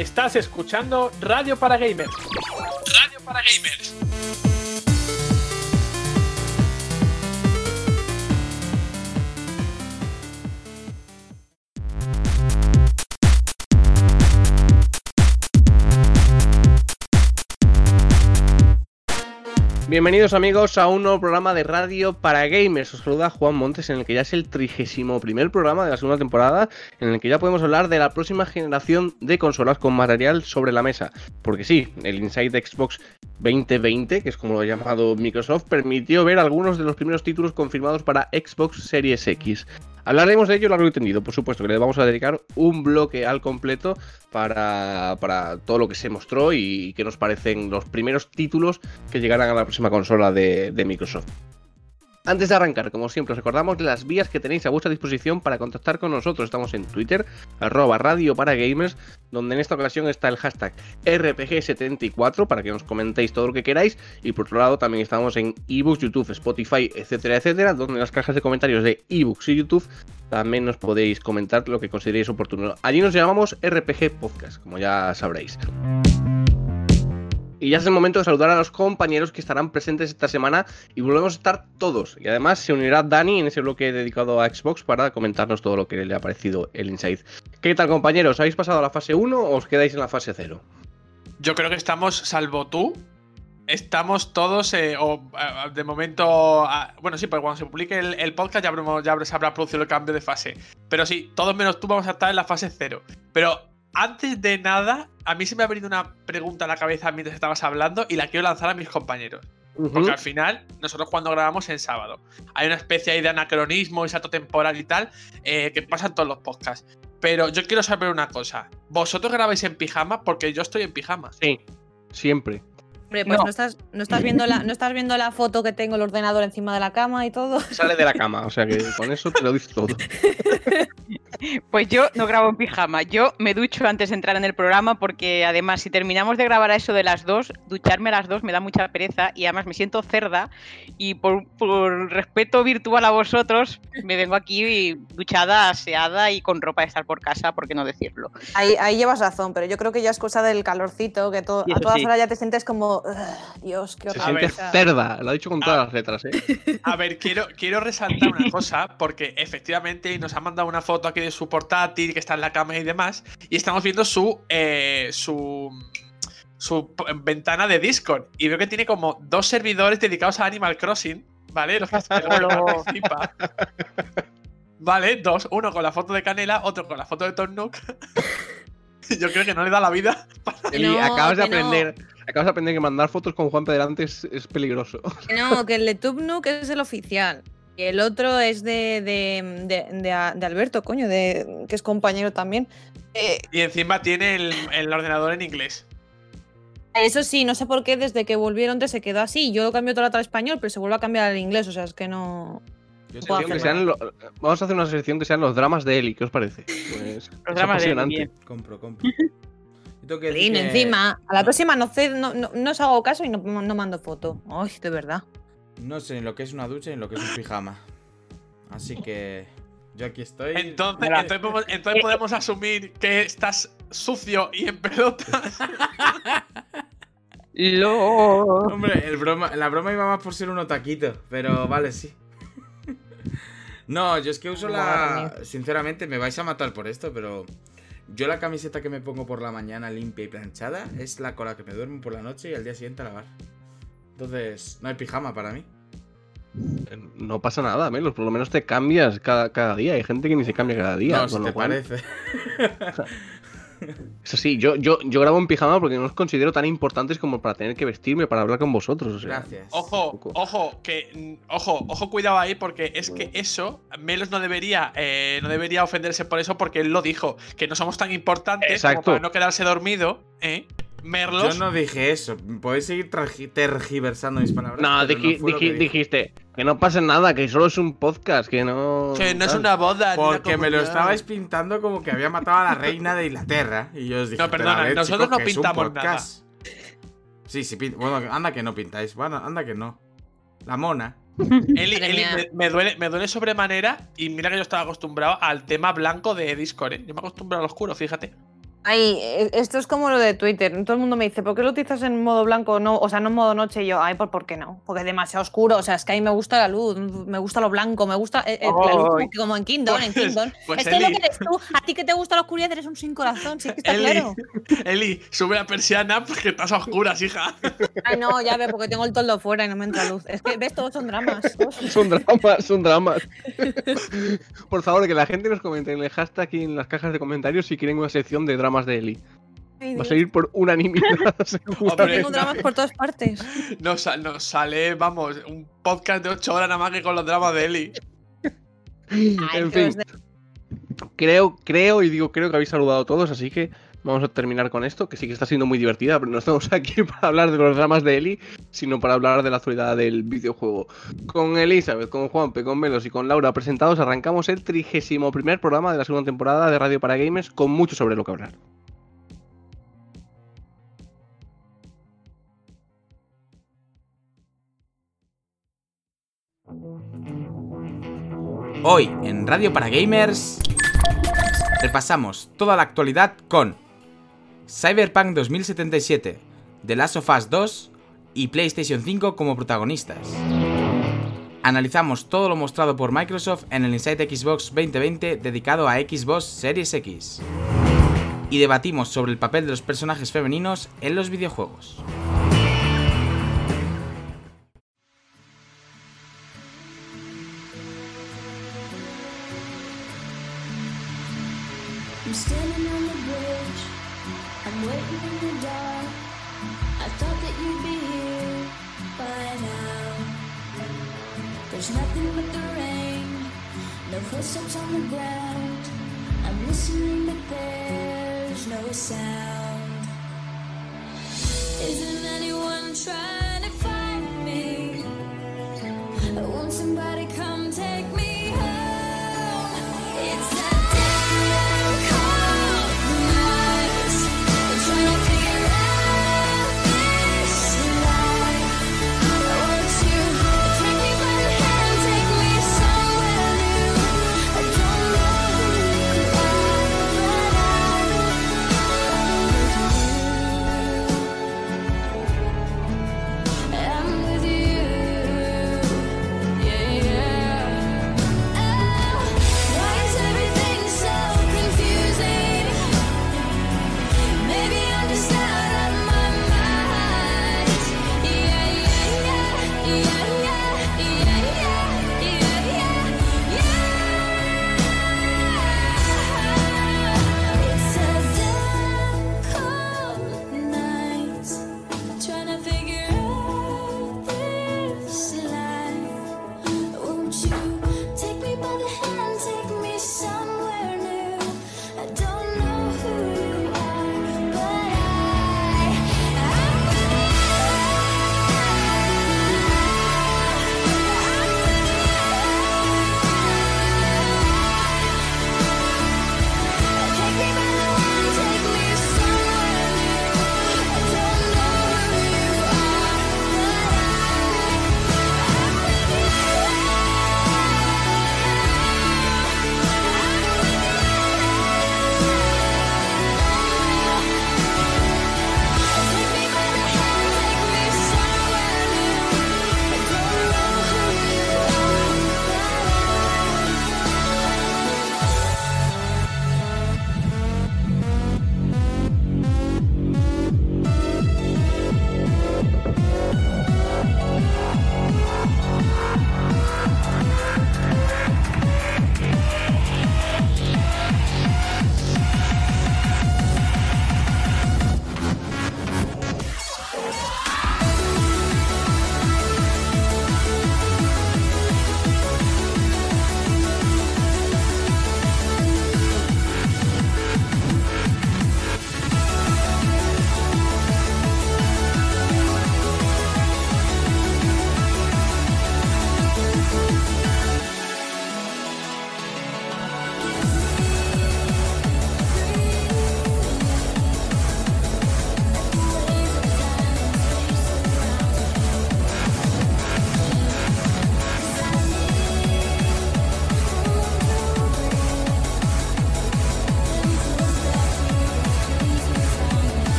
Estás escuchando Radio para Gamers. Radio para Gamers. Bienvenidos amigos a un nuevo programa de radio para gamers. Os saluda Juan Montes en el que ya es el trigésimo primer programa de la segunda temporada en el que ya podemos hablar de la próxima generación de consolas con material sobre la mesa. Porque sí, el Inside Xbox 2020, que es como lo ha llamado Microsoft, permitió ver algunos de los primeros títulos confirmados para Xbox Series X. Hablaremos de ello largo y tendido, por supuesto, que le vamos a dedicar un bloque al completo para, todo lo que se mostró y que nos parecen los primeros títulos que llegarán a la próxima consola de Microsoft. Antes de arrancar, como siempre, os recordamos las vías que tenéis a vuestra disposición para contactar con nosotros. Estamos en Twitter, arroba radio para gamers, donde en esta ocasión está el hashtag RPG74 para que nos comentéis todo lo que queráis. Y por otro lado, también estamos en ebooks, YouTube, Spotify, etcétera, etcétera, donde en las cajas de comentarios de ebooks y YouTube también nos podéis comentar lo que consideréis oportuno. Allí nos llamamos RPG Podcast, como ya sabréis. Y ya es el momento de saludar a los compañeros que estarán presentes esta semana y volvemos a estar todos. Y además se unirá Dani en ese bloque dedicado a Xbox para comentarnos todo lo que le ha parecido el Inside. ¿Qué tal compañeros? ¿Habéis pasado a la fase 1 o os quedáis en la fase 0? Yo creo que estamos, salvo tú, estamos todos, eh, o eh, de momento, bueno, sí, pues cuando se publique el, podcast ya, ya se habrá producido el cambio de fase. Pero sí, todos menos tú vamos a estar en la fase 0. Pero antes de nada, a mí se me ha venido una pregunta a la cabeza mientras estabas hablando y la quiero lanzar a mis compañeros. Porque al final, nosotros cuando grabamos en sábado, hay una especie de anacronismo y salto temporal y tal, eh, que pasa en todos los podcasts. Pero yo quiero saber una cosa. ¿Vosotros grabáis en pijama? Porque yo estoy en pijama. Sí, siempre. Hombre, pues no. estás, no, estás viendo la, no estás viendo la foto que tengo el ordenador encima de la cama y todo. Sale de la cama, o sea que con eso te lo dices todo. Pues yo no grabo en pijama. Yo me ducho antes de entrar en el programa porque además si terminamos de grabar a eso de las dos, ducharme a las dos me da mucha pereza y además me siento cerda y por, respeto virtual a vosotros me vengo aquí duchada, aseada y con ropa de estar por casa, ¿por qué no decirlo? Ahí, ahí llevas razón, pero yo creo que ya es cosa del calorcito, que a todas horas ya te sientes como, Dios, qué horror. Se siente cerda, lo ha dicho con todas las letras, ¿eh? A ver, quiero, quiero resaltar una cosa porque efectivamente nos ha mandado una foto aquí de su portátil, que está en la cama y demás. Y estamos viendo su. Eh, su. su ventana de Discord. Y veo que tiene como dos servidores dedicados a Animal Crossing. ¿Vale? Los que participa. Vale, dos. Uno con la foto de Canela, otro con la foto de Tornook. Yo creo que no le da la vida. Eli, acabas de aprender. Acabas de aprender que mandar fotos con Juan Pedelante es, es peligroso. No, que el de Tubnook es el oficial el otro es de, de, Alberto, coño, de, que es compañero también. Eh, y encima tiene el, ordenador en inglés. Eso sí, no sé por qué desde que volvieron se quedó así. Yo lo cambio todo al español, pero se vuelve a cambiar al inglés, o sea, es que no. Vamos a hacer una sección que sean los dramas de Eli, ¿qué os parece? Pues, los dramas de Eli. Compro, compro. encima, a la próxima no, no, no, os hago caso y no, no mando foto. Ay, de verdad. No sé ni lo que es una ducha ni lo que es un pijama. Así que yo aquí estoy. Entonces, entonces, podemos, asumir que estás sucio y en pelota. Lo... Hombre, el broma, la broma iba más por ser un otaquito, pero vale, sí. No, yo es que uso la... Sinceramente, me vais a matar por esto, pero... Yo la camiseta que me pongo por la mañana limpia y planchada es la con la que me duermo por la noche y al día siguiente a lavar. Entonces, no hay pijama para mí. No pasa nada, Melos. Por lo menos te cambias cada, día. Hay gente que ni se cambia cada día. No, si te parece. Eso sí, yo, yo, yo grabo en pijama porque no os considero tan importantes como para tener que vestirme para hablar con vosotros. Gracias. Ojo, ojo, que. Ojo, ojo, cuidado ahí, porque es que eso, Melos no debería, eh, no debería ofenderse por eso, porque él lo dijo, que no somos tan importantes como para no quedarse dormido, ¿eh? Merlos. Yo no dije eso. Podéis seguir tergiversando mis palabras. No, dijiste que no pasa nada, que solo es un podcast, que no. Que no es una boda. Porque me lo estabais pintando como que había matado a la reina de Inglaterra. Y yo os dije, no, perdona, nosotros no pintamos nada. Sí, sí, bueno, anda que no pintáis. Bueno, anda que no. La mona. Eli, Eli me, duele, me duele sobremanera y mira que yo estaba acostumbrado al tema blanco de Discord, ¿eh? Yo me acostumbrado al oscuro, fíjate. Ay, e- esto es como lo de Twitter. Todo el mundo me dice, ¿por qué lo utilizas en modo blanco? No, o sea, no en modo noche. Y yo, ay, ¿por, ¿por qué no? Porque es demasiado oscuro. O sea, es que a mí me gusta la luz, me gusta lo blanco, me gusta eh, eh, la luz como, como en Kingdom, en Pues- Kingdom. pues, es que es lo que eres tú. A ti que te gusta la oscuridad eres un sin corazón, sí que está Eli, claro. Eli, sube la persiana porque estás a oscuras, hija. Ay, no, ya ve, porque tengo el toldo fuera y no me entra luz. Es que, ves, todos son dramas. todos son- Son dramas, son dramas. Por favor, que la gente nos comente en el hashtag y en las cajas de comentarios si quieren una sección de dramas de Eli. Ay, Va a salir por unanimidad. Hombre, Tengo dramas por todas partes. Nos, nos sale, vamos, un podcast de 8 horas nada más que con los dramas de Eli. Ay, en fin, de- creo, creo y digo creo que habéis saludado a todos, así que vamos a terminar con esto, que sí que está siendo muy divertida, pero no estamos aquí para hablar de los dramas de Eli, sino para hablar de la actualidad del videojuego. Con Elizabeth, con Juanpe, con Melos y con Laura presentados, arrancamos el trigésimo primer programa de la segunda temporada de Radio para Gamers con mucho sobre lo que hablar. Hoy en Radio para Gamers repasamos toda la actualidad con Cyberpunk 2077, The Last of Us 2 y PlayStation 5 como protagonistas. Analizamos todo lo mostrado por Microsoft en el Inside Xbox 2020 dedicado a Xbox Series X. Y debatimos sobre el papel de los personajes femeninos en los videojuegos. There's nothing but the rain, no footsteps on the ground. I'm listening, but there's no sound. Isn't anyone trying to find me? Won't somebody come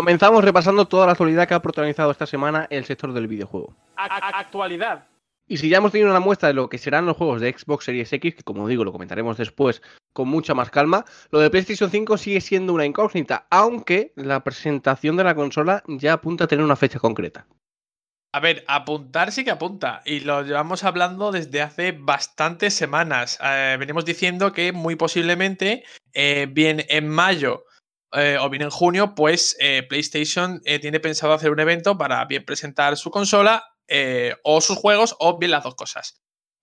Comenzamos repasando toda la actualidad que ha protagonizado esta semana el sector del videojuego. Actualidad. Y si ya hemos tenido una muestra de lo que serán los juegos de Xbox Series X, que como digo lo comentaremos después con mucha más calma, lo de PlayStation 5 sigue siendo una incógnita, aunque la presentación de la consola ya apunta a tener una fecha concreta. A ver, apuntar sí que apunta. Y lo llevamos hablando desde hace bastantes semanas. Eh, venimos diciendo que muy posiblemente, eh, bien en mayo eh, o bien en junio, pues eh, PlayStation eh, tiene pensado hacer un evento para bien presentar su consola o sus juegos o bien las dos cosas.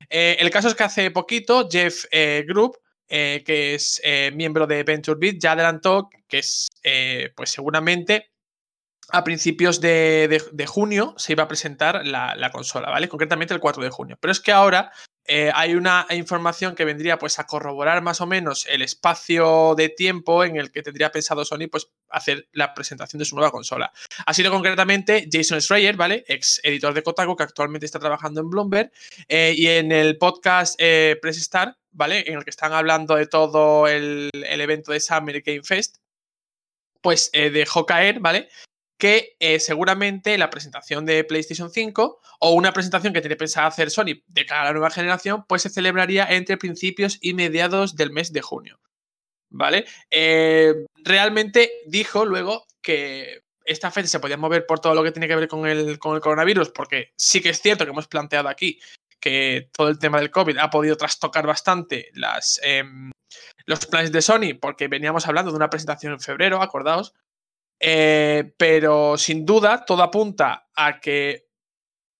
El caso es que hace poquito Jeff Group, que es miembro de VentureBeat, ya adelantó que es, pues seguramente a principios de, de- de junio se iba a presentar la, la consola, ¿vale? Concretamente el 4 de junio. Pero es que ahora eh, hay una información que vendría pues a corroborar más o menos el espacio de tiempo en el que tendría pensado Sony pues hacer la presentación de su nueva consola. Ha sido concretamente Jason Schreier, ¿vale? Ex editor de Kotaku que actualmente está trabajando en Bloomberg eh, y en el podcast eh, Press Start, ¿vale? En el que están hablando de todo el, el evento de Summer Game Fest, pues dejó caer, ¿vale? Que eh, seguramente la presentación de PlayStation 5 o una presentación que tiene pensado hacer Sony de cara a la nueva generación, pues se celebraría entre principios y mediados del mes de junio. ¿Vale? Eh, realmente dijo luego que esta fecha se podía mover por todo lo que tiene que ver con el, con el coronavirus, porque sí que es cierto que hemos planteado aquí que todo el tema del COVID ha podido trastocar bastante em, los planes de Sony, porque veníamos hablando de una presentación en febrero, acordaos, eh, pero sin duda, todo apunta a que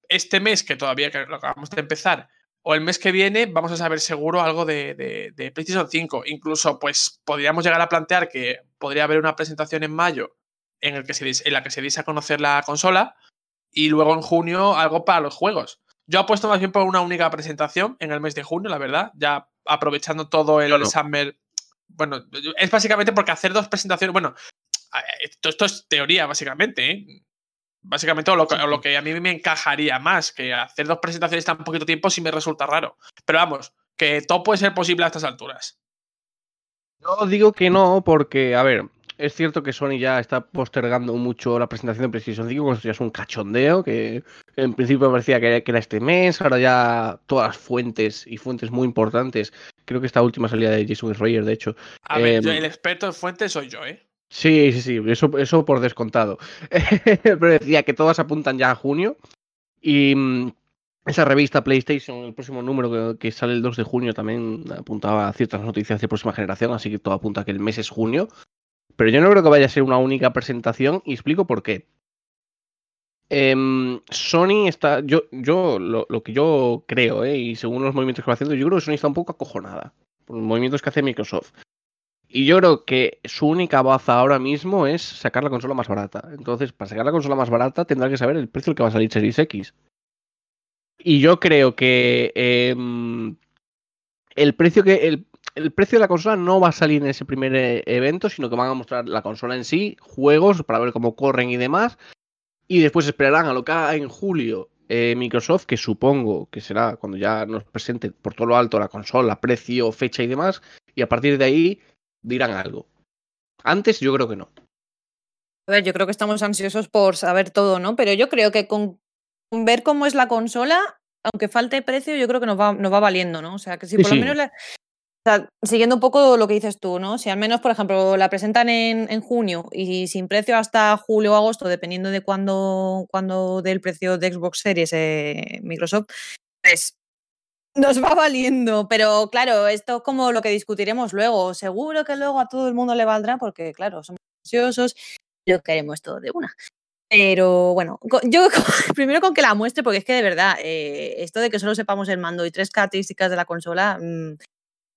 este mes, que todavía que lo acabamos de empezar, o el mes que viene, vamos a saber seguro algo de, de- de PlayStation 5. Incluso, pues, podríamos llegar a plantear que podría haber una presentación en mayo en, el que se, en la que se diese a conocer la consola y luego en junio algo para los juegos. Yo apuesto más bien por una única presentación en el mes de junio, la verdad, ya aprovechando todo el no. Summer. Bueno, es básicamente porque hacer dos presentaciones, bueno, esto, esto es teoría, básicamente. ¿eh? Básicamente, o lo, que- o lo que a mí me encajaría más, que hacer dos presentaciones tan poquito tiempo sí me resulta raro. Pero vamos, que todo puede ser posible a estas alturas. Yo digo que no, porque, a ver, es cierto que Sony ya está postergando mucho la presentación de PlayStation 5, esto ya es un cachondeo, que en principio parecía que que era este mes, ahora ya todas las fuentes y fuentes muy importantes, creo que esta última salida de Jason Schreier, de hecho, A ver, Em, yo- el experto en fuentes soy yo, ¿eh? Sí, sí, sí, eso, eso por descontado. Pero decía que todas apuntan ya a junio. Y mm, esa revista PlayStation, el próximo número que, sale el 2 de junio, también apuntaba a ciertas noticias de próxima generación, así que todo apunta a que el mes es junio. Pero yo no creo que vaya a ser una única presentación y explico por qué. Em, Sony está, yo, yo lo, lo que yo creo, ¿eh? y según los movimientos que va haciendo, yo creo que Sony está un poco acojonada por los movimientos que hace Microsoft. Y yo creo que su única baza ahora mismo es sacar la consola más barata. Entonces, para sacar la consola más barata tendrá que saber el precio al que va a salir Series X. Y yo creo que em, el precio que el, el precio de la consola no va a salir en ese primer eh, evento, sino que van a mostrar la consola en sí, juegos para ver cómo corren y demás. Y después esperarán a lo que haga en julio eh, Microsoft, que supongo que será cuando ya nos presente por todo lo alto la consola, precio, fecha y demás. Y a partir de ahí dirán algo. Antes yo creo que no. A ver, yo creo que estamos ansiosos por saber todo, ¿no? Pero yo creo que con, ver cómo es la consola, aunque falte precio, yo creo que nos va, nos va valiendo, ¿no? O sea, que si Sí, por sí. lo menos la- o sea, siguiendo un poco lo que dices tú, ¿no? Si al menos, por ejemplo, la presentan en, en junio y sin precio hasta julio o agosto, dependiendo de cuándo cuándo dé el precio de Xbox Series eh, Microsoft, pues nos va valiendo. Pero claro, esto es como lo que discutiremos luego. Seguro que luego a todo el mundo le valdrá porque, claro, somos ansiosos y lo queremos todo de una. Pero bueno, yo primero con que la muestre, porque es que de verdad, eh, esto de que solo sepamos el mando y tres características de la consola, mm,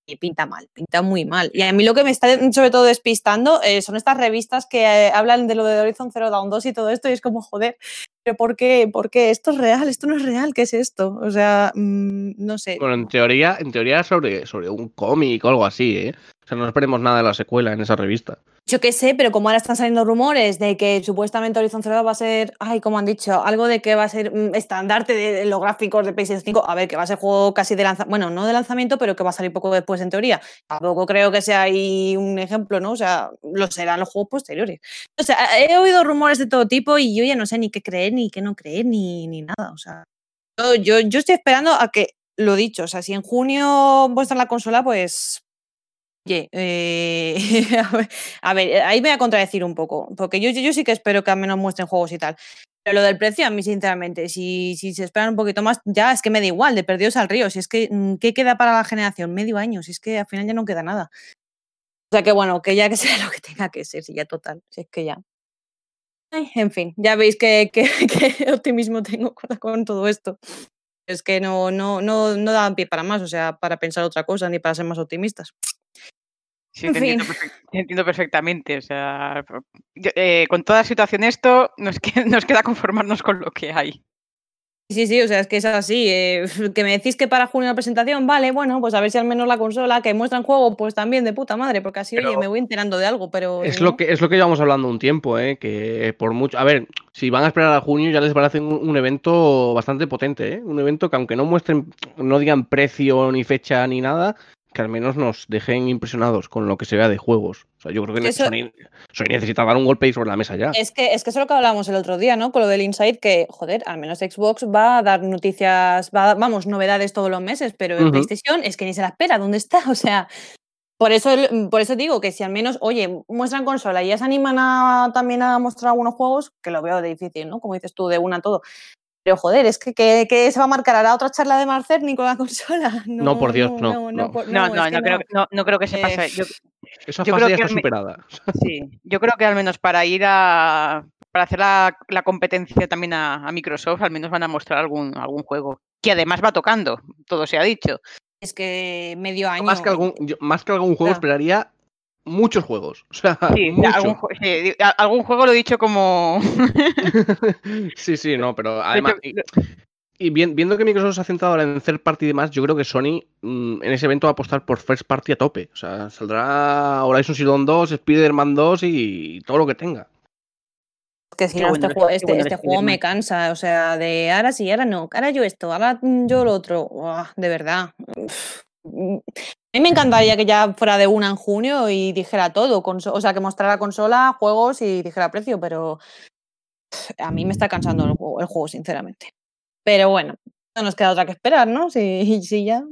y pinta mal, pinta muy mal. Y a mí lo que me está sobre todo despistando eh, son estas revistas que eh, hablan de lo de Horizon Zero Dawn 2 y todo esto, y es como, joder, pero ¿por qué? ¿Por qué? Esto es real, esto no es real, ¿qué es esto? O sea, mm, no sé. Bueno, en teoría, en teoría sobre, sobre un cómic o algo así, ¿eh? Sea, no esperemos nada de la secuela en esa revista. Yo qué sé, pero como ahora están saliendo rumores de que supuestamente Horizon Zero va a ser, ay, como han dicho, algo de que va a ser mm, estandarte de, de los gráficos de PlayStation 5, a ver, que va a ser juego casi de lanzamiento, bueno, no de lanzamiento, pero que va a salir poco después en teoría. Tampoco creo que sea ahí un ejemplo, ¿no? O sea, lo serán los juegos posteriores. O sea, he oído rumores de todo tipo y yo ya no sé ni qué creer, ni qué no creer, ni, ni nada. O sea, yo, yo, yo estoy esperando a que, lo dicho, o sea, si en junio muestran la consola, pues Oye, eh, a, ver, ver, ahí me voy a contradecir un poco, porque yo, sí que espero que al menos muestren juegos y tal. Pero lo del precio, a mí, sinceramente, si, se esperan un poquito más, ya es que me da igual, de perdidos al río. Si es que, mm, ¿qué queda para la generación? Medio año, si es que al final ya no queda nada. O sea que bueno, que ya que sea lo que tenga que ser, si ya total, si es que ya. En fin, ya veis que, optimismo tengo con, con todo esto. Es que no, no, no, no dan pie para más, o sea, para pensar otra cosa, ni para ser más optimistas. Sí, te entiendo, te perfectamente. O sea, eh, con toda la situación esto, nos, que- nos queda conformarnos con lo que hay. Sí, sí, o sea, es que es así. eh, que me decís que para junio la presentación, vale, bueno, pues a ver si al menos la consola que muestran juego, pues también de puta madre, porque así, oye, me voy enterando de algo, pero. Es lo que es lo que llevamos hablando un tiempo, ¿eh? Que por mucho. A ver, si van a esperar a junio, ya les parece un, un evento bastante potente, ¿eh? Un evento que aunque no muestren, no digan precio ni fecha ni nada, que al menos nos dejen impresionados con lo que se vea de juegos. O sea, yo creo que Eso- Sony, Sony necesita dar un golpe ahí sobre la mesa ya. Es que, es que eso es lo que hablábamos el otro día, ¿no? Con lo del Inside, que, joder, al menos Xbox va a dar noticias, va a- vamos, novedades todos los meses, pero en. PlayStation es que ni se la espera, ¿dónde está? O sea, por eso, por eso digo que si al menos, oye, muestran consola y ya se animan a, también a mostrar algunos juegos, que lo veo difícil, ¿no? Como dices tú, de una a todo. Pero joder, es que, que, que se va a marcar a la otra charla de Marcer ni con la consola. No, No, por Dios, no, no. por- No, no, no, que creo, que- no, no creo que se pase. Yo, Esa yo fase creo ya que está me- superada. sí, yo creo que al menos para ir a. Para hacer la, la competencia también a, a Microsoft, al menos van a mostrar algún, algún juego. Que además va tocando, todo se ha dicho. Es que medio año. Más que algún, yo- más que algún juego, esperaría muchos juegos. O sea, Sí, muchos. algún, sí, algún juego lo he dicho como. sí, sí, no, pero además. Y, viendo que Microsoft se ha centrado ahora en third party y demás, yo creo que Sony mm, en ese evento va a apostar por first party a tope. O sea, saldrá Horizon Zero Dawn 2, Spider-Man 2 y todo lo que tenga. que si Qué no, bueno este, es- juego, este, bueno este es juego me cansa. O sea, de ahora sí, ahora no. Ahora yo esto, ahora yo lo otro. Uah, de verdad. Uf. Mm, A mí me encantaría que ya fuera de una en junio y dijera todo. O sea, que mostrara consola, juegos y dijera precio, pero a mí me está cansando el juego, sinceramente. Pero bueno, no nos queda otra que esperar, ¿no? Sí, sí ya.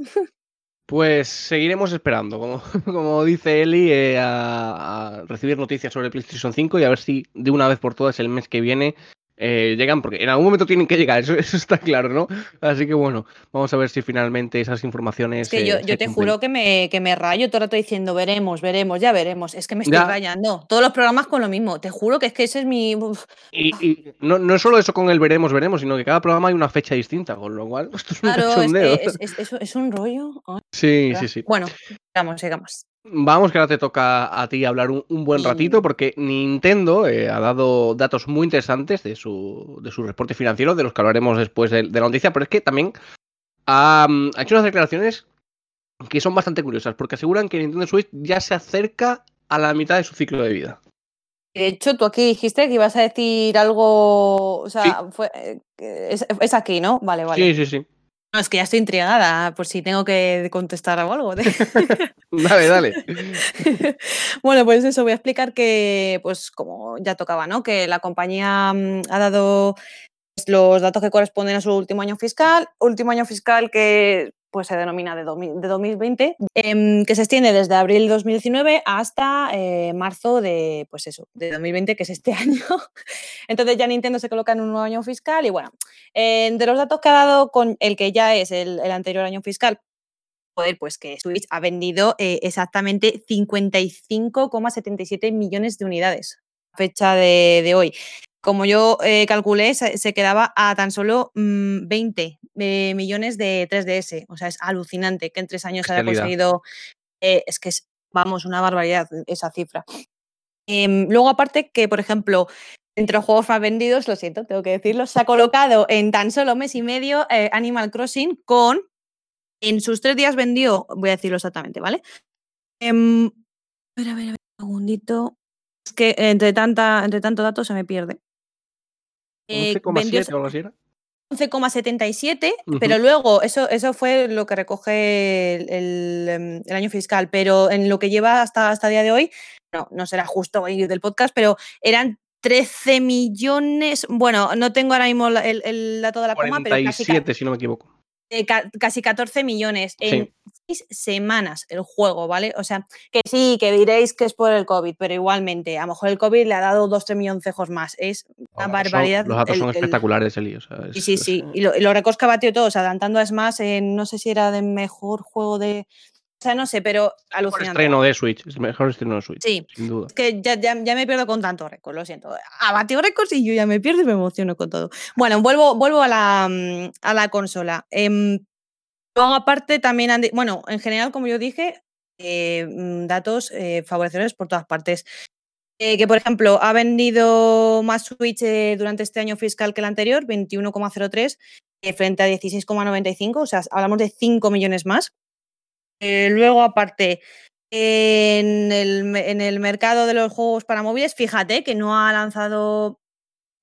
Pues seguiremos esperando, como, como dice Eli, eh, a, a recibir noticias sobre PlayStation 5 y a ver si de una vez por todas el mes que viene eh, llegan, porque en algún momento tienen que llegar, eso, eso está claro, ¿no? Así que bueno, vamos a ver si finalmente esas informaciones. Es que eh, yo, te cumplen. juro que me, que me rayo todo el rato diciendo veremos, veremos, ya veremos. Es que me estoy Ya. rayando. Todos los programas con lo mismo. Te juro que es que ese es mi. Y, y no, no es solo eso con el veremos, veremos, sino que cada programa hay una fecha distinta, con lo cual esto es un Claro, es, cachondeo. que es, es- es- es un rollo. Ay, Sí, ¿verdad? sí, sí. Bueno, sigamos, sigamos. Vamos, que ahora te toca a ti hablar un, un buen Y- ratito, porque Nintendo eh, ha dado datos muy interesantes de su, de su reporte financiero, de los que hablaremos después de, de la noticia, pero es que también ha, mm, ha hecho unas declaraciones que son bastante curiosas, porque aseguran que Nintendo Switch ya se acerca a la mitad de su ciclo de vida. De hecho, tú aquí dijiste que ibas a decir algo. O sea, fue, eh, es, es aquí, ¿no? Vale, vale. Sí, sí, sí. No, es que ya estoy intrigada, por si tengo que contestar o algo. Dale, dale. bueno, pues eso, voy a explicar que, pues como ya tocaba, ¿no? Que la compañía mm, ha dado pues, los datos que corresponden a su último año fiscal, último año fiscal que pues se denomina de, 2000 de 2020, em, que se extiende desde abril de 2019 hasta eh, marzo de, pues eso, de 2020, que es este año. Entonces ya Nintendo se coloca en un nuevo año fiscal y bueno, eh, de los datos que ha dado con el que ya es el, anterior año fiscal, pues que Switch ha vendido eh, exactamente 55,77 millones de unidades fecha de hoy. Como yo eh, calculé, se, se quedaba a tan solo mm, 20 eh, millones de 3DS. O sea, es alucinante que en tres años se haya conseguido. eh, es que es, vamos, una barbaridad esa cifra. Em, luego, aparte, que por ejemplo, entre los juegos más vendidos, lo siento, tengo que decirlo, se ha colocado en tan solo mes y medio Animal Crossing con. En sus tres días vendió, voy a decirlo exactamente, ¿vale? Em, A ver, a ver, a ver, un segundito. Es que entre, tanta, entre tanto dato se me pierde. Eh, 11,7 vendió o algo así era. 11,77, Ujú. pero luego eso, eso fue lo que recoge el, el, em, el año fiscal, pero en lo que lleva hasta, hasta el día de hoy, no, no será justo hoy del podcast, pero eran 13 millones, bueno, no tengo ahora mismo el, el dato de la coma, pero casi, ca- 47, si no me equivoco. Eh, ca- casi 14 millones Sí. en seis semanas el juego, ¿vale? O sea, que sí, que diréis que es por el COVID, pero igualmente, a lo mejor el COVID le ha dado 2-3 milloncejos más. Es una son- barbaridad. los datos el- son el- espectaculares, Eli. o sea, Sí, es- sí, es- sí. Y, lo, y los récords que ha batido todos, adelantando a Smash en, no sé si era de mejor juego de... O sea, no sé, pero alucinante. estreno de Switch, es el mejor estreno de Switch, Sí, sin duda. es que ya, ya, ya me pierdo con tantos récords, lo siento. Ha batido récords y yo ya me pierdo y me emociono con todo. Bueno, vuelvo, vuelvo a, la, a la consola. Em, luego, aparte, también han... Bueno, en general, como yo dije, eh, mm, datos eh, favorecedores por todas partes. Eh, que, por ejemplo, ha vendido más Switch eh, durante este año fiscal que el anterior, 21,03, eh, frente a 16,95, o sea, hablamos de 5 millones más. Eh, luego, aparte, en el, en el mercado de los juegos para móviles, fíjate que no ha lanzado.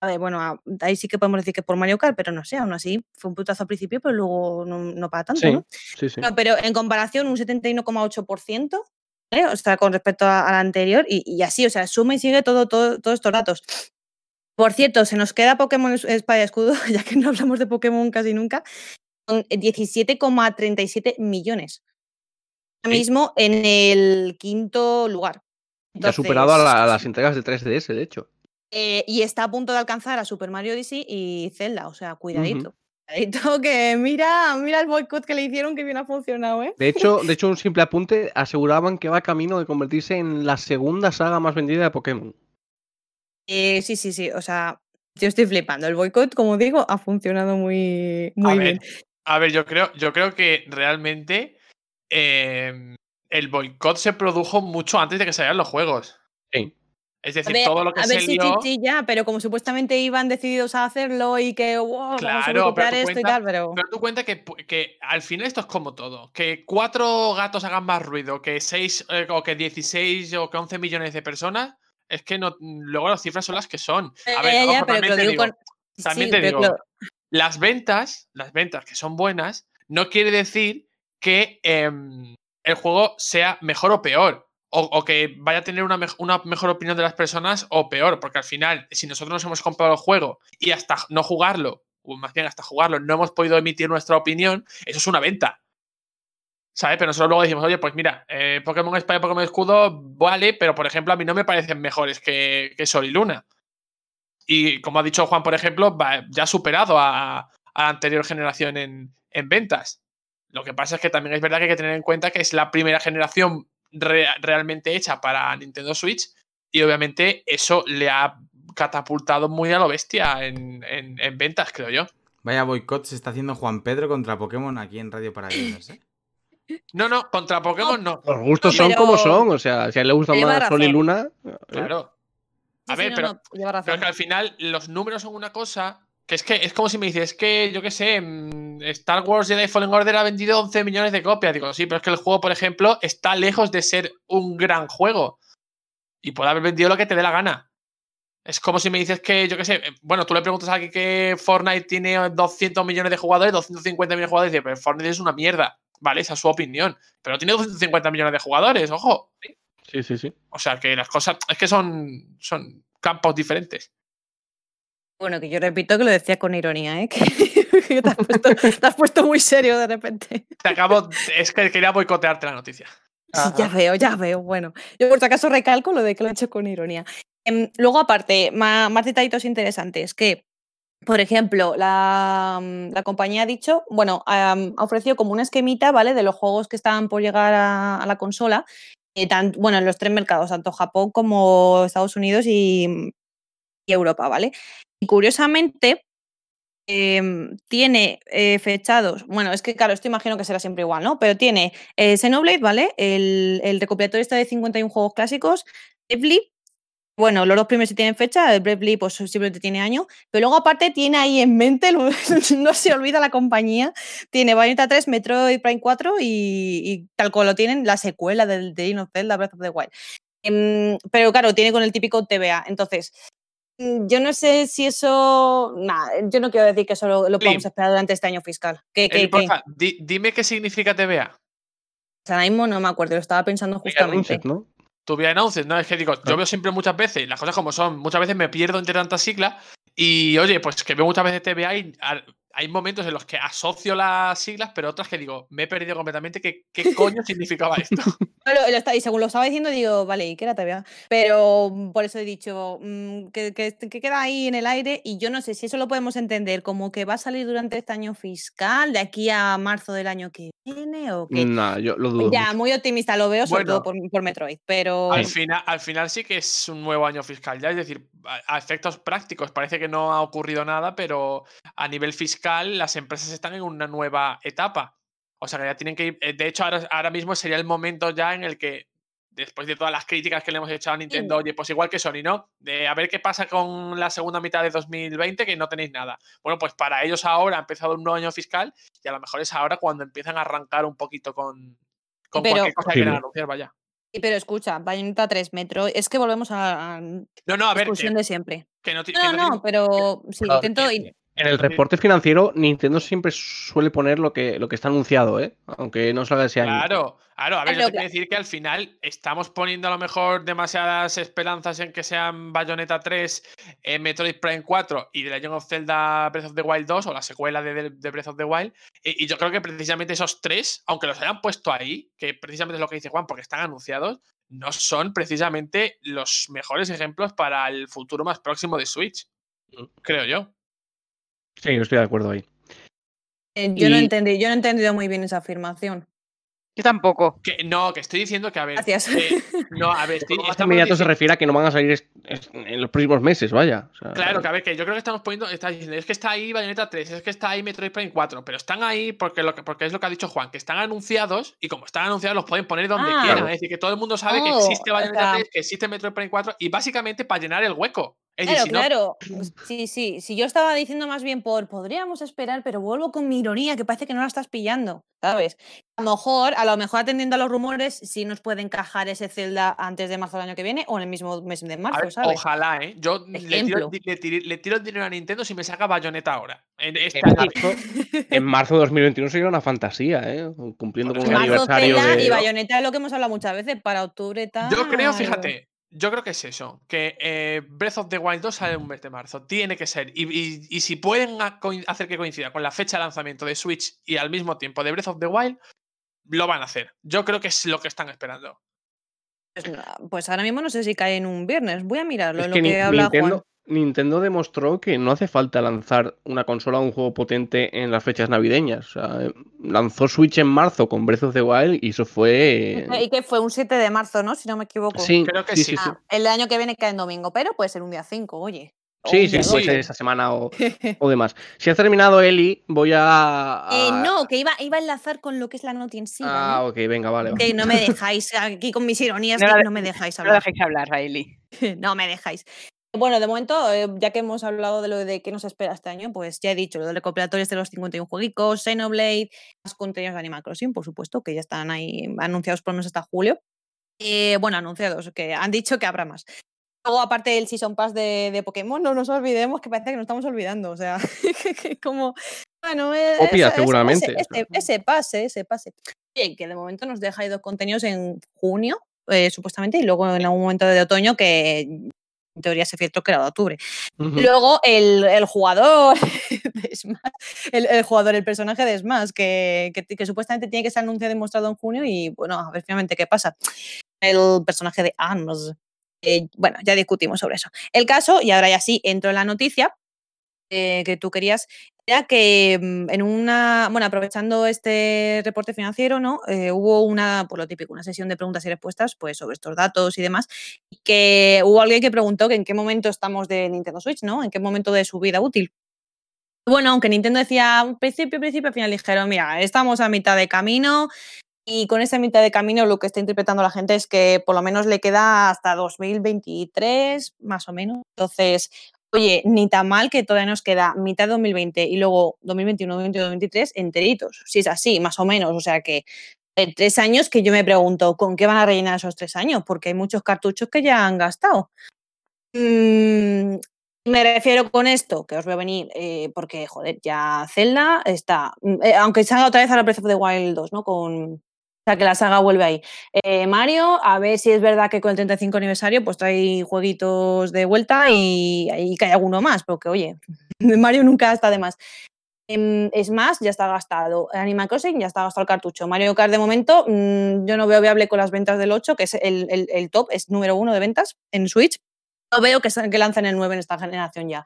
A ver, bueno, ahí sí que podemos decir que por Mario Kart, pero no sé, aún así fue un putazo al principio, pero luego no, no para tanto, Sí, ¿no? sí, sí. No, pero en comparación, un 71,8%, ¿vale? O sea, con respecto a- al anterior, y, y así, o sea, suma y sigue todo, todo, todos estos datos. Por cierto, se nos queda Pokémon Es- Espada y Escudo, ya que no hablamos de Pokémon casi nunca, con 17,37 millones. Mismo en el quinto lugar. Que ha superado a, la- a Entonces, las entregas de 3DS, de hecho. eh, y está a punto de alcanzar a Super Mario Odyssey y Zelda, o sea, cuidadito. Cuidadito que mira, mira el boicot que le hicieron que bien ha funcionado, ¿eh? De hecho, de hecho, un simple apunte, aseguraban que va camino de convertirse en la segunda saga más vendida de Pokémon. Eh, sí, sí, sí, o sea, yo estoy flipando. El boicot, como digo, ha funcionado muy, muy a bien. a ver, yo creo, yo creo que realmente eh, el boicot se produjo mucho antes de que salieran los juegos. Sí. Es A decir, ver, todo lo que a se ver, sí, sí, lió. sí, ya, pero como supuestamente iban decididos a hacerlo y que, wow, vamos a Claro, pero esto y cuenta- tal, pero... Pero tú cuenta que, que al final esto es como todo. Que cuatro gatos hagan más ruido que seis eh, o que 16 o que 11 millones de personas, es que no, luego las cifras son las que son. A ver, Ya, pero también lo te digo con- también sí, te digo, lo- las ventas, las ventas que son buenas, no quiere decir que em, el juego sea mejor o peor. O, que vaya a tener una, una mejor opinión de las personas o peor. Porque al final, si nosotros nos hemos comprado el juego y hasta no jugarlo, o más bien hasta jugarlo, no hemos podido emitir nuestra opinión, eso es una venta. ¿Sabes? Pero nosotros luego decimos, oye, pues mira, eh, Pokémon Espada y Pokémon Escudo, vale, pero por ejemplo, a mí no me parecen mejores que, que Sol y Luna. Y como ha dicho Juan, por ejemplo, ya ha superado a, a la anterior generación en, en ventas. Lo que pasa es que también es verdad que hay que tener en cuenta que es la primera generación re- realmente hecha para Nintendo Switch y obviamente eso le ha catapultado muy a lo bestia en, en- en ventas, creo yo. Vaya boicot se está haciendo Juan Pedro contra Pokémon aquí en Radio para Gamers, ¿eh? No, no, contra Pokémon no. Los gustos son como son, o sea, si a él le gusta Lleva más Sol y razón. Luna. eh, Claro. A Sí, sí, ver, no, pero, no, lleva razón. pero es que al final los números son una cosa que es que es como si me dices, es que yo qué sé, mm, Star Wars Jedi Fallen Order ha vendido 11 millones de copias. Digo, sí, pero es que el juego, por ejemplo, está lejos de ser un gran juego. Y puede haber vendido lo que te dé la gana. Es como si me dices que, yo qué sé, eh, bueno, tú le preguntas a alguien que Fortnite tiene 200 millones de jugadores, 250 millones de jugadores, y dice, pero Fortnite es una mierda. Vale, esa es su opinión. Pero tiene 250 millones de jugadores, ojo. Sí, sí, sí. O sea que las cosas, es que son, son campos diferentes. Bueno, que yo repito que lo decía con ironía, ¿eh? Que, que te, has puesto, te has puesto muy serio de repente. Te acabo, es que quería boicotearte la noticia. Sí, ya veo, ya veo. Bueno, yo por si acaso recalco lo de que lo he hecho con ironía. Em, luego, aparte, más, detallitos interesantes, que, por ejemplo, la, mm, la compañía ha dicho, bueno, ha ofrecido como una esquemita, ¿vale? De los juegos que estaban por llegar a, a la consola, eh, tan- bueno, en los tres mercados, tanto Japón como Estados Unidos y, y Europa, ¿vale? Curiosamente, em, tiene eh, fechados, bueno, es que claro, esto imagino que será siempre igual, ¿no? Pero tiene eh, Xenoblade, ¿vale? El, recopilatorio está de 51 juegos clásicos, Bravely, bueno, los dos primeros sí tienen fecha, el Bravely pues simplemente tiene año, pero luego aparte tiene ahí en mente, no se olvida la compañía, tiene Bayonetta 3, Metroid Prime 4 y, tal cual lo tienen, la secuela del de Zelda Breath of the Wild. Em, pero claro, tiene con el típico TVA. Entonces, yo no sé si eso. Nah, yo no quiero decir que eso lo, lo Lim. podamos esperar durante este año fiscal. Eli, que- porfa, di- dime qué significa TVA. o sea, ahora mismo no me acuerdo, lo estaba pensando justamente. Anuncios, ¿no? Tu vía announced, ¿no? Es que digo, yo Claro. veo siempre muchas veces, las cosas como son, muchas veces me pierdo entre tantas siglas y oye, pues que veo muchas veces TVA y hay momentos en los que asocio las siglas, pero otras que digo, me he perdido completamente qué, qué coño significaba esto. No, lo- lo está- y según lo estaba diciendo, digo, vale, ¿y qué era TVA? Pero mm, por eso he dicho mm, que, que- que queda ahí en el aire y yo no sé si eso lo podemos entender como que va a salir durante este año fiscal, de aquí a marzo del año que viene o qué. Nah, yo lo dudo. Ya, mucho. muy optimista lo veo, sobre Bueno. todo por, por Metroid, pero Al final, al final sí que es un nuevo año fiscal ya, es decir, a, a efectos prácticos parece que no ha ocurrido nada, pero a nivel fiscal las empresas están en una nueva etapa. O sea que ya tienen que ir. eh, De hecho, ahora, ahora mismo sería el momento ya en el que, después de todas las críticas que le hemos hecho a Nintendo, oye, pues igual que Sony, ¿no? De a ver qué pasa con la segunda mitad de 2020, que no tenéis nada. Bueno, pues para ellos ahora ha empezado un nuevo año fiscal y a lo mejor es ahora cuando empiezan a arrancar un poquito con, con Pero- cualquier cosa que quieran anunciar, vaya. Pero escucha, Bayonetta 3 Metroid, es que volvemos a, a la No, no, a ver, discusión que, de siempre. que no, No, que no, no no, tiene- pero sí, Claro, intento. En el reporte financiero, Nintendo siempre suele poner lo que, lo que está anunciado, ¿eh? Aunque no salga ese año. Claro, claro, a ver, Es yo lo te quiero decir que al final estamos poniendo a lo mejor demasiadas esperanzas en que sean Bayonetta 3, eh, Metroid Prime 4 y The Legend of Zelda Breath of the Wild 2 o la secuela de, de- de Breath of the Wild. Y, y yo creo que precisamente esos tres, aunque los hayan puesto ahí, que precisamente es lo que dice Juan, porque están anunciados, no son precisamente los mejores ejemplos para el futuro más próximo de Switch. Mm. Creo yo. Sí, yo estoy de acuerdo ahí. eh, yo, no entendí, yo no he entendido muy bien esa afirmación. Yo tampoco. Que, no, que estoy diciendo que, a ver. Gracias. no, a ver, estoy, inmediato se refiere a que no van a salir en los próximos meses, vaya. O sea, Claro, que a ver, que yo creo que estamos poniendo, está diciendo, es que está ahí Bayonetta 3, es que está ahí Metroid Prime 4, pero están ahí porque, lo que, porque es lo que ha dicho Juan, que están anunciados y como están anunciados los pueden poner donde Ah. quieran. Claro. Es decir, que todo el mundo sabe que Oh, existe o Bayonetta sea- 3, que existe Metroid Prime 4 y básicamente para llenar el hueco. Es Claro, si no, claro. Sí, sí. Si yo estaba diciendo más bien por podríamos esperar, pero vuelvo con mi ironía, que parece que no la estás pillando, ¿sabes? A lo mejor, a lo mejor atendiendo a los rumores, sí nos puede encajar ese Zelda antes de marzo del año que viene o en el mismo mes de marzo, ver, ¿sabes? ojalá, ¿eh? Yo le tiro, le, tiro, le tiro el dinero a Nintendo si me saca Bayonetta ahora. En este En marzo, en marzo de 2021 sería una fantasía, ¿eh? Cumpliendo con Marzo, aniversario Zelda de... y Bayonetta es lo que hemos hablado muchas veces, para octubre tal. Yo creo, fíjate, yo creo que es eso, que eh, Breath of the Wild 2 sale un mes de marzo, tiene que ser. Y, y- y si pueden hacer que coincida con la fecha de lanzamiento de Switch y al mismo tiempo de Breath of the Wild, lo van a hacer. Yo creo que es lo que están esperando. Pues, pues ahora mismo no sé si cae en un viernes. Voy a mirarlo, Es que lo que habla Nintendo, Juan. Nintendo demostró que no hace falta lanzar una consola o un juego potente en las fechas navideñas. O sea, eh, lanzó Switch en marzo con Breath of the Wild y eso fue... Y que fue un 7 de marzo, ¿no? Si no me equivoco. Sí, Creo que sí, sí. sí, sí. Ah, el año que viene cae en domingo, pero puede ser un día 5, oye. Sí, sí, puede ser esa semana o, o demás. Si has terminado, Eli, voy a... Eh, no, que iba, iba a enlazar con lo que es la noti en sí. Ah, ok, venga, vale. vale. Que no me dejáis aquí con mis ironías, No que la- no me dejáis No lo hablar. dejéis hablar, Raeli. no me dejáis. Bueno, de momento, eh, ya que hemos hablado de lo de qué nos espera este año, pues ya he dicho lo de recopilatorios de los 51 jueguicos, Xenoblade, más contenidos de Animal Crossing, por supuesto, que ya están ahí anunciados por lo menos hasta julio. Eh, bueno, anunciados, que han dicho que habrá más. Luego, aparte del Season Pass de, de Pokémon, no nos olvidemos que parece que nos estamos olvidando. O sea, que como. Bueno, ese- ese- seguramente, Ese, ese- ese pase, ese pase. Oye, que de momento nos deja ahí dos contenidos en junio, eh, supuestamente, y luego en algún momento de otoño que en teoría se filtró que era de octubre. Luego el, el jugador de Smash, el, el jugador, el personaje de Smash, que, que, que supuestamente tiene que ser anunciado y mostrado en junio, y bueno, a ver finalmente qué pasa. El personaje de Arms. eh, bueno, ya discutimos sobre eso. El caso, y ahora ya sí entro en la noticia eh, que tú querías, que mm, en una, bueno, aprovechando este reporte financiero, ¿no? Eh, hubo una, por lo típico, una sesión de preguntas y respuestas, pues sobre estos datos y demás, y que hubo alguien que preguntó que en qué momento estamos de Nintendo Switch, ¿no? En qué momento de su vida útil. Bueno, aunque Nintendo decía principio, principio, al final dijeron, mira, estamos a mitad de camino y con esa mitad de camino lo que está interpretando la gente es que por lo menos le queda hasta 2023, más o menos. Entonces, oye, ni tan mal que todavía nos queda mitad de 2020 y luego 2021, 2022, 2023 enteritos. Si es así, más o menos. O sea que eh, tres años que yo me pregunto, ¿con qué van a rellenar esos tres años? Porque hay muchos cartuchos que ya han gastado. Mm, me refiero con esto, que os veo venir, eh, porque, joder, ya Zelda está, mm, eh, aunque salga otra vez a la Breath of the Wild 2, ¿no? Con, o sea, que la saga vuelve ahí. Eh, Mario, a ver si es verdad que con el 35 aniversario pues trae jueguitos de vuelta y, y que hay alguno más, porque, oye, Mario nunca está de más. Em, Smash ya está gastado, Animal Crossing ya está gastado el cartucho. Mario Kart de momento mm, yo no veo viable con las ventas del 8, que es el, top, es número uno de ventas en Switch. No veo que, que lancen el 9 en esta generación ya.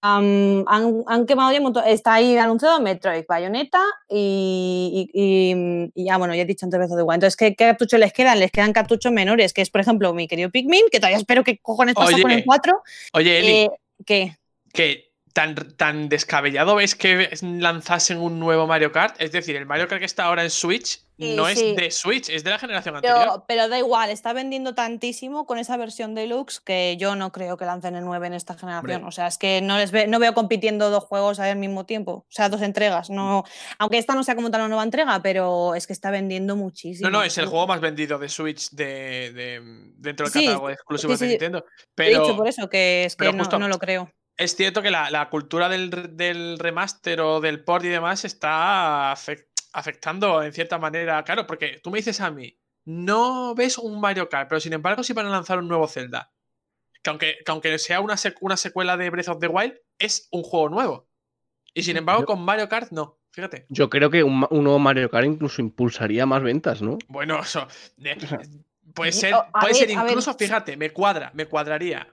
Am, han, han quemado ya un montón. Está ahí anunciado Metroid, Bayonetta y, y- y- y ya, bueno, ya he dicho antes the Wild. Entonces, ¿qué, ¿qué cartuchos les quedan? Les quedan cartuchos menores, que es, por ejemplo, mi querido Pikmin, que todavía espero que cojones pasa con el Oye, 4. Oye, Eli, Eh, ¿Qué? que tan, tan descabellado ves que lanzasen un nuevo Mario Kart. Es decir, el Mario Kart que está ahora en Switch Sí, no es de Switch, es de la generación anterior. Pero, pero da igual, está vendiendo tantísimo con esa versión deluxe que yo no creo que lancen el 9 en esta generación. Hombre. O sea, es que no les ve- no veo compitiendo dos juegos al mismo tiempo. O sea, dos entregas. No, aunque esta no sea como tal una nueva entrega, pero es que está vendiendo muchísimo. No, no, es el juego más vendido de Switch de, de- dentro del Sí, catálogo sí, de. Nintendo. He dicho Pero por eso que es que pero no lo creo. Es cierto que la, la cultura del, re- del remaster o del port y demás está afec- afectando en cierta manera. Claro, porque tú me dices a mí, no ves un Mario Kart, pero sin embargo sí van a lanzar un nuevo Zelda. Que aunque, que aunque sea una, sec- una secuela de Breath of the Wild, es un juego nuevo. Y sin embargo, con Mario Kart no. Fíjate. Yo creo que un, nuevo Mario Kart incluso impulsaría más ventas, ¿no? Bueno, eso. eh, puede Sí, ser, puede ver, ser incluso, fíjate, me cuadra, me cuadraría.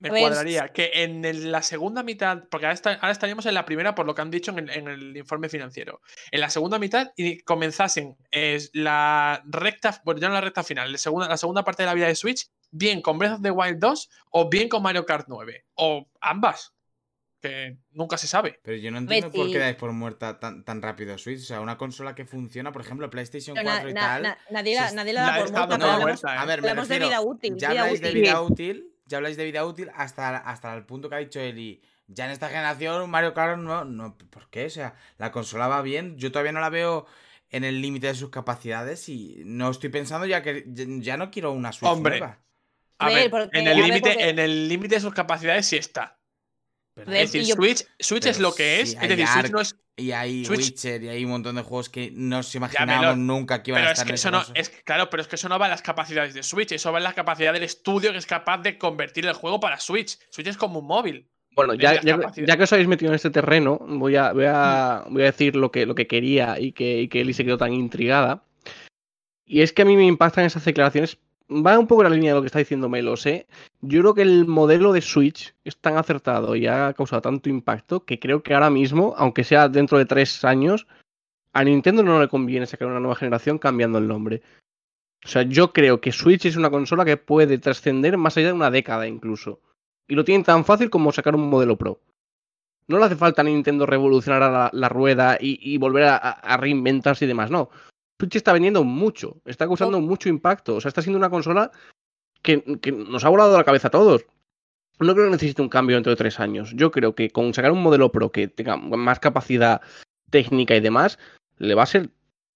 Me A ver, cuadraría que en el- la segunda mitad, porque ahora, está- ahora estaríamos en la primera por lo que han dicho en el, en el informe financiero. En la segunda mitad y comenzasen es la recta, bueno, ya no la recta final, la segunda, la segunda parte de la vida de Switch, bien con Breath of the Wild 2 o bien con Mario Kart 9. O ambas. Que nunca se sabe. Pero yo no entiendo por qué dais por muerta tan, tan rápido a Switch. O sea, una consola que funciona, por ejemplo, PlayStation Pero na- 4 y na- tal. na- nadie, la, nadie la da por muerta, no, muerta, a ¿eh? ver, me hablamos de vida útil. ya vida habláis de útil. vida útil, ya habláis de vida útil hasta, hasta el punto que ha dicho Eli. Ya en esta generación, Mario Kart no, no. ¿Por qué? O sea, la consola va bien. Yo todavía no la veo en el límite de sus capacidades y no estoy pensando ya que ya, no quiero una Switch Hombre, nueva. A A ver, ver, porque- en el límite porque- en el límite de sus capacidades sí está. Pero- Es decir, yo- Switch, Switch es lo que es. sí, es decir, Switch no es. Y hay Switch- Witcher y hay un montón de juegos que no Ya, imaginábamos nunca que iban Pero a es estar que eso no. Es, claro, pero es que eso no va en las capacidades de Switch. Eso va en la capacidad del estudio que es capaz de convertir el juego para Switch. Switch es como un móvil. Bueno, ya, ya- que os habéis metido en este terreno, voy a, voy a, voy a decir lo que, lo que quería y que, y que Eli se quedó tan intrigada. Y es que a mí me impactan esas declaraciones. Va un poco en la línea de lo que está diciendo Melos, ¿eh? Yo creo que el modelo de Switch es tan acertado y ha causado tanto impacto que creo que ahora mismo, aunque sea dentro de tres años, a Nintendo no le conviene sacar una nueva generación cambiando el nombre. O sea, yo creo que Switch es una consola que puede trascender más allá de una década incluso. Y lo tienen tan fácil como sacar un modelo Pro. No le hace falta a Nintendo revolucionar la, rueda y, volver a- a reinventarse y demás, no. Switch está vendiendo mucho, está causando mucho impacto. O sea, está siendo una consola que, que nos ha volado la cabeza a todos. No creo que necesite un cambio dentro de tres años. Yo creo que con sacar un modelo Pro que tenga más capacidad técnica y demás, le va a ser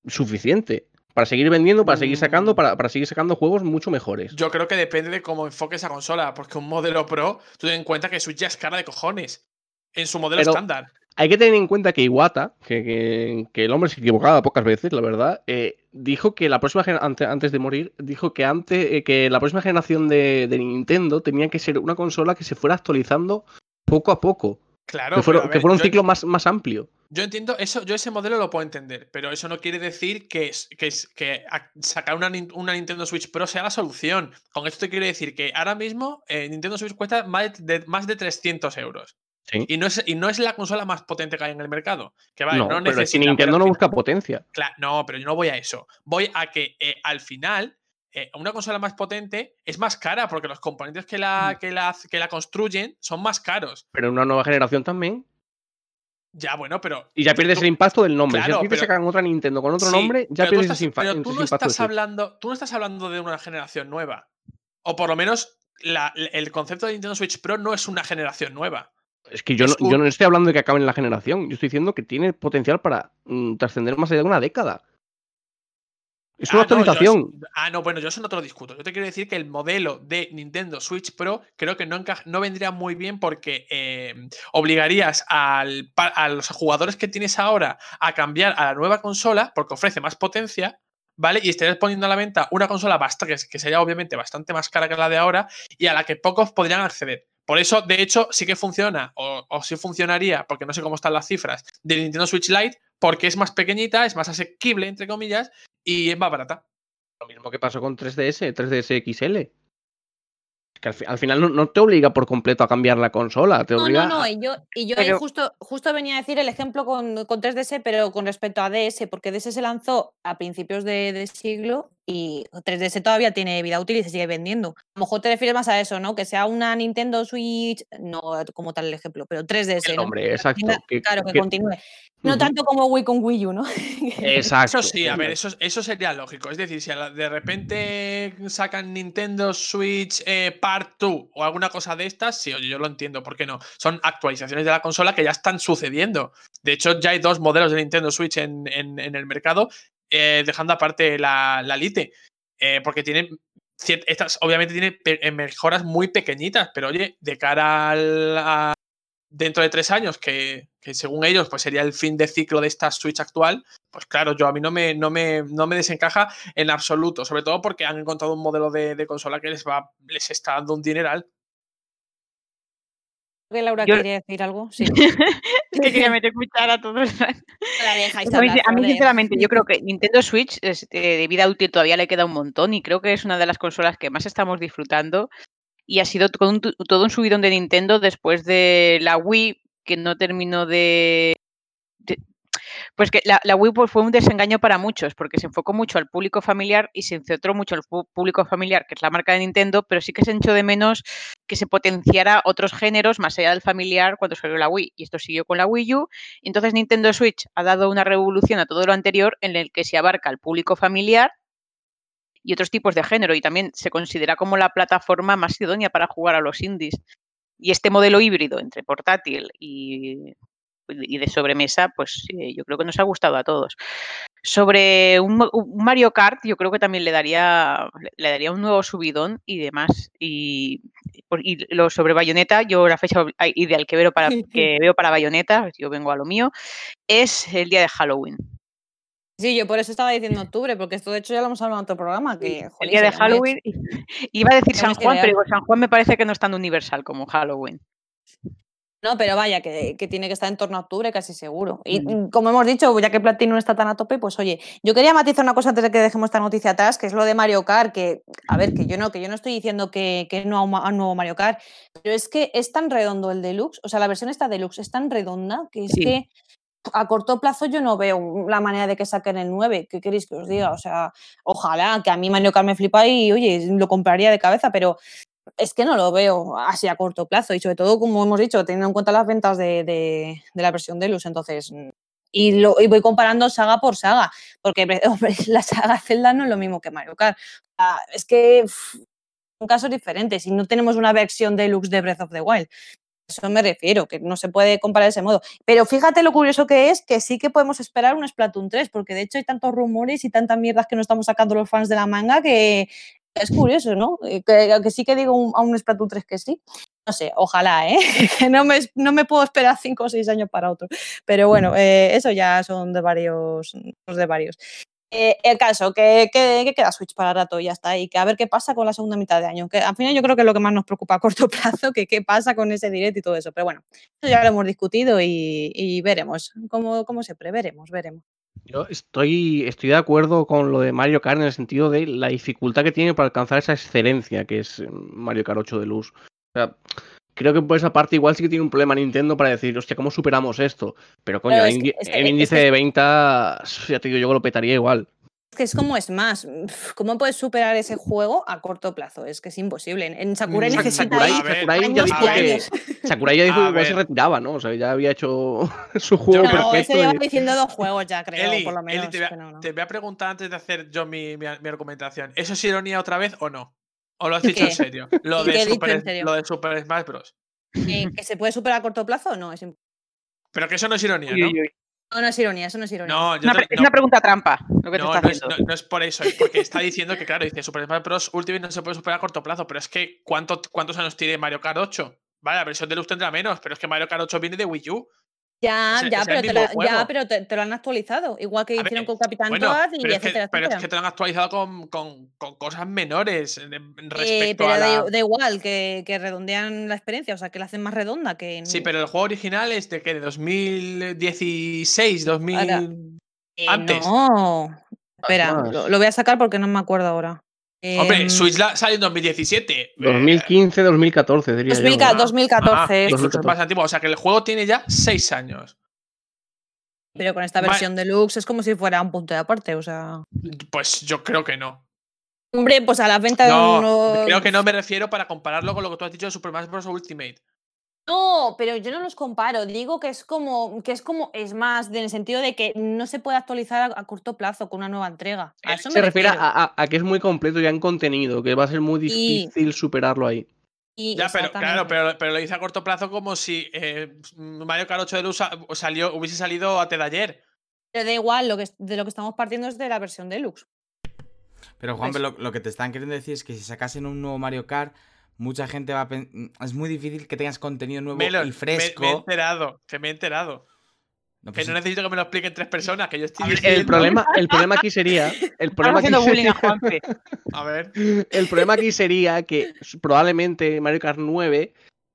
suficiente para seguir vendiendo, para seguir sacando, Mm. para, para seguir sacando juegos mucho mejores. Yo creo que depende de cómo enfoques esa consola. Porque un modelo Pro, tú ten en cuenta que Switch ya es cara de cojones. En su modelo estándar. Hay que tener en cuenta que Iwata, que, que- que el hombre se equivocaba pocas veces, la verdad, eh, dijo que la próxima gener- ante- antes de morir, dijo que antes eh, que la próxima generación de, de Nintendo tenía que ser una consola que se fuera actualizando poco a poco. Claro, que, fuera, que fuera un ciclo más, más amplio. Yo entiendo eso, yo ese modelo lo puedo entender, pero eso no quiere decir que, que, sacar una, Nin- una Nintendo Switch Pro sea la solución. Con esto te quiero decir que ahora mismo eh, Nintendo Switch cuesta más de, más de 300 euros. Sí. Y no, es, y no es la consola más potente que hay en el mercado. Que vale, no, no, pero necesita, Nintendo pero no busca potencia. Cla- no, pero yo no voy a eso. Voy a que eh, al final eh, una consola más potente es más cara porque los componentes que Mm. la, que, la, que la construyen son más caros. Pero en una nueva generación también. Ya, bueno, pero. Y ya pierdes tú- el impacto del nombre. Claro, si pero- sacan otra Nintendo con otro Sí, nombre, ya pierdes estás- ese, pero tú no impacto estás hablando, tú no estás hablando de una generación nueva. O por lo menos la- el concepto de Nintendo Switch Pro no es una generación nueva. Es que yo, es no, yo un- no estoy hablando de que acabe en la generación. Yo estoy diciendo que tiene potencial para mm, trascender más allá de una década. Es una Ah, no, yo actualización. ah, no, bueno, yo eso no te lo discuto. Yo te quiero decir que el modelo de Nintendo Switch Pro creo que no, vendría muy bien porque eh, obligarías al a los jugadores que tienes ahora a cambiar a la nueva consola porque ofrece más potencia, ¿vale? Y estarías poniendo a la venta una consola bastante, que sería obviamente bastante más cara que la de ahora y a la que pocos podrían acceder. Por eso, de hecho, sí que funciona, o, o sí funcionaría, porque no sé cómo están las cifras, de Nintendo Switch Lite, porque es más pequeñita, es más asequible, entre comillas, y es más barata. Lo mismo que pasó con 3DS, 3DS XL. Que al, fi- al final no, no te obliga por completo a cambiar la consola, te No, obliga no, no, a- y yo, y yo ahí Pero- justo, justo venía a decir el ejemplo con, con 3DS, pero con respecto a DS, porque DS se lanzó a principios de, de siglo y 3DS todavía tiene vida útil y se sigue vendiendo. A lo mejor te refieres más a eso, ¿no? Que sea una Nintendo Switch, no como tal el ejemplo, pero 3DS, el ¿no? nombre, exacto. claro, que, que- continúe. No tanto como Wii con Wii U, ¿no? Exacto. Eso sí, a ver, eso, eso sería lógico. Es decir, si de repente sacan Nintendo Switch eh, Part 2 o alguna cosa de estas, sí, oye, yo lo entiendo, ¿por qué no? Son actualizaciones de la consola que ya están sucediendo. De hecho, ya hay dos modelos de Nintendo Switch en, en- en el mercado, eh, dejando aparte la, la Lite, eh, porque tienen. cier- Estas obviamente tienen pe- eh, mejoras muy pequeñitas, pero oye, de cara al, a- dentro de tres años, que, que según ellos pues sería el fin de ciclo de esta Switch actual, pues claro, yo a mí no me, no me, no me desencaja en absoluto, sobre todo porque han encontrado un modelo de, de consola que les va, les está dando un dineral. Que Laura Yo- quería decir algo. Sí. Es que quería meter cuchara a todos. La dejáis A mí, a mí, sinceramente, yo creo que Nintendo Switch es, eh, de vida útil todavía le queda un montón y creo que es una de las consolas que más estamos disfrutando y ha sido todo un, tu- todo un subidón de Nintendo después de la Wii que no terminó de... de- pues que la, Wii pues, fue un desengaño para muchos porque se enfocó mucho al público familiar y se centró mucho al público familiar, que es la marca de Nintendo, pero sí que se echó de menos que se potenciara otros géneros más allá del familiar cuando salió la Wii. Y esto siguió con la Wii U entonces Nintendo Switch ha dado una revolución a todo lo anterior en el que se abarca el público familiar y otros tipos de género y también se considera como la plataforma más idónea para jugar a los indies. Y este modelo híbrido entre portátil y, y de sobremesa, pues eh, yo creo que nos ha gustado a todos. Sobre un, Mario Kart, yo creo que también le daría, le daría un nuevo subidón y demás. Y, y lo sobre Bayonetta, yo la fecha ideal que veo para, que veo para Bayonetta, yo vengo a lo mío, es el día de Halloween. Sí, yo por eso estaba diciendo octubre, porque esto de hecho ya lo hemos hablado en otro programa. Que, el día de Halloween. Iba a decir San Juan, pero digo, San Juan me parece que no es tan universal como Halloween. No, pero vaya, que, que tiene que estar en torno a octubre casi seguro. Y Mm. mm, como hemos dicho, ya que Platino no está tan a tope, pues oye, yo quería matizar una cosa antes de que dejemos esta noticia atrás, que es lo de Mario Kart, que, a ver, que yo no, que yo no estoy diciendo que, que no a un, ma- a un nuevo Mario Kart, pero es que es tan redondo el deluxe, o sea, la versión esta deluxe es tan redonda que es Sí. que a corto plazo yo no veo la manera de que saquen el 9. ¿Qué queréis que os diga? O sea, ojalá que a mí Mario Kart me flipa y, oye, lo compraría de cabeza, pero es que no lo veo así a corto plazo y sobre todo, como hemos dicho, teniendo en cuenta las ventas de, de- de la versión Deluxe, entonces... mm, Y, lo, y voy comparando saga por saga, porque hombre, la saga Zelda no es lo mismo que Mario Kart. Sea, es que son casos diferentes y no tenemos una versión Deluxe de Breath of the Wild. Eso me refiero, que no se puede comparar de ese modo. Pero fíjate lo curioso que es que sí que podemos esperar un Splatoon 3, porque de hecho hay tantos rumores y tantas mierdas que nos estamos sacando los fans de la manga que es curioso, ¿no? Eh, Que, que sí que digo un- a un Splatoon 3 que sí. No sé, ojalá, ¿eh? Que no me, no me puedo esperar 5 o 6 años para otro. Pero bueno, eh, eso ya son de varios. de varios. Eh, el caso, que, que- que queda Switch para rato y ya está. Y que a ver qué pasa con la segunda mitad de año. Que al final yo creo que es lo que más nos preocupa a corto plazo, que qué pasa con ese direct y todo eso. Pero bueno, eso ya lo hemos discutido y, y veremos. Como, como siempre, veremos, veremos. Yo estoy, estoy de acuerdo con lo de Mario Kart en el sentido de la dificultad que tiene para alcanzar esa excelencia que es eh, Mario Kart 8 de luz. O sea, creo que por esa parte igual sí que tiene un problema Nintendo para decir, hostia, ¿cómo superamos esto? Pero coño, el, es que- indi- es que- el es índice que- de ventas, ya te digo yo lo petaría igual. Es que es como Smash. ¿Cómo puedes superar ese juego a corto plazo? Es que es imposible. En- Sakurai necesita Sakurai- Sakurai ya años dijo que, años. Sakurai ya dijo A que igual se retiraba, ¿no? O sea, ya había hecho su juego Yo- No, ese perfecto. lleva y- diciendo dos juegos ya, creo, Eli, por lo Eli, menos. te, voy a, pero no. te voy a preguntar antes de hacer yo mi, mi- mi argumentación. ¿Eso es ironía otra vez o no? ¿O lo has dicho en serio? Lo ¿Y qué de, Super, en serio? lo de Super Smash Bros. Eh, ¿Que se puede superar a corto plazo? No, es imposible. Pero que eso no es ironía, Uy, ¿no? uy, uy. No, no es ironía, eso no es ironía. No, Una te- Es no, una pregunta trampa lo que te no, está no es, haciendo. no- no es por eso, es porque está diciendo que, claro, dice Super Smash Bros. Ultimate no se puede superar a corto plazo, pero es que ¿cuánto, ¿cuántos años tiene Mario Kart 8? Vale, la versión Deluxe tendrá menos, pero es que Mario Kart 8 viene de Wii U. Ya, ya, es pero, te, la- ya, pero te, te lo han actualizado. Igual que A ver, hicieron con Capitán Bueno, Toad y pero, es que, etcétera, pero es etcétera. que te lo han actualizado con, con- con cosas menores eh, Eh, respecto pero a la... da, igual, que, que redondean la experiencia, o sea, que la hacen más redonda que. Sí, pero el juego original es de que de 2016, 2000... Ahora, Eh, antes. No. Espera, lo voy a sacar porque no me acuerdo ahora. Hombre, Em, Switch la- salió en 2017. eh, 2015, 2014, diría yo. 2000 Ah, 2014. ah, es- incluso es más antiguo. O sea que el juego tiene ya 6 años. pero con esta versión deluxe es como si fuera un punto de aparte, o sea. Pues yo creo que no. Hombre, pues a las ventas No, no. creo que no me refiero para compararlo con lo que tú has dicho de Super Smash Bros. Ultimate. No, pero yo no los comparo. Digo que es como que es como es más en el sentido de que no se puede actualizar a, a corto plazo con una nueva entrega. A eso Se me refiere a, a- a que es muy completo ya en contenido, que va a ser muy Y- difícil superarlo ahí. Y Ya, pero claro, pero, pero lo hice a corto plazo como si eh, Mario Kart 8 de luz sa- salió, hubiese salido antes de ayer. Pero da igual, lo que, de lo que estamos partiendo es de la versión deluxe. Pero Juan, Pues- lo, lo que te están queriendo decir es que si sacasen un nuevo Mario Kart, mucha gente va a Es muy difícil que tengas contenido nuevo Melon, y me- fresco. Me, he enterado, que me he enterado. No, Que pues no necesito que me lo expliquen tres personas, que yo estoy ver, el diciendo- problema, el problema aquí sería. El problema aquí a sería. A ver. el problema aquí sería que probablemente Mario Kart 9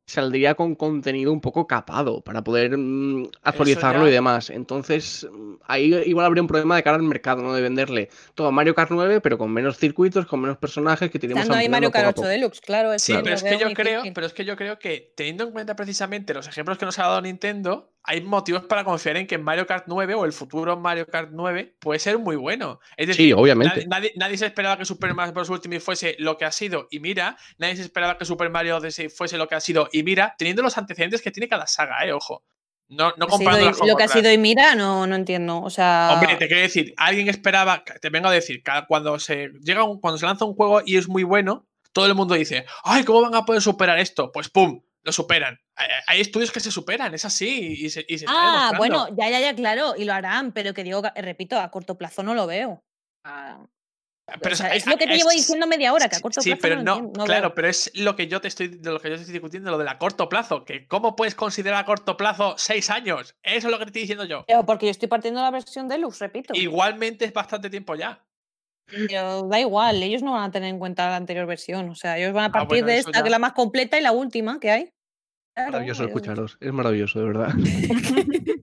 saldría con contenido un poco capado para poder mm, actualizarlo ya. y demás. Entonces, mm, ahí igual habría un problema de cara al mercado, ¿no? De venderle todo a Mario Kart 9, pero con menos circuitos, con menos personajes que tenemos Estando ahí Mario Kart 8 poco. Deluxe, claro. Es Sí, que pero lo es que yo creo, pero es que yo creo que teniendo en cuenta precisamente los ejemplos que nos ha dado Nintendo, hay motivos para confiar en que Mario Kart 9 o el futuro Mario Kart 9 puede ser muy bueno. Es decir, Sí, obviamente. nadie, nadie- nadie se esperaba que Super Mario Bros. Ultimate fuese lo que ha sido y mira, nadie se esperaba que Super Mario Odyssey fuese lo que ha sido y mira, teniendo los antecedentes que tiene cada saga, eh, ojo. No, no con lo que ha sido y mira, no, no entiendo. O sea. Hombre, te quiero decir, alguien esperaba, te vengo a decir, cuando se llega un- cuando se lanza un juego y es muy bueno, todo el mundo dice, ay, ¿cómo van a poder superar esto? Pues pum, lo superan. Hay, estudios que se superan, es así, y se, y se está Ah, bueno, ya, ya, ya, claro, y lo harán, pero que digo, que- repito, a corto plazo no lo veo. Ah, Pero o sea, hay- es lo que te llevo diciendo media hora, que a corto Sí, plazo pero no, no, no claro, veo. pero es lo que yo te estoy, de lo que yo te estoy discutiendo, lo del a corto plazo, que cómo puedes considerar a corto plazo seis años. Eso es lo que te estoy diciendo yo. Pero porque yo estoy partiendo de la versión deluxe, repito. Igualmente es bastante tiempo ya. Pero da igual, ellos no van a tener en cuenta la anterior versión. O sea, ellos van a Ah, partir bueno, de esta, ya. que es la más completa y la última que hay. Claro, Maravilloso escucharos, es maravilloso, de verdad.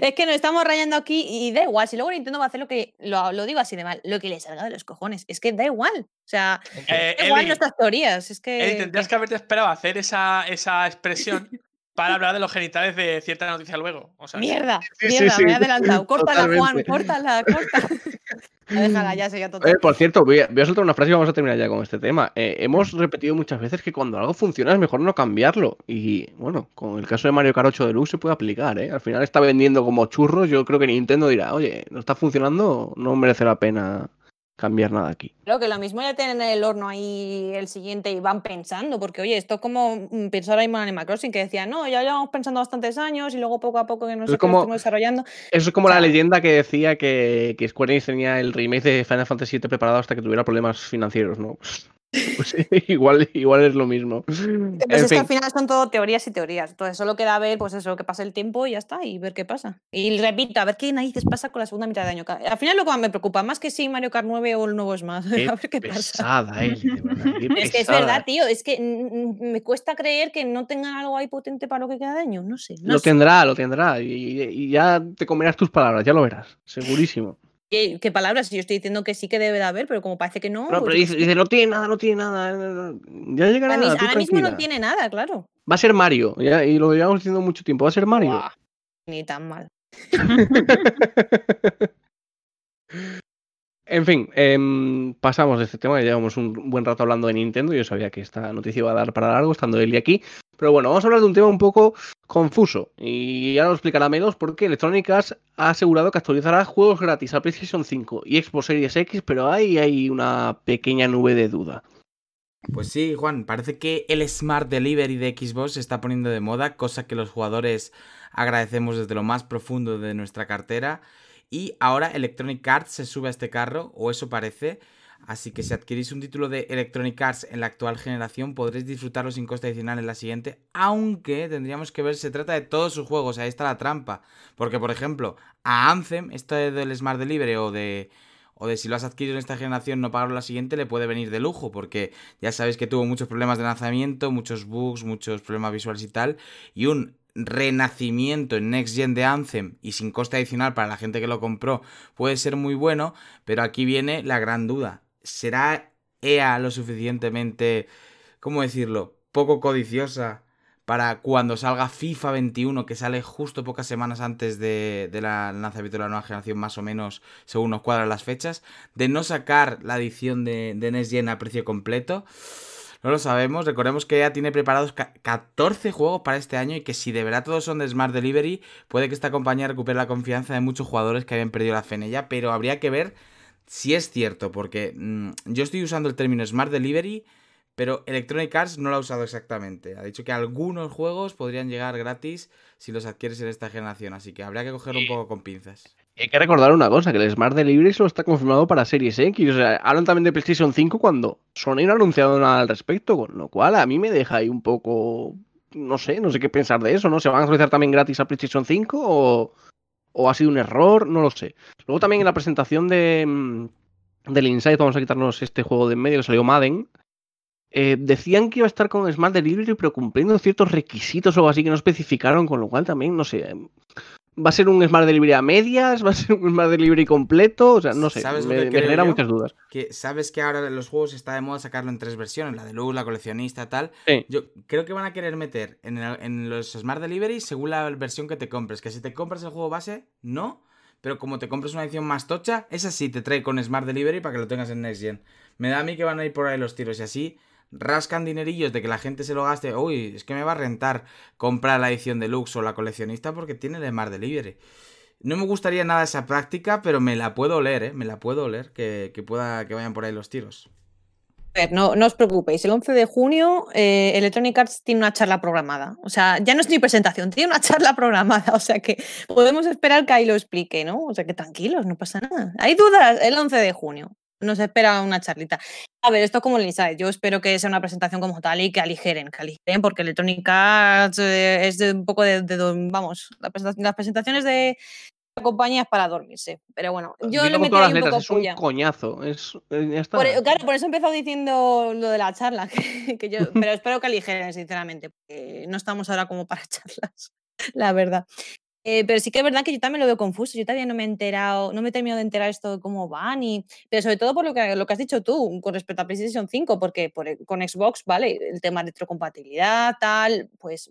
Es que nos estamos rayando aquí y da igual. Si luego Nintendo va a hacer lo que, lo, lo digo así de mal, lo que le salga de los cojones. Es que da igual. O sea, Eh, da igual Eli, nuestras teorías. Es que. Eli, tendrías que haberte esperado a hacer esa, esa expresión para hablar de los genitales de cierta noticia luego. O sea, Mierda, Sí, sí, mierda, me he sí, adelantado. Córtala, Juan, totalmente. córtala, corta. Déjala, ya sería Eh, por cierto, voy a, voy a soltar una frase y vamos a terminar ya con este tema. Eh, hemos repetido muchas veces que cuando algo funciona es mejor no cambiarlo. Y bueno, con el caso de Mario Kart 8 Deluxe se puede aplicar, ¿eh? Al final está vendiendo como churros. Yo creo que Nintendo dirá, oye, no está funcionando, no merece la pena cambiar nada aquí. Creo que lo mismo ya tienen el horno ahí el siguiente y van pensando, porque oye, esto es como mm, pensó ahora mismo en Animal Crossing, que decía, no, ya llevamos pensando bastantes años y luego poco a poco que no Es sé qué como- lo estamos desarrollando. Eso es como O la leyenda que decía que, que Square Enix tenía el remake de Final Fantasy VII preparado hasta que tuviera problemas financieros, ¿no? Pues igual, igual es lo mismo. Pues En es que al final son todo teorías y teorías. Entonces solo queda ver, pues eso, que pase el tiempo y ya está, y ver qué pasa. Y repito, a ver qué narices pasa con la segunda mitad de año. Al final lo que más me preocupa, más que si Mario Kart 9 o el nuevo es más. Qué a ver qué pasa. pesada, qué Es que es verdad, tío, es que me cuesta creer que no tengan algo ahí potente para lo que queda de año. No sé. No Lo sé. tendrá, lo tendrá. Y, y ya te comerás tus palabras, ya lo verás. Segurísimo. ¿Qué, qué palabras? Yo estoy diciendo que sí que debe de haber, pero como parece que no. No, pues pero yo dice, no tiene nada, no tiene nada. eh, Ya llegará. Ahora, tú ahora mismo no tiene nada, claro. Va a ser Mario, ya- y lo llevamos diciendo mucho tiempo. Va a ser Mario. Ni tan mal. En fin, em, pasamos de este tema, ya llevamos un buen rato hablando de Nintendo. Yo sabía que esta noticia iba a dar para largo, estando Eli aquí. Pero bueno, vamos a hablar de un tema un poco confuso. Y ahora lo explicará Melos porque Electronic Arts ha asegurado que actualizará juegos gratis a PlayStation 5 y Xbox Series X, pero ahí hay una pequeña nube de duda. Pues sí, Juan, parece que el Smart Delivery de Xbox se está poniendo de moda, cosa que los jugadores agradecemos desde lo más profundo de nuestra cartera. Y ahora Electronic Arts se sube a este carro, o eso parece. Así que si adquirís un título de Electronic Arts en la actual generación, podréis disfrutarlo sin coste adicional en la siguiente. Aunque tendríamos que ver, se trata de todos sus juegos, ahí está la trampa. Porque, por ejemplo, a Anthem, esto del Smart Delivery o de o de si lo has adquirido en esta generación no pagarlo la siguiente, le puede venir de lujo, porque ya sabéis que tuvo muchos problemas de lanzamiento, muchos bugs, muchos problemas visuales y tal, y un renacimiento en Next Gen de Anthem y sin coste adicional para la gente que lo compró puede ser muy bueno, pero aquí viene la gran duda. ¿Será EA lo suficientemente, cómo decirlo, poco codiciosa para cuando salga FIFA 21, que sale justo pocas semanas antes de, la lanzamiento de la nueva generación, más o menos, según nos cuadran las fechas, de no sacar la edición de, de Next Gen a precio completo? No lo sabemos. Recordemos que ya tiene preparados 14 juegos para este año y que si de verdad todos son de Smart Delivery, puede que esta compañía recupere la confianza de muchos jugadores que habían perdido la fe en ella, pero habría que ver si es cierto, porque mmm, yo estoy usando el término Smart Delivery, pero Electronic Arts no lo ha usado exactamente. Ha dicho que algunos juegos podrían llegar gratis si los adquieres en esta generación, así que habría que cogerlo un poco con pinzas. Hay que recordar una cosa, que el Smart Delivery solo está confirmado para Series X. O sea, hablan también de PlayStation 5 cuando Sony no ha anunciado nada al respecto, con lo cual a mí me deja ahí un poco... No sé, no sé qué pensar de eso, ¿no? ¿Se van a actualizar también gratis a PlayStation 5 o, o ha sido un error? No lo sé. Luego también en la presentación de del Insight, vamos a quitarnos este juego de en medio que salió Madden, eh, decían que iba a estar con Smart Delivery, pero cumpliendo ciertos requisitos o algo así que no especificaron, con lo cual también, no sé, ¿Va a ser un Smart Delivery a medias? ¿Va a ser un Smart Delivery completo? O sea, no sé, ¿Sabes me, me genera muchas dudas. Que sabes que ahora en los juegos está de moda sacarlo en tres versiones, la de luz, la coleccionista, tal. Sí. Yo creo que van a querer meter en, el, en, los Smart Delivery según la versión que te compres. Que si te compras el juego base, no. Pero como te compres una edición más tocha, esa sí te trae con Smart Delivery para que lo tengas en Next Gen. Me da a mí que van a ir por ahí los tiros y así rascan dinerillos de que la gente se lo gaste. Uy, es que me va a rentar comprar la edición deluxe o la coleccionista porque tiene el Smart Delivery. No me gustaría nada esa práctica, pero me la puedo oler, ¿eh? Me la puedo oler que, que pueda que vayan por ahí los tiros. A ver, no, no os preocupéis, el 11 de junio eh, Electronic Arts tiene una charla programada. O sea, ya no es ni presentación, tiene una charla programada. O sea que podemos esperar que ahí lo explique, ¿no? O sea que tranquilos, no pasa nada. Hay dudas el 11 de junio. Nos espera una charlita. A ver, esto como el Inside. Yo espero que sea una presentación como tal y que aligeren, que aligeren, porque Electronic Arts eh, es de un poco de, de, vamos, las presentaciones de la compañía es para dormirse. Pero bueno, yo Dilo le metí un poco es un puya. coñazo. Es, eh, está. Por- claro, por eso he empezado diciendo lo de la charla, que, que yo, pero espero que aligeren, sinceramente, porque no estamos ahora como para charlas, la verdad. Eh, pero sí que es verdad que yo también lo veo confuso. Yo todavía no me he enterado, no me he terminado de enterar esto de cómo van, y, pero sobre todo por lo que, lo que has dicho tú con respecto a PlayStation 5, porque por, el- con Xbox, vale, el tema de retrocompatibilidad, tal, pues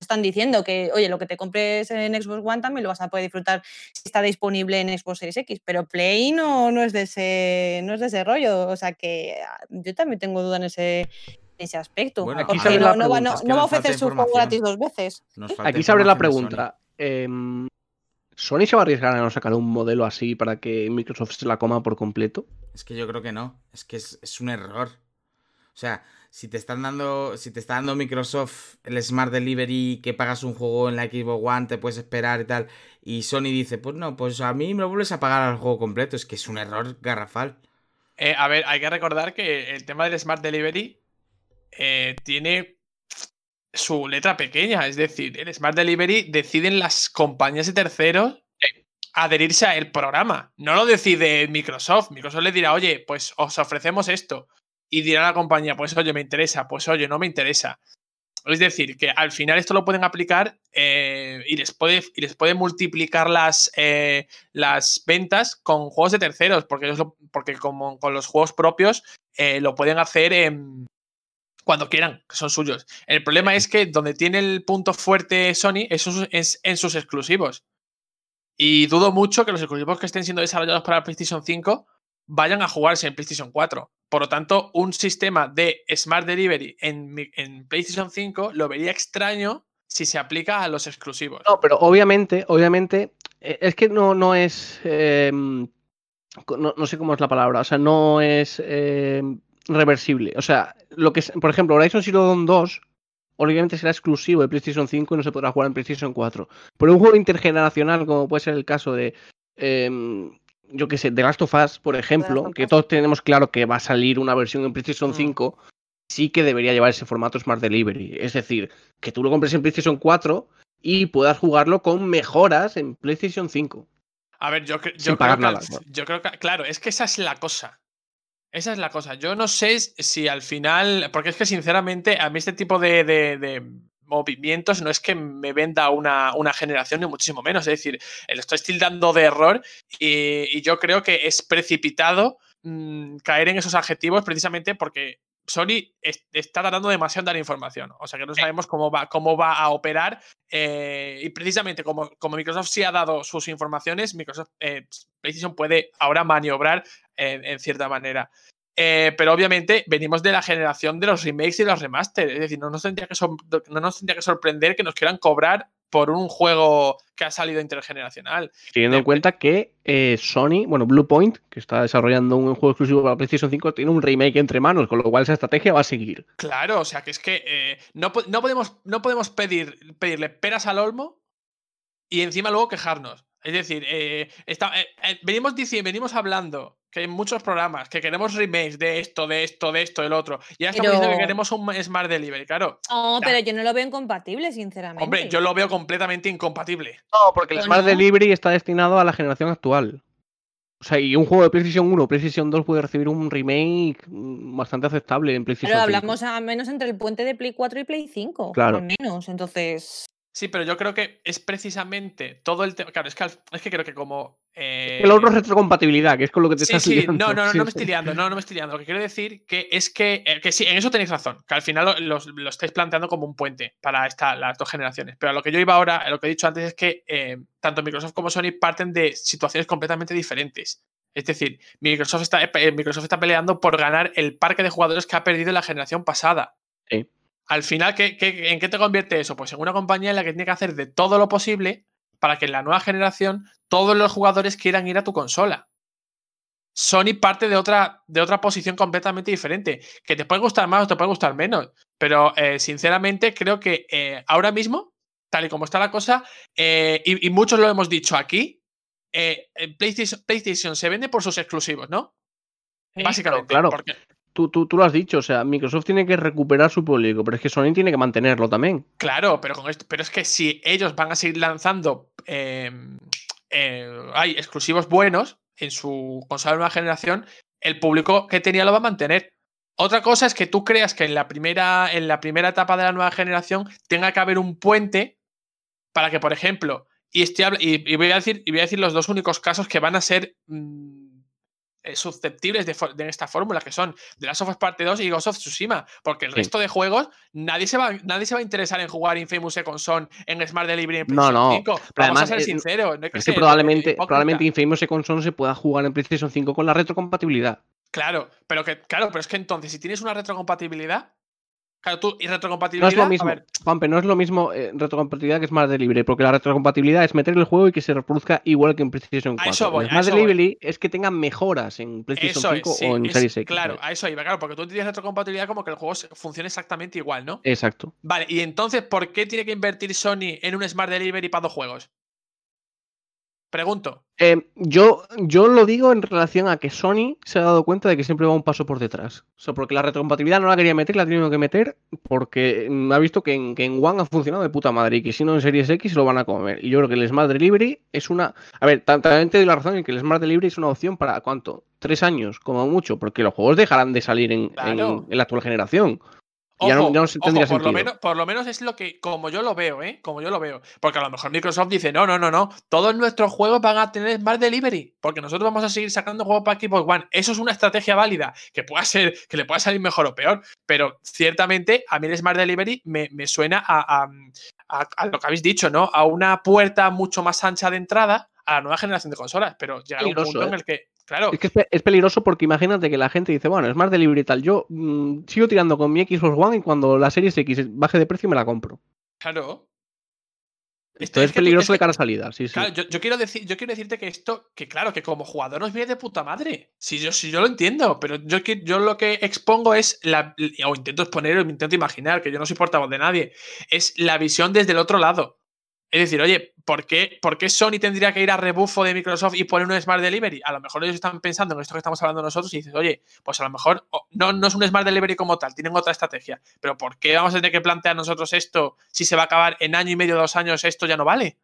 están diciendo que, oye, lo que te compres en Xbox One también lo vas a poder disfrutar si está disponible en Xbox Series X, pero Play no, no, es, de ese, no es de ese rollo. O sea que ah, yo también tengo duda en ese, en ese aspecto. Bueno, aquí porque sale no, la no va, no- no va a ofrecer su juego gratis dos veces. Aquí se abre la pregunta. Em, ¿Sony se va a arriesgar a no sacar un modelo así para que Microsoft se la coma por completo? Es que yo creo que no. Es que es, es un error. O sea, si te están dando. Si te está dando Microsoft el Smart Delivery que pagas un juego en la Xbox One, te puedes esperar y tal. Y Sony dice, pues no, pues a mí me lo vuelves a pagar al juego completo. Es que es un error garrafal. Eh, a ver, hay que recordar que el tema del Smart Delivery eh, tiene su letra pequeña. Es decir, el Smart Delivery deciden las compañías de terceros adherirse a el programa. No lo decide Microsoft. Microsoft le dirá, oye, pues os ofrecemos esto. Y dirá la compañía, pues oye, me interesa, pues oye, no me interesa. Es decir, que al final esto lo pueden aplicar eh, y, les puede, y les puede multiplicar las, eh, las ventas con juegos de terceros, porque, ellos lo- porque como con los juegos propios eh, lo pueden hacer en- cuando quieran, que son suyos. El problema es que donde tiene el punto fuerte Sony es, en sus exclusivos. Y dudo mucho que los exclusivos que estén siendo desarrollados para PlayStation 5 vayan a jugarse en PlayStation 4. Por lo tanto, un sistema de Smart Delivery en, PlayStation 5 lo vería extraño si se aplica a los exclusivos. No, pero obviamente, obviamente, eh, es que no, no es. em, no, no sé cómo es la palabra. O sea, no es em, reversible. O sea, lo que es, por ejemplo, Horizon Zero Dawn 2 obviamente será exclusivo de PlayStation 5 y no se podrá jugar en PlayStation 4. Pero un juego intergeneracional, como puede ser el caso de, em, yo qué sé, The Last of Us, por ejemplo, que todos tenemos claro que va a salir una versión en PlayStation Mm. 5, sí que debería llevar ese formato Smart Delivery. Es decir, que tú lo compres en PlayStation 4 y puedas jugarlo con mejoras en PlayStation 5. A ver, yo, cre- Sin yo creo pagar que, nada, yo creo que, claro, es que esa es la cosa. Esa es la cosa. Yo no sé si al final, porque es que sinceramente a mí este tipo de, de- movimientos no es que me venda una, una generación ni muchísimo menos. Es decir, le estoy tildando de error y, y yo creo que es precipitado mm, caer en esos adjetivos precisamente porque Sony es- está tratando demasiado en dar información. O sea que no sabemos cómo va, cómo va a operar. eh, y precisamente como, como Microsoft sí ha dado sus informaciones, Microsoft eh, PlayStation puede ahora maniobrar en, en cierta manera. Eh, pero obviamente venimos de la generación de los remakes y los remasters. Es decir, no nos, tendría que sor- no nos tendría que sorprender que nos quieran cobrar por un juego que ha salido intergeneracional. Teniendo en cuenta que eh, Sony, bueno, Bluepoint, que está desarrollando un juego exclusivo para PlayStation 5, tiene un remake entre manos, con lo cual esa estrategia va a seguir. Claro, o sea que es que eh, no, no podemos, no podemos pedir, pedirle peras al olmo y encima luego quejarnos. Es decir, eh, está- venimos diciendo, venimos hablando que en muchos programas que queremos remakes de esto, de esto, de esto, del otro. Y ahora estamos diciendo que Pero- queremos un Smart Delivery, claro. No, Ya. pero yo no lo veo incompatible, sinceramente. Hombre, yo lo veo completamente incompatible. No, porque el ¿O Smart no? Delivery está destinado a la generación actual. O sea, y un juego de PlayStation 1 o PlayStation 2 puede recibir un remake mm, bastante aceptable en PlayStation Pero 5. hablamos al menos entre el puente de Play 4 y Play 5. Claro. Al menos. Entonces. Sí, pero yo creo que es precisamente todo el tema. Claro, es que, es que creo que como. eh, El otro es retrocompatibilidad, que es con lo que te Sí, estás sí, liando. no, no, no, Sí, no me estoy liando, no, no me estoy liando. Lo que quiero decir que es que, eh, que sí, en eso tenéis razón, que al final lo, lo estáis planteando como un puente para esta, las dos generaciones. Pero a lo que yo iba ahora, lo que he dicho antes es que eh, tanto Microsoft como Sony parten de situaciones completamente diferentes. Es decir, Microsoft está, Microsoft está peleando por ganar el parque de jugadores que ha perdido la generación pasada. Sí. Al final, ¿qué, qué- en qué te convierte eso? Pues en una compañía en la que tiene que hacer de todo lo posible para que en la nueva generación todos los jugadores quieran ir a tu consola. Sony parte de otra, de otra posición completamente diferente, que te puede gustar más o te puede gustar menos, pero eh, sinceramente creo que eh, ahora mismo, tal y como está la cosa, eh, y, y muchos lo hemos dicho aquí, PlayStation, PlayStation se vende por sus exclusivos, ¿no? Sí, Básicamente. claro. Porque, Tú, tú, tú lo has dicho, o sea, Microsoft tiene que recuperar su público, pero es que Sony tiene que mantenerlo también. Claro, pero con esto, pero es que si ellos van a seguir lanzando eh, eh, hay exclusivos buenos en su consola de nueva generación, el público que tenía lo va a mantener. Otra cosa es que tú creas que en la primera, en la primera etapa de la nueva generación tenga que haber un puente para que, por ejemplo, y, estoy y, y voy, a decir, y voy a decir los dos únicos casos que van a ser mm, susceptibles de, de esta fórmula, que son The Last of Us Parte 2 y Ghost of Tsushima, porque el Sí. resto de juegos nadie se, va, nadie se va a interesar en jugar Infamous Second Son en Smart Delivery en No, PlayStation no. 5. Vamos además, a ser eh, sinceros. No que Es que eh, probablemente, probablemente Infamous Second Son se pueda jugar en PlayStation 5 con la retrocompatibilidad. Claro, pero que, claro, pero es que entonces, si tienes una retrocompatibilidad, claro, tú y No retrocompatibilidad. es lo a mismo, ver, Juanpe, no es lo mismo eh, retrocompatibilidad que Smart Delivery, porque la retrocompatibilidad es meter el juego y que se reproduzca igual que en PlayStation 4. eso voy, El a Smart eso voy. Delivery es que tengan mejoras en PlayStation eso 5 es, sí, o en es- Series X. Claro, ¿sabes? a eso iba, claro, porque tú tienes retrocompatibilidad como que el juego funcione exactamente igual, ¿no? Exacto. Vale, y entonces, ¿por qué tiene que invertir Sony en un Smart Delivery para dos juegos? Pregunto. Eh, yo, yo lo digo en relación a que Sony se ha dado cuenta de que siempre va un paso por detrás. O sea, porque la retrocompatibilidad no la quería meter, la ha tenido que meter porque mm, ha visto que en, que en One ha funcionado de puta madre y que si no en Series X lo van a comer. Y yo creo que el Smart Delivery es una. A ver, tam- también te doy la razón en que el Smart Delivery es una opción para ¿cuánto? Tres años, como mucho, porque los juegos dejarán de salir en, en la actual generación. Ya no- Ojo, ya no se tendría ojo, por, lo menos, por lo menos es lo que, como yo lo veo, ¿eh? Como yo lo veo. Porque a lo mejor Microsoft dice, no, no, no, no. Todos nuestros juegos van a tener Smart Delivery. Porque nosotros vamos a seguir sacando juegos para Xbox One. Eso es una estrategia válida. Que pueda ser, que le pueda salir mejor o peor. Pero ciertamente, a mí el Smart Delivery me, me suena a, a- a- a lo que habéis dicho, ¿no? A una puerta mucho más ancha de entrada a la nueva generación de consolas. Pero llegará un punto en ¿eh? el que. Claro, Es que es, pe- es peligroso porque imagínate que la gente dice, bueno, Smart Delivery y tal, yo mm, sigo tirando con mi Xbox One y cuando la Series X baje de precio me la compro. claro. Esto es que tú- peligroso es de cara a salida, sí, sí. Claro, yo, yo quiero decir, yo quiero decirte que esto, que claro, que como jugador nos viene de puta madre. Si yo, si yo lo entiendo, pero yo, yo lo que expongo es la. O intento exponer, o intento imaginar, que yo no soy portavoz de nadie. Es la visión desde el otro lado. Es decir, oye, ¿por qué, ¿por qué Sony tendría que ir a rebufo de Microsoft y poner un Smart Delivery? A lo mejor ellos están pensando en esto que estamos hablando nosotros y dices, oye, pues a lo mejor no, es un Smart Delivery como tal, tienen otra estrategia. Pero ¿por qué vamos a tener que plantear nosotros esto si se va a acabar en año y medio, dos años, esto ya no vale?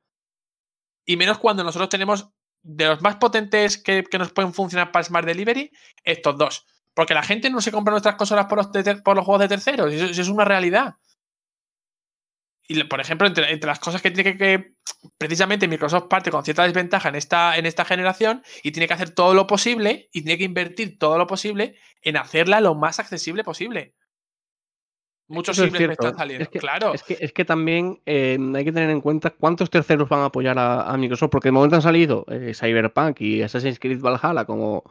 Y menos cuando nosotros tenemos de los más potentes que, nos pueden funcionar para Smart Delivery, estos dos. Porque la gente no se compra nuestras consolas por los, por los juegos de terceros, eso es una realidad. Y, por ejemplo, entre, entre las cosas que tiene que, que precisamente Microsoft parte con cierta desventaja en esta, en esta generación y tiene que hacer todo lo posible y tiene que invertir todo lo posible en hacerla lo más accesible posible. Muchos es simples están saliendo. Es que, claro. es que, es que también eh, hay que tener en cuenta cuántos terceros van a apoyar a, a Microsoft, porque de momento han salido eh, Cyberpunk y Assassin's Creed Valhalla como,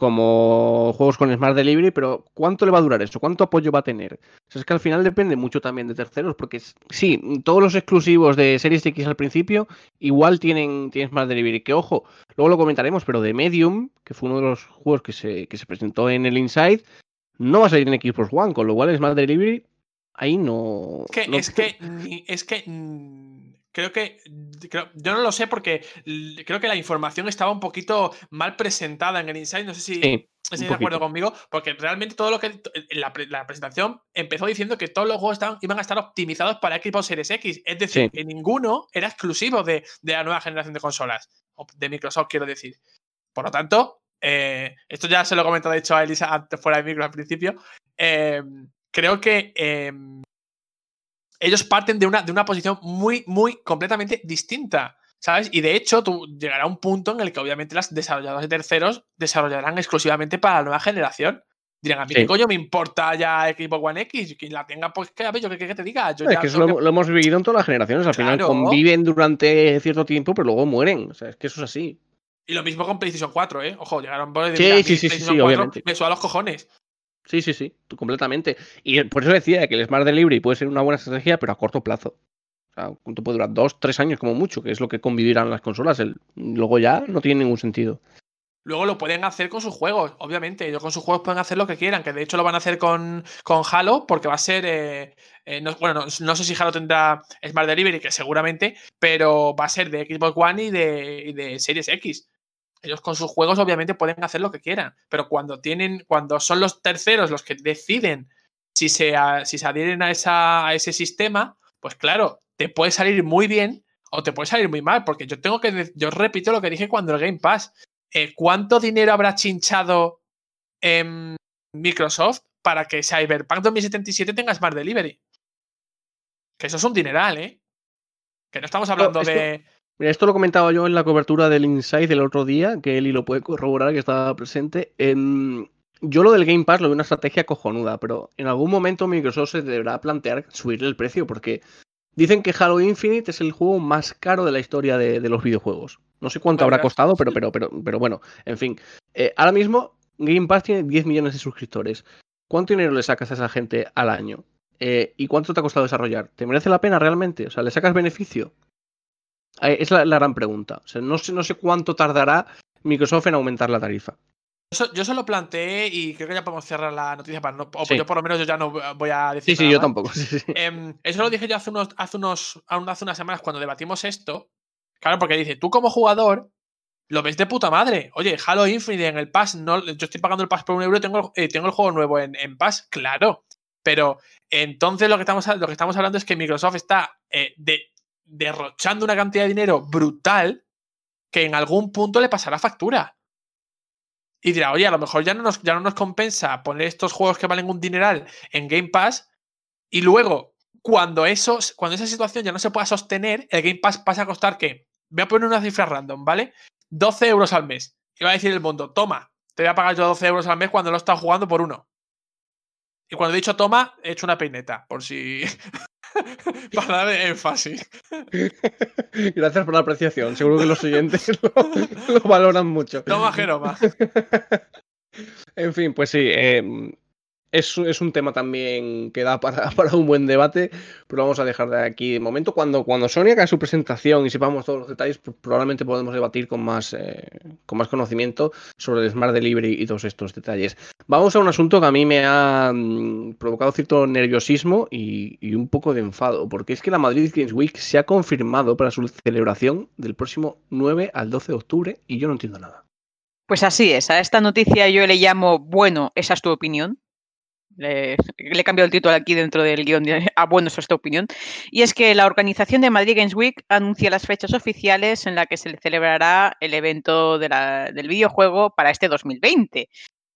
como juegos con Smart Delivery, pero ¿cuánto le va a durar eso? ¿Cuánto apoyo va a tener? O sea, es que al final depende mucho también de terceros, porque sí, todos los exclusivos de Series X al principio igual tienen, tienen Smart Delivery, que ojo, luego lo comentaremos, pero de Medium, que fue uno de los juegos que se, que se presentó en el Inside, no va a salir en Xbox One, con lo cual Smart Delivery ahí no. que, no- es que, es que creo que creo- yo no lo sé porque creo que la información estaba un poquito mal presentada en el Inside. No sé si Sí, estáis de acuerdo conmigo, porque realmente todo lo que la, pre- la presentación empezó diciendo que todos los juegos estaban, iban a estar optimizados para Xbox Series X. Es decir, Sí. que ninguno era exclusivo de, de la nueva generación de consolas. De Microsoft, quiero decir. Por lo tanto, eh, esto ya se lo he comentado, de hecho, a Elisa antes fuera de micro al principio. eh, creo que eh, ellos parten de una, de una posición muy, muy completamente distinta. ¿Sabes? Y de hecho, tú llegará un punto en el que obviamente las desarrolladoras de terceros desarrollarán exclusivamente para la nueva generación. Dirán, a mí Sí. qué coño me importa ya Xbox One X. Quien la tenga, pues que a ver, yo qué qué te diga. Yo es ya que eso lo, que- lo hemos vivido en todas las generaciones. Al final conviven durante cierto tiempo, pero luego mueren. O sea, es que eso es así. Y lo mismo con PlayStation 4, ¿eh? Ojo, llegaron por mí sí, sí, sí, PlayStation sí, 4 obviamente. Me suda los cojones. Sí, sí, sí, completamente. Y por eso decía que el Smart Delivery puede ser una buena estrategia, pero a corto plazo. O sea, ¿cuánto puede durar? Dos, tres años como mucho, que es lo que convivirán las consolas. El- luego ya no tiene ningún sentido. Luego lo pueden hacer con sus juegos, obviamente. Ellos con sus juegos pueden hacer lo que quieran, que de hecho lo van a hacer con, con Halo, porque va a ser. eh, eh, no, bueno, no, no sé si Halo tendrá Smart Delivery, que seguramente, pero va a ser de Xbox One y de, y de Series X. Ellos con sus juegos, obviamente, pueden hacer lo que quieran. Pero cuando tienen, cuando son los terceros los que deciden si se, a- si se adhieren a, esa, a ese sistema, pues claro, te puede salir muy bien o te puede salir muy mal. Porque yo tengo que. Yo repito lo que dije cuando el Game Pass eh, ¿cuánto dinero habrá chinchado en Microsoft para que Cyberpunk 2077 tenga Smart Delivery? Que eso es un dineral, ¿eh? Que no estamos hablando de. Mira, esto lo comentaba yo en la cobertura del Inside del otro día, que Eli lo puede corroborar, que estaba presente. Em, yo lo del Game Pass lo veo una estrategia cojonuda, pero en algún momento Microsoft se deberá plantear subirle el precio, porque dicen que Halo Infinite es el juego más caro de la historia de, de los videojuegos. No sé cuánto habrá costado, pero, pero, pero, pero bueno, en fin. Eh, ahora mismo Game Pass tiene 10 millones de suscriptores. ¿Cuánto dinero le sacas a esa gente al año? Eh, ¿Y cuánto te ha costado desarrollar? ¿Te merece la pena realmente? O sea, ¿le sacas beneficio? Eh, Es la, la gran pregunta. O sea, no sé, no sé cuánto tardará Microsoft en aumentar la tarifa. Yo se lo planteé y creo que ya podemos cerrar la noticia para no. O Sí. yo por lo menos yo ya no voy a decir. Sí, sí, nada yo más. tampoco. sí, sí. Em, eso lo dije yo hace unos, hace unos, hace unas semanas cuando debatimos esto. Claro, porque dice, tú como jugador lo ves de puta madre. Oye, Halo Infinite en el Pass, no, yo estoy pagando el Pass por un euro y tengo, eh, tengo el juego nuevo en, en Pass, claro. Pero entonces lo que estamos, lo que estamos hablando es que Microsoft está eh, de- derrochando una cantidad de dinero brutal que en algún punto le pasará factura. Y dirá, oye, a lo mejor ya no nos, ya no nos compensa poner estos juegos que valen un dineral en Game Pass y luego, cuando, eso, cuando esa situación ya no se pueda sostener, el Game Pass pasa a costar que, voy a poner una cifra random, ¿vale? 12 euros al mes. Y va a decir el mundo, toma, te voy a pagar yo 12 euros al mes cuando lo he estado jugando por uno. Y cuando he dicho toma, he hecho una peineta, por si... para dar énfasis. Gracias por la apreciación. Seguro que los oyentes lo, lo valoran mucho. Toma, Jeroma. En fin, pues sí. eh, es, un tema también que da para, para un buen debate, pero vamos a dejar de aquí de momento. Cuando, cuando Sony haga su presentación y sepamos todos los detalles, pues probablemente podemos debatir con más, eh, con más conocimiento sobre el Smart Delivery y todos estos detalles. Vamos a un asunto que a mí me ha mm, provocado cierto nerviosismo y, y un poco de enfado, porque es que la Madrid Games Week se ha confirmado para su celebración del próximo 9 al 12 de octubre y yo no entiendo nada. Pues así es, a esta noticia yo le llamo, bueno, esa es tu opinión. Le, he cambiado el título aquí dentro del guion de, a bueno, esa es tu opinión. Y es que la organización de Madrid Games Week anuncia las fechas oficiales en las que se celebrará el evento del videojuego para este 2020.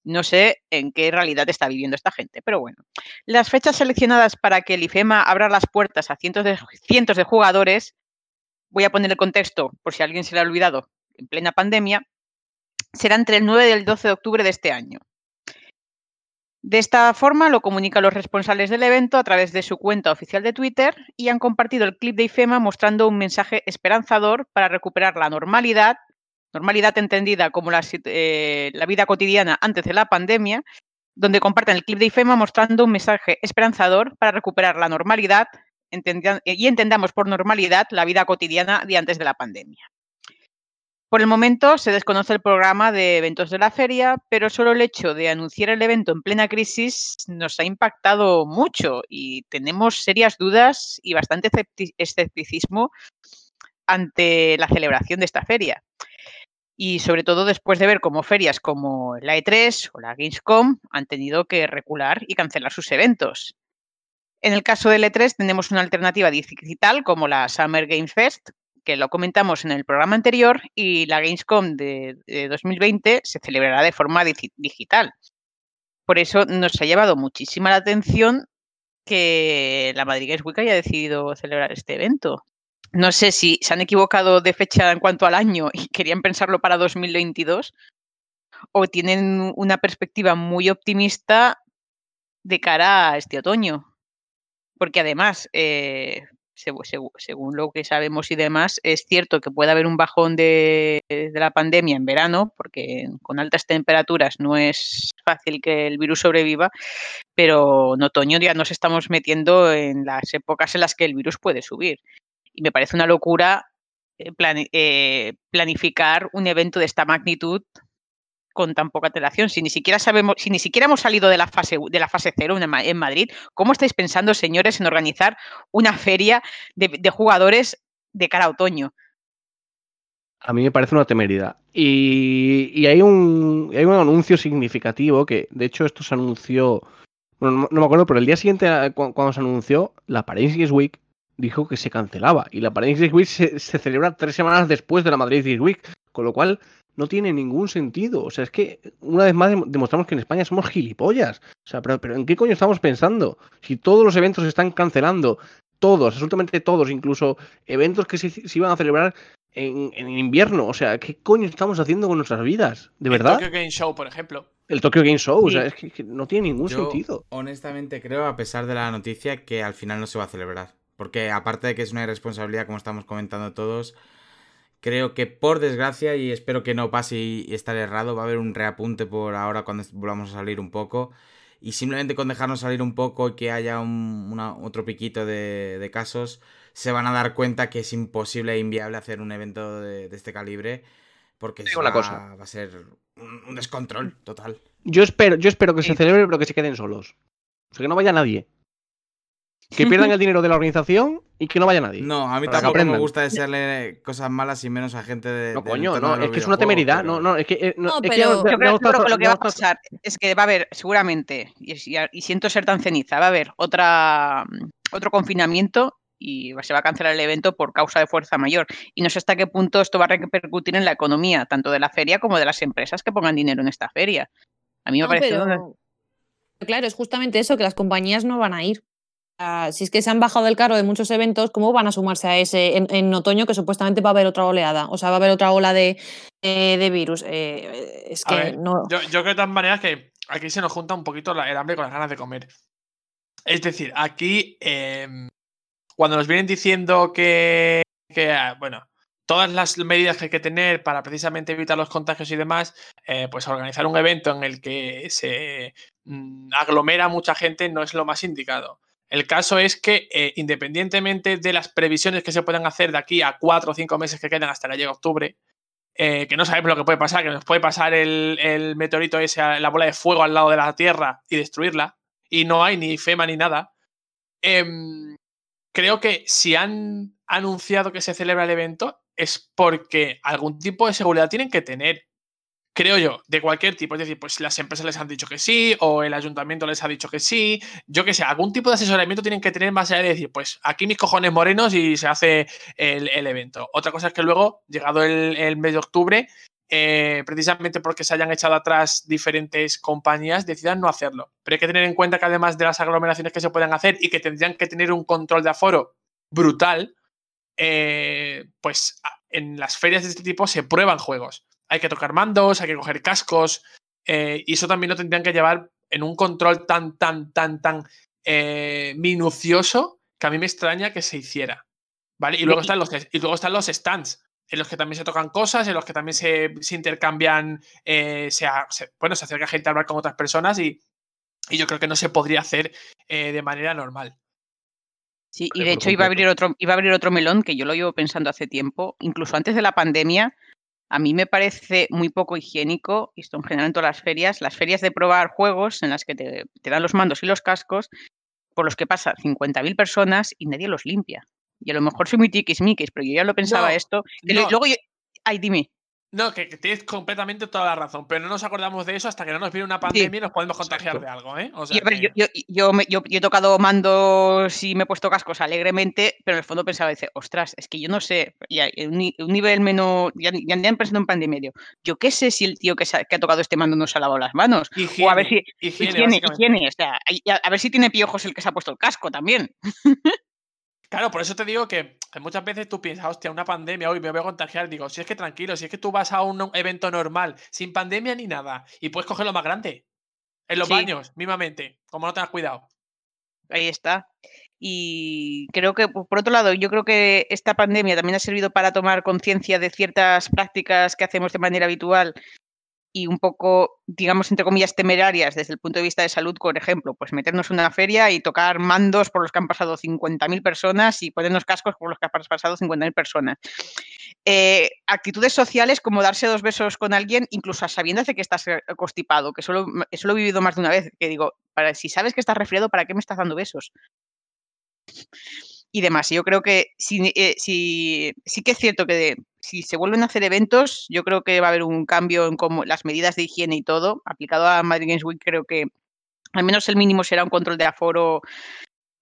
No sé en qué realidad está viviendo esta gente, pero bueno. Las fechas seleccionadas para que el IFEMA abra las puertas a cientos de, cientos de jugadores, voy a poner el contexto por si alguien se le ha olvidado, en plena pandemia, será entre el 9 y el 12 de octubre de este año. De esta forma lo comunican los responsables del evento a través de su cuenta oficial de Twitter y han compartido el clip de IFEMA mostrando un mensaje esperanzador para recuperar la normalidad, normalidad entendida como la, eh, vida cotidiana antes de la pandemia, donde comparten el clip de IFEMA mostrando un mensaje esperanzador para recuperar la normalidad y entendamos por normalidad la vida cotidiana de antes de la pandemia. Por el momento se desconoce el programa de eventos de la feria, pero solo el hecho de anunciar el evento en plena crisis nos ha impactado mucho y tenemos serias dudas y bastante escepti- escepticismo ante la celebración de esta feria. Y sobre todo después de ver cómo ferias como la E3 o la Gamescom han tenido que recular y cancelar sus eventos. En el caso del E3 tenemos una alternativa digital como la Summer Game Fest, que lo comentamos en el programa anterior, y la Gamescom de, de 2020 se celebrará de forma digi- digital. Por eso nos ha llevado muchísima la atención que la Madrid Games Week haya decidido celebrar este evento. No sé si se han equivocado de fecha en cuanto al año y querían pensarlo para 2022 o tienen una perspectiva muy optimista de cara a este otoño. Porque además, eh, según lo que sabemos y demás, es cierto que puede haber un bajón de, la pandemia en verano, porque con altas temperaturas no es fácil que el virus sobreviva, pero en otoño ya nos estamos metiendo en las épocas en las que el virus puede subir. Y me parece una locura eh, eh, planificar un evento de esta magnitud con tan poca antelación. Si ni siquiera sabemos, si ni siquiera hemos salido de la fase de la fase cero en, Ma- en Madrid, ¿cómo estáis pensando, señores, en organizar una feria de, jugadores de cara a otoño? A mí me parece una temeridad. Y, y hay, un, anuncio significativo que, de hecho, esto se anunció. Bueno, no, me acuerdo, pero el día siguiente, a- cu- cuando se anunció, la Paris Week dijo que se cancelaba. Y la Paris Week se, se celebra tres semanas después de la Madrid Week. Con lo cual, no tiene ningún sentido. O sea, es que una vez más dem- demostramos que en España somos gilipollas. O sea, pero, pero ¿en qué coño estamos pensando? Si todos los eventos se están cancelando, todos, absolutamente todos, incluso eventos que se, se iban a celebrar en, en invierno. O sea, ¿qué coño estamos haciendo con nuestras vidas? ¿De El verdad? Tokyo Game Show, por ejemplo. El Tokyo Game Show, o sea, es que, que no tiene ningún Yo, sentido. honestamente, creo, a pesar de la noticia, que al final no se va a celebrar. Porque aparte de que es una irresponsabilidad, como estamos comentando todos, creo que por desgracia, y espero que no pase y, estar errado, va a haber un reapunte por ahora cuando volvamos a salir un poco. Y simplemente con dejarnos salir un poco y que haya un, una- otro piquito de, de casos, se van a dar cuenta que es imposible e inviable hacer un evento de, de este calibre. Porque va, cosa. va a ser un, un descontrol total. Yo espero, yo espero que se celebre, pero que se queden solos. O sea, que no vaya nadie. Que pierdan el dinero de la organización y que no vaya nadie. No, a mí tampoco me gusta desearle cosas malas y menos a gente de. No, coño, no, es que es una temeridad. pero- No, no, es que. eh, no, No, es que pero- ya- Yo ya creo, hemos yo creo pasado- que lo que va a pasar es que va a haber, seguramente, y, y- y siento ser tan ceniza, va a haber otra, mm, otro confinamiento y se va a cancelar el evento por causa de fuerza mayor. Y no sé hasta qué punto esto va a repercutir en la economía, tanto de la feria como de las empresas que pongan dinero en esta feria. A mí me No, parece una- pero claro, es justamente eso, que las compañías no van a ir. Si es que se han bajado del carro de muchos eventos, ¿cómo van a sumarse a ese en, en otoño que supuestamente va a haber otra oleada? O sea, va a haber otra ola de, eh, de virus. Eh, es A que ver, no. Yo, yo creo de todas maneras que aquí se nos junta un poquito la- el hambre con las ganas de comer. Es decir, aquí, em, cuando nos vienen diciendo que, que, ah, bueno, todas las medidas que hay que tener para precisamente evitar los contagios y demás, eh, pues organizar un evento en el que se mm, aglomera mucha gente no es lo más indicado. El caso es que, eh, independientemente de las previsiones que se puedan hacer de aquí a cuatro o cinco meses que quedan hasta que llegue octubre, eh, que no sabemos lo que puede pasar, que nos puede pasar el, el meteorito ese, la bola de fuego al lado de la Tierra y destruirla, y no hay ni FEMA ni nada. em, creo que si han anunciado que se celebra el evento es porque algún tipo de seguridad tienen que tener. Creo yo, de cualquier tipo. Es decir, pues las empresas les han dicho que sí, o el ayuntamiento les ha dicho que sí. Yo que sé, algún tipo de asesoramiento tienen que tener más allá de decir, pues aquí mis cojones morenos y se hace el, el evento. Otra cosa es que luego, llegado el, el mes de octubre, eh, precisamente porque se hayan echado atrás diferentes compañías, decidan no hacerlo. Pero hay que tener en cuenta que además de las aglomeraciones que se puedan hacer y que tendrían que tener un control de aforo brutal, eh, pues en las ferias de este tipo se prueban juegos. Hay que tocar mandos, hay que coger cascos, eh, y eso también lo tendrían que llevar en un control tan, tan, tan, tan eh, minucioso que a mí me extraña que se hiciera. ¿Vale? Y luego, están los, y luego están los stands, en los que también se tocan cosas, en los que también se, se intercambian, eh, se, bueno, se acerca gente a hablar con otras personas y, y yo creo que no se podría hacer eh, de manera normal. Sí, y de hecho iba a abrir otro, iba a abrir otro melón que yo lo llevo pensando hace tiempo, incluso antes de la pandemia. A mí me parece muy poco higiénico, y esto en general en todas las ferias, las ferias de probar juegos en las que te, te dan los mandos y los cascos, por los que pasan 50.000 personas y nadie los limpia. Y a lo mejor soy muy tiquismiquis, pero yo ya lo pensaba No, esto. que lo- no. Luego yo, ay, dime. No, que, que tienes completamente toda la razón, pero no nos acordamos de eso hasta que no nos viene una pandemia y nos podemos contagiar Exacto. de algo, ¿eh? O sea yo, que- yo- yo me- yo- yo he tocado mandos y me he puesto cascos alegremente, pero en el fondo pensaba, dice, ostras, es que yo no sé, ya, un, un nivel menos, ya, ya ni pensando en pandemia, digo, yo qué sé si el tío que, se ha- que ha tocado este mando no se ha lavado las manos. o a ver si, higiene, higiene, higiene, higiene, o sea, a, a ver si tiene piojos el que se ha puesto el casco también. Claro, por eso te digo que muchas veces tú piensas, hostia, una pandemia, hoy me voy a contagiar. Digo, si es que tranquilo, si es que tú vas a un evento normal, sin pandemia ni nada, y puedes coger lo más grande. En los Sí. baños, mismamente, como no tengas cuidado. Ahí está. Y creo que, por otro lado, yo creo que esta pandemia también ha servido para tomar conciencia de ciertas prácticas que hacemos de manera habitual y un poco, digamos, entre comillas, temerarias desde el punto de vista de salud, por ejemplo, pues meternos en una feria y tocar mandos por los que han pasado 50.000 personas y ponernos cascos por los que han pasado 50.000 personas. Eh, actitudes sociales como darse dos besos con alguien, incluso a sabiendas de que estás constipado, que solo, eso lo he vivido más de una vez, que digo, para, si sabes que estás resfriado, ¿para qué me estás dando besos? Y demás. Yo creo que sí, eh, sí, que es cierto que si se vuelven a hacer eventos, yo creo que va a haber un cambio en cómo las medidas de higiene y todo. Aplicado a Madrid Games Week, creo que al menos el mínimo será un control de aforo.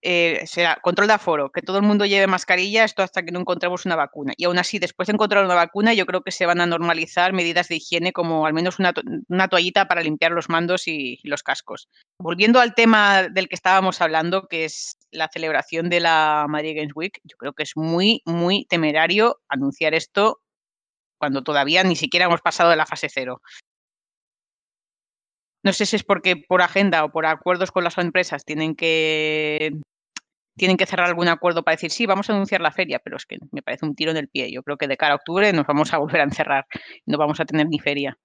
eh, será control de aforo, que todo el mundo lleve mascarilla, esto hasta que no encontremos una vacuna. Y aún así, después de encontrar una vacuna, yo creo que se van a normalizar medidas de higiene como al menos una, una toallita para limpiar los mandos y- y los cascos. Volviendo al tema del que estábamos hablando, que es la celebración de la Madrid Games Week, yo creo que es muy, muy temerario anunciar esto cuando todavía ni siquiera hemos pasado de la fase cero. No sé si es porque por agenda o por acuerdos con las empresas tienen que tienen que cerrar algún acuerdo para decir sí, vamos a anunciar la feria, pero es que me parece un tiro en el pie. Yo creo que de cara a octubre nos vamos a volver a encerrar, no vamos a tener ni feria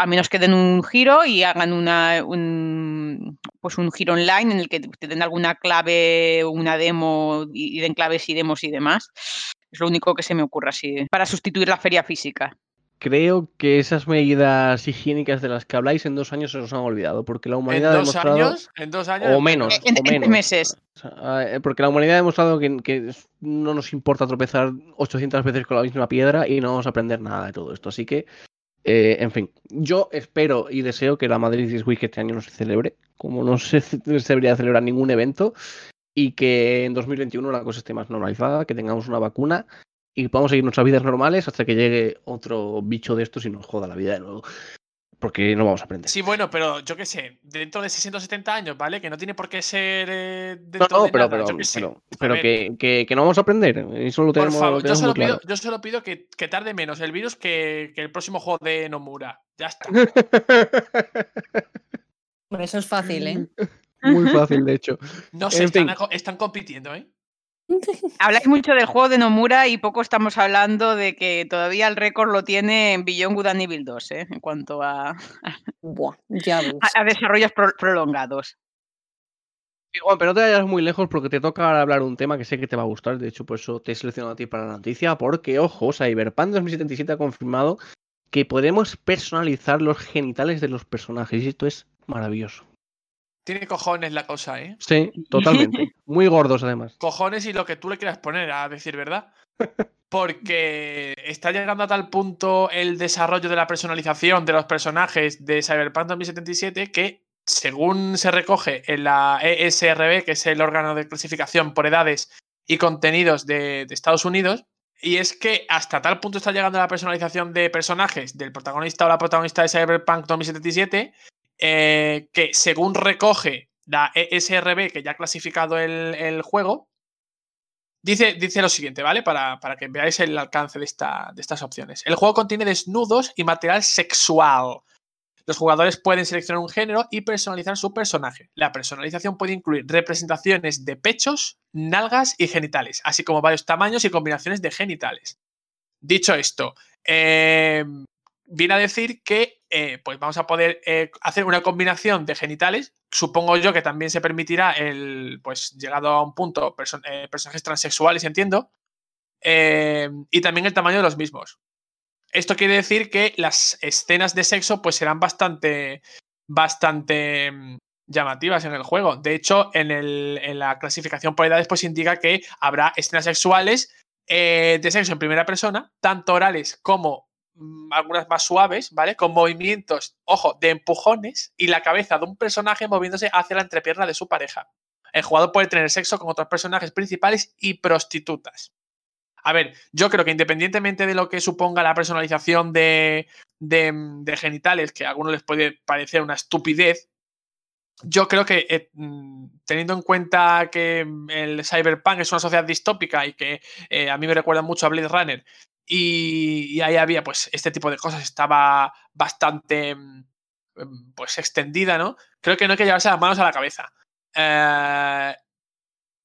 a menos que den un giro y hagan una, un, pues un giro online en el que te den alguna clave, una demo y, y den claves y demos y demás. Es lo único que se me ocurre así para sustituir la feria física. Creo que esas medidas higiénicas de las que habláis en dos años se os han olvidado, porque la En humanidad ha dos demostrado... años, en dos años. O menos, En- o en menos. meses. O sea, eh, porque la humanidad ha demostrado que, que no nos importa tropezar 800 veces con la misma piedra y no vamos a aprender nada de todo esto. Así que, eh, en fin, yo espero y deseo que la Madrid This Week este año no se celebre, como no se, se debería celebrar ningún evento, y que en 2021 la cosa esté más normalizada, que tengamos una vacuna y podamos seguir nuestras vidas normales hasta que llegue otro bicho de estos y nos joda la vida de nuevo. Porque no vamos a aprender. Sí, bueno, pero yo qué sé, dentro de 670 años, ¿vale? Que no tiene por qué ser eh, No, dentro no, de pero, nada, pero, yo sé. pero, que, que- que no vamos a aprender. Eso lo Por favor, lo yo solo, muy pido, claro. yo solo pido que, que tarde menos el virus que, que el próximo juego de Nomura. Ya está. Eso es fácil, ¿eh? Muy fácil, de hecho. No sé, En están, fin. están compitiendo, ¿eh? Habláis mucho del juego de Nomura y poco estamos hablando de que todavía el récord lo tiene en Beyond Good and Evil 2, ¿eh? en cuanto a, Buah, ya ves. a- a desarrollos pro- prolongados. Sí, pero no te vayas muy lejos porque te toca ahora hablar un tema que sé que te va a gustar. De hecho, por eso te he seleccionado a ti para la noticia. Porque, ojo, Cyberpunk 2077 ha confirmado que podremos personalizar los genitales de los personajes. Y esto es maravilloso. Tiene cojones la cosa, ¿eh? Sí, totalmente. Muy gordos, además. Cojones y lo que tú le quieras poner, a decir verdad. Porque está llegando a tal punto el desarrollo de la personalización de los personajes de Cyberpunk 2077 que, según se recoge en la ESRB, que es el órgano de clasificación por edades y contenidos de, de Estados Unidos, y es que hasta tal punto está llegando la personalización de personajes del protagonista o la protagonista de Cyberpunk 2077 eh, que según recoge la ESRB, que ya ha clasificado el, juego, dice, dice lo siguiente, ¿vale? Para, para que veáis el alcance de, esta, de estas opciones. El juego contiene desnudos y material sexual. Los jugadores pueden seleccionar un género y personalizar su personaje. La personalización puede incluir representaciones de pechos, nalgas y genitales, así como varios tamaños y combinaciones de genitales. Dicho esto, eh, viene a decir que eh, pues vamos a poder eh, hacer una combinación de genitales. Supongo yo que también se permitirá el, pues llegado a un punto, eh, personajes transexuales, entiendo, y también el tamaño de los mismos. Esto quiere decir que las escenas de sexo pues serán bastante, bastante mm, llamativas en el juego. De hecho, en, el- en la clasificación por edades pues indica que habrá escenas sexuales de sexo en primera persona, tanto orales como algunas más suaves, ¿vale? Con movimientos, ojo, de empujones y la cabeza de un personaje moviéndose hacia la entrepierna de su pareja. El jugador puede tener sexo con otros personajes principales y prostitutas. A ver, yo creo que independientemente de lo que suponga la personalización de, de, de genitales, que a algunos les puede parecer una estupidez, yo creo que eh, mm, teniendo en cuenta que mm, el cyberpunk es una sociedad distópica y que eh, a mí me recuerda mucho a Blade Runner y, y ahí había pues este tipo de cosas estaba bastante mm, mm, pues extendida, ¿no? Creo que no hay que llevarse las manos a la cabeza. Eh,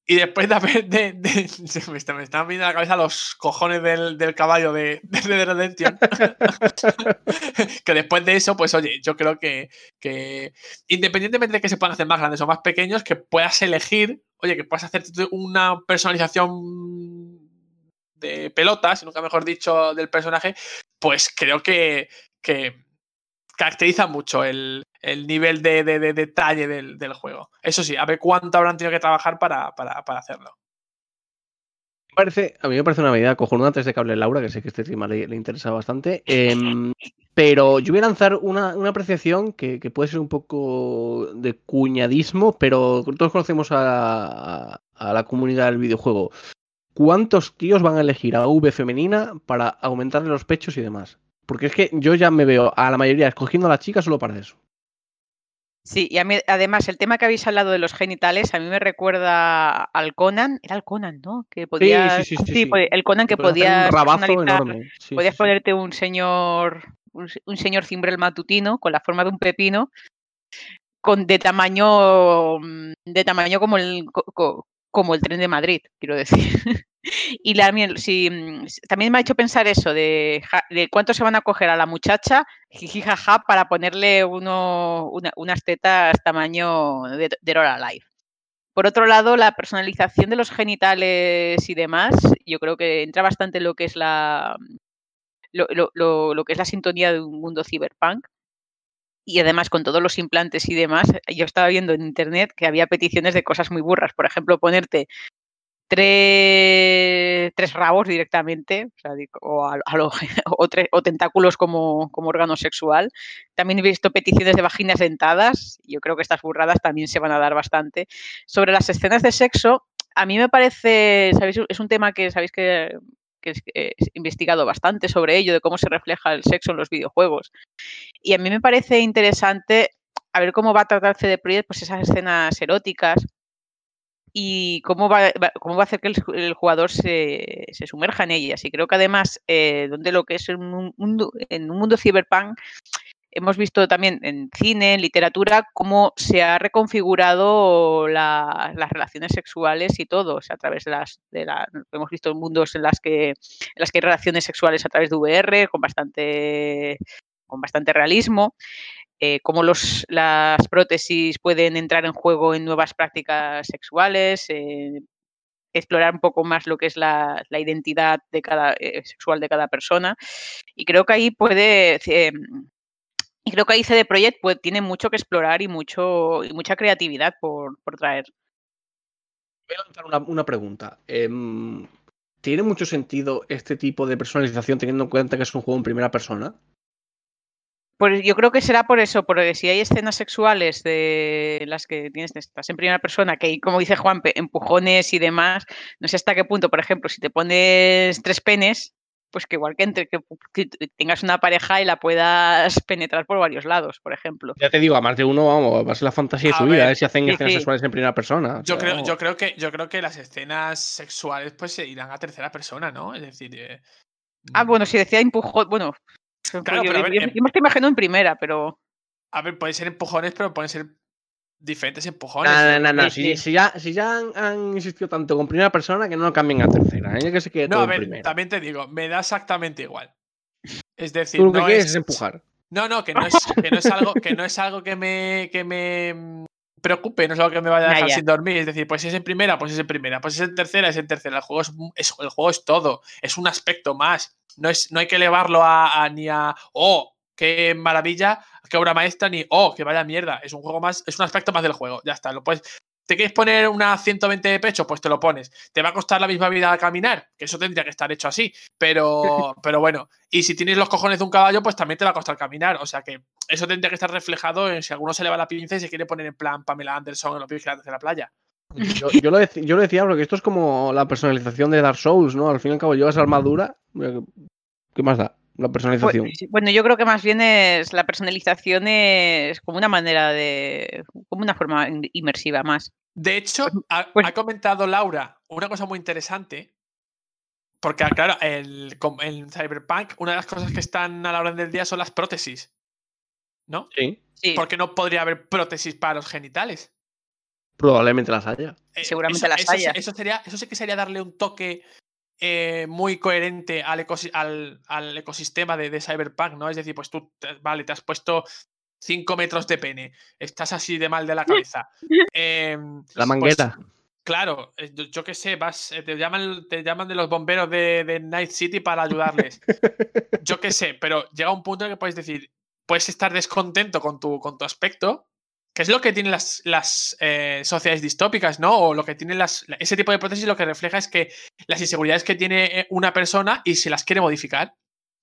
y después de haber. De, me, está- me están viendo a la cabeza los cojones del, del caballo de, Redemption. que después de eso, pues oye, yo creo que, que independientemente de que se puedan hacer más grandes o más pequeños, que puedas elegir, oye, que puedas hacer una personalización de pelotas, nunca mejor dicho, del personaje, pues creo que, que caracteriza mucho el, el nivel de, de- de detalle del, del juego. Eso sí, a ver cuánto habrán tenido que trabajar para, para- para hacerlo. Parece, a mí me parece una medida cojonuda antes de que hable Laura, que sé que este tema le, le interesa bastante. em, pero yo voy a lanzar una, una apreciación que, que puede ser un poco de cuñadismo, pero todos conocemos a- a la comunidad del videojuego. ¿Cuántos tíos van a elegir a V femenina para aumentarle los pechos y demás? Porque es que yo ya me veo a la mayoría escogiendo a la chica solo para eso. Sí, y a mí, además, el tema que habéis hablado de los genitales, a mí me recuerda al Conan, era el Conan, ¿no? Que podías, sí, sí, sí, sí. el Conan que podías un podías ponerte un señor, un, se- un señor cimbrel matutino con la forma de un pepino, con de tamaño, mm, de tamaño como el, co- co- como el tren de Madrid, quiero decir. Y la, mm, también me ha hecho pensar eso de, cuánto se van a coger a la muchacha, jiji, jaja, para ponerle uno, una- unas tetas tamaño de, de Dora Life. Por otro lado, la personalización de los genitales y demás, yo creo que entra bastante en lo que es la, lo, lo- lo- lo que es la sintonía de un mundo cyberpunk. Y además, con todos los implantes y demás, yo estaba viendo en internet que había peticiones de cosas muy burras. Por ejemplo, ponerte tres, tres rabos directamente, o, sea, o tentáculos como, como órgano sexual. También he visto peticiones de vaginas dentadas. Yo creo que estas burradas también se van a dar bastante. Sobre las escenas de sexo, a mí me parece, ¿sabéis? Es un tema que sabéis que, que que he investigado bastante sobre ello, de cómo se refleja el sexo en los videojuegos. Y a mí me parece interesante a ver cómo va a tratar CD Projekt pues esas escenas eróticas y cómo va, cómo va a hacer que el, ju- el jugador se, se sumerja en ellas. Y creo que además, eh, donde lo que es un mundo, en un mundo cyberpunk, hemos visto también en cine, en literatura, cómo se ha reconfigurado la- las relaciones sexuales y todo, a través de las, hemos visto mundos en las que, en las que hay relaciones sexuales a través de VR con bastante, con bastante realismo, eh, cómo las prótesis pueden entrar en juego en nuevas prácticas sexuales, eh, explorar un poco más lo que es la, la identidad de cada, eh, sexual de cada persona. Y creo que ahí puede, y creo que ahí CD Projekt pues, tiene mucho que explorar y, mucho, y mucha creatividad por, por traer. Voy a lanzar una, una pregunta. Em, ¿Tiene mucho sentido este tipo de personalización teniendo en cuenta que es un juego en primera persona? Pues yo creo que será por eso, porque si hay escenas sexuales de las que tienes, estás en primera persona, que hay, como dice Juan, empujones y demás, no sé hasta qué punto, por ejemplo, si te pones tres penes, pues que igual que, entre, que, que tengas una pareja y la puedas penetrar por varios lados, por ejemplo. Ya te digo, a más de uno, vamos, va a ser la fantasía de A su ver, vida, ¿eh? si hacen sí, escenas sí. sexuales en primera persona. o Yo sea, creo, vamos. yo creo que yo creo que las escenas sexuales pues se irán a tercera persona, ¿no? Es decir, eh, Ah, mm, bueno, si decía empujón, bueno, Claro, yo, pero a ver, yo- em- yo me estoy imaginando en primera, pero a ver, pueden ser empujones, pero pueden ser diferentes empujones. No, no, ¿no? no, Si, ya, si ya han, han insistido tanto con primera persona, que no lo cambien a tercera. ¿eh? Que se quede No, todo a ver, primera. también te digo, me da exactamente igual. Es decir, Tú lo que no quieres es, es empujar. No, no, que no es, que no es algo, que no es algo que me, que me mm, preocupe, no es algo que me vaya a dejar ya. sin dormir. Es decir, pues si es en primera, pues es en primera, pues si es en tercera, es en tercera. El juego es, el juego es todo, es un aspecto más. No, es, no hay que elevarlo a, a- ni a oh, qué maravilla, qué obra maestra, ni oh, que vaya mierda. Es un juego más, es un aspecto más del juego. Ya está. Lo puedes. ¿Te quieres poner una 120 de pecho? Pues te lo pones. ¿Te va a costar la misma vida caminar? Que eso tendría que estar hecho así. Pero, pero bueno. Y si tienes los cojones de un caballo, pues también te va a costar caminar. O sea que eso tendría que estar reflejado en si alguno se le va la pinza y se quiere poner en plan Pamela Anderson en los vigilantes de la playa. Yo, yo lo dec- yo lo decía porque esto es como la personalización de Dark Souls, ¿no? Al fin y al cabo llevas armadura. eh, ¿Qué más da? La personalización. Pues, bueno, yo creo que más bien es la personalización es como una manera de, como una forma in- inmersiva más. De hecho, ha, pues- ha comentado Laura una cosa muy interesante. Porque, claro, el, en Cyberpunk, una de las cosas que están a la orden del día son las prótesis. ¿No? Sí, Sí, Porque no podría haber prótesis para los genitales. probablemente las haya. Eh, Seguramente eso, las eso haya. Eso, sería, eso sí que sería darle un toque eh, muy coherente al, ecosi- al, al ecosistema de, de Cyberpunk, ¿no? Es decir, pues tú, te- vale, te has puesto 5 metros de pene, estás así de mal de la cabeza. Em, La pues, manguera. Claro, eh, yo, qué sé, vas, eh, te llaman, te llaman de los bomberos de, de Night City para ayudarles. Yo qué sé, pero llega un punto en que puedes decir, puedes estar descontento con tu, con tu aspecto, que es lo que tienen las, las eh, sociedades distópicas, ¿no? O lo que tienen las, la- ese tipo de prótesis lo que refleja es que las inseguridades que tiene eh, una persona y se las quiere modificar.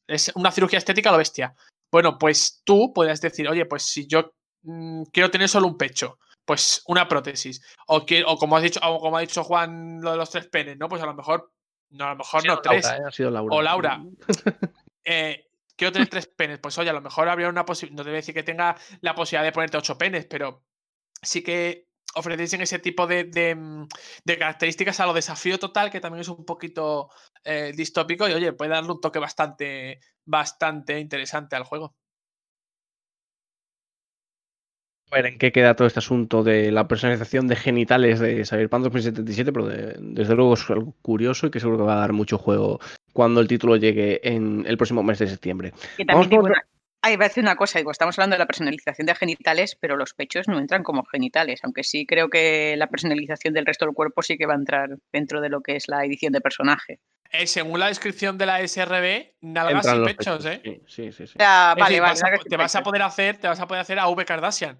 Es una cirugía estética a lo bestia. Bueno, pues tú puedes decir, oye, pues si yo mm, quiero tener solo un pecho, pues una prótesis. O, o como has dicho, o como ha dicho Juan, lo de los tres penes, ¿no? Pues a lo mejor, no, a lo mejor no tres. ¿eh? Ha sido Laura. O Laura. eh, quiero tener tres penes. Pues oye, a lo mejor habría una posibilidad. No te voy a decir que tenga la posibilidad de ponerte ocho penes, pero sí que ofreciesen ese tipo de, de, mm, características a lo desafío total, que también es un poquito eh, distópico y oye, puede darle un toque bastante, bastante interesante al juego. Ver en qué queda todo este asunto de la personalización de genitales de Cyberpunk 2077, pero de- desde luego es algo curioso y que seguro que va a dar mucho juego cuando el título llegue en el próximo mes de septiembre. que también digo con una- Ay, voy a decir una cosa, digo, estamos hablando de la personalización de genitales, pero los pechos no entran como genitales, aunque sí creo que la personalización del resto del cuerpo sí que va a entrar dentro de lo que es la edición de personaje. Eh, según la descripción de la SRB, nalgas Entran y los pechos, ¿eh? Sí, sí, sí. sí. O sea, Es vale, decir, vale. vas a nada po- que te vas a pechos. poder hacer, te vas a poder hacer a V Kardashian.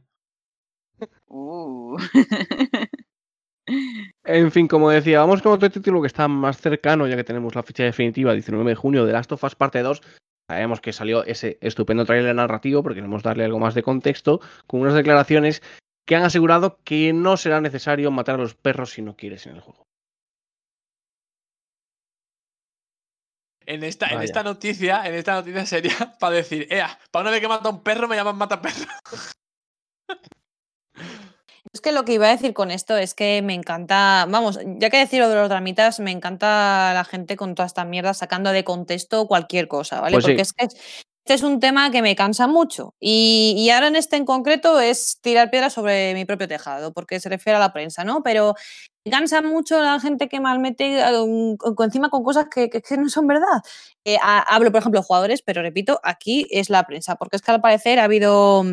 Uh. En fin, como decía, vamos con otro título que está más cercano, ya que tenemos la fecha definitiva, 19 de junio, de Last of Us Parte 2. Sabemos que salió ese estupendo trailer narrativo, porque queremos darle algo más de contexto, con unas declaraciones que han asegurado que no será necesario matar a los perros si no quieres en el juego. En esta, en esta noticia, en esta noticia sería para decir, ea, para una vez que mata a un perro me llaman mata perro. Es que lo que iba a decir con esto es que me encanta, vamos, ya que decir lo de los dramitas, me encanta la gente con toda esta mierda sacando de contexto cualquier cosa, ¿vale? Pues sí. Porque es que es, este es un tema que me cansa mucho. Y, y ahora en este en concreto es tirar piedras sobre mi propio tejado, porque se refiere a la prensa, ¿no? Pero me cansa mucho la gente que malmete con- encima con cosas que, que- que no son verdad. Eh, ha- hablo, por ejemplo, de jugadores, pero repito, aquí es la prensa, porque es que al parecer ha habido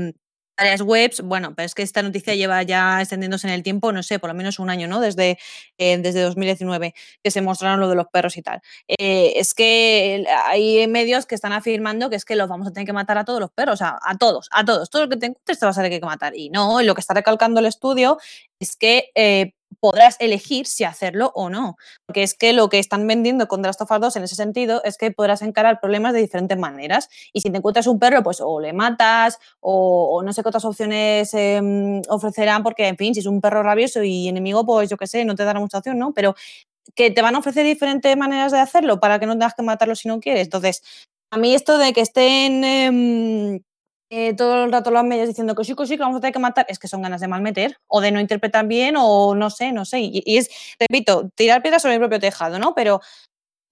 varias webs, bueno, pero es que esta noticia lleva ya extendiéndose en el tiempo, no sé, por lo menos un año, ¿no? Desde, eh, desde 2019, que se mostraron lo de los perros y tal. Eh, es que hay medios que están afirmando que es que los vamos a tener que matar a todos los perros, a, a todos, a todos, todo lo que te encuentres te vas a tener que matar. Y no, lo que está recalcando el estudio es que eh, podrás elegir si hacerlo o no. Porque es que lo que están vendiendo con The of Us 2 en ese sentido es que podrás encarar problemas de diferentes maneras. Y si te encuentras un perro, pues o le matas o, o no sé qué otras opciones em, ofrecerán, porque en fin, si es un perro rabioso y enemigo, pues yo qué sé, no te dará mucha opción, ¿no? Pero que te van a ofrecer diferentes maneras de hacerlo para que no tengas que matarlo si no quieres. Entonces, a mí esto de que estén em, eh, todo el rato los medios diciendo que sí, que sí, que vamos a tener que matar, es que son ganas de malmeter o de no interpretar bien o no sé, no sé. Y, es, repito, tirar piedras sobre el propio tejado, ¿no? Pero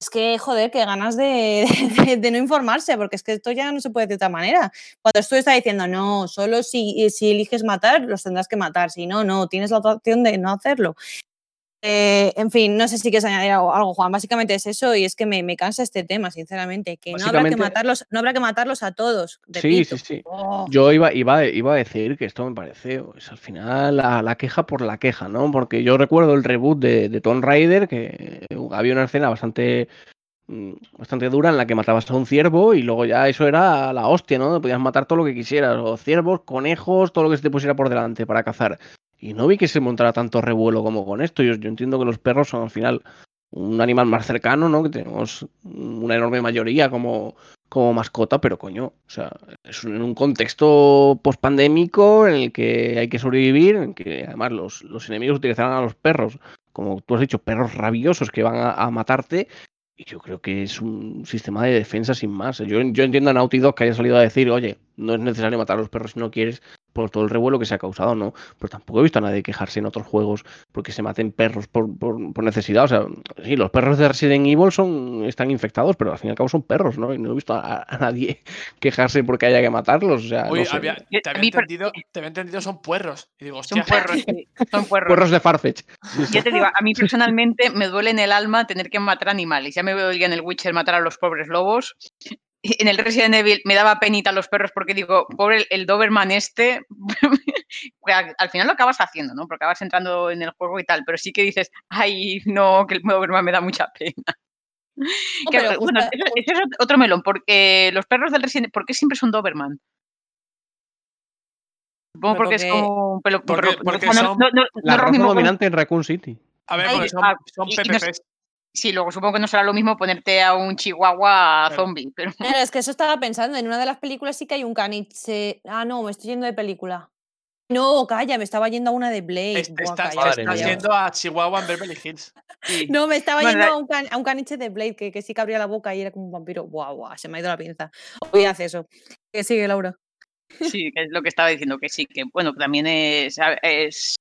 es que, joder, que ganas de, de- no informarse, porque es que esto ya no se puede de otra manera. Cuando esto está diciendo, no, solo si, si eliges matar, los tendrás que matar, si no, no, tienes la opción de no hacerlo. Eh, en fin, no sé si quieres añadir algo, algo, Juan. Básicamente es eso y es que me, me cansa este tema, sinceramente. Que no habrá que matarlos, no habrá que matarlos a todos. Sí, repito. sí, sí. Oh. Yo iba, iba, iba a decir que esto me parece, pues, al final, la, la queja por la queja, ¿no? Porque yo recuerdo el reboot de, de Tomb Raider, que había una escena bastante, mm, bastante dura en la que matabas a un ciervo y luego ya eso era la hostia, ¿no? Podías matar todo lo que quisieras, o ciervos, conejos, todo lo que se te pusiera por delante para cazar. Y no vi que se montara tanto revuelo como con esto. Yo, yo entiendo que los perros son al final un animal más cercano, ¿no? Que tenemos una enorme mayoría como, como mascota, pero coño, o sea, es un- en un contexto pospandémico en el que hay que sobrevivir, en que además los, los enemigos utilizarán a los perros, como tú has dicho, perros rabiosos que van a, a matarte. Y yo creo que es un sistema de defensa sin más. Yo, yo entiendo a Naughty Dog que haya salido a decir, oye, no es necesario matar a los perros si no quieres, por todo el revuelo que se ha causado, ¿no? Pero tampoco he visto a nadie quejarse en otros juegos porque se maten perros por, por- por necesidad. O sea, sí, los perros de Resident Evil son, están infectados, pero al fin y al cabo son perros, ¿no? Y no he visto a, a nadie quejarse porque haya que matarlos. O sea, Uy, no sé. había- te, a había entendido, te había entendido, son puerros. Y digo, Son puerros, sí, son puerros. Perros de Farfetch. Yo te digo, a mí personalmente me duele en el alma tener que matar animales. Ya me veo ya en el Witcher matar a los pobres lobos. En el Resident Evil me daba penita a los perros porque digo, pobre el, Doberman este, al, al final lo acabas haciendo, ¿no? Porque acabas entrando en el juego y tal, pero sí que dices, ay, no, que el Doberman me da mucha pena. No, Que, pero bueno, eso, eso es otro melón, porque los perros del Resident ¿por qué siempre son Doberman? Supongo Pero porque es como un pelo. Porque- son no- no- La raza dominante en Raccoon City. A ver, porque son, ah, son PPPs. Sí, luego supongo que no será lo mismo ponerte a un chihuahua Claro. zombie, pero Claro, es que eso estaba pensando. En una de las películas sí que hay un caniche. Ah, no, me estoy yendo de película. No, calla, me estaba yendo a una de Blade. Este Buah, estás, calla, estás yendo a Chihuahua en Beverly Hills. No, me estaba Bueno, yendo la- a un, can- a un caniche de Blade que, que sí que abría la boca y era como un vampiro. Guau, guau, se me ha ido la pinza. Voy a hacer eso. Que sigue, Laura. sí, que es lo que estaba diciendo, que sí, que bueno, que también es, es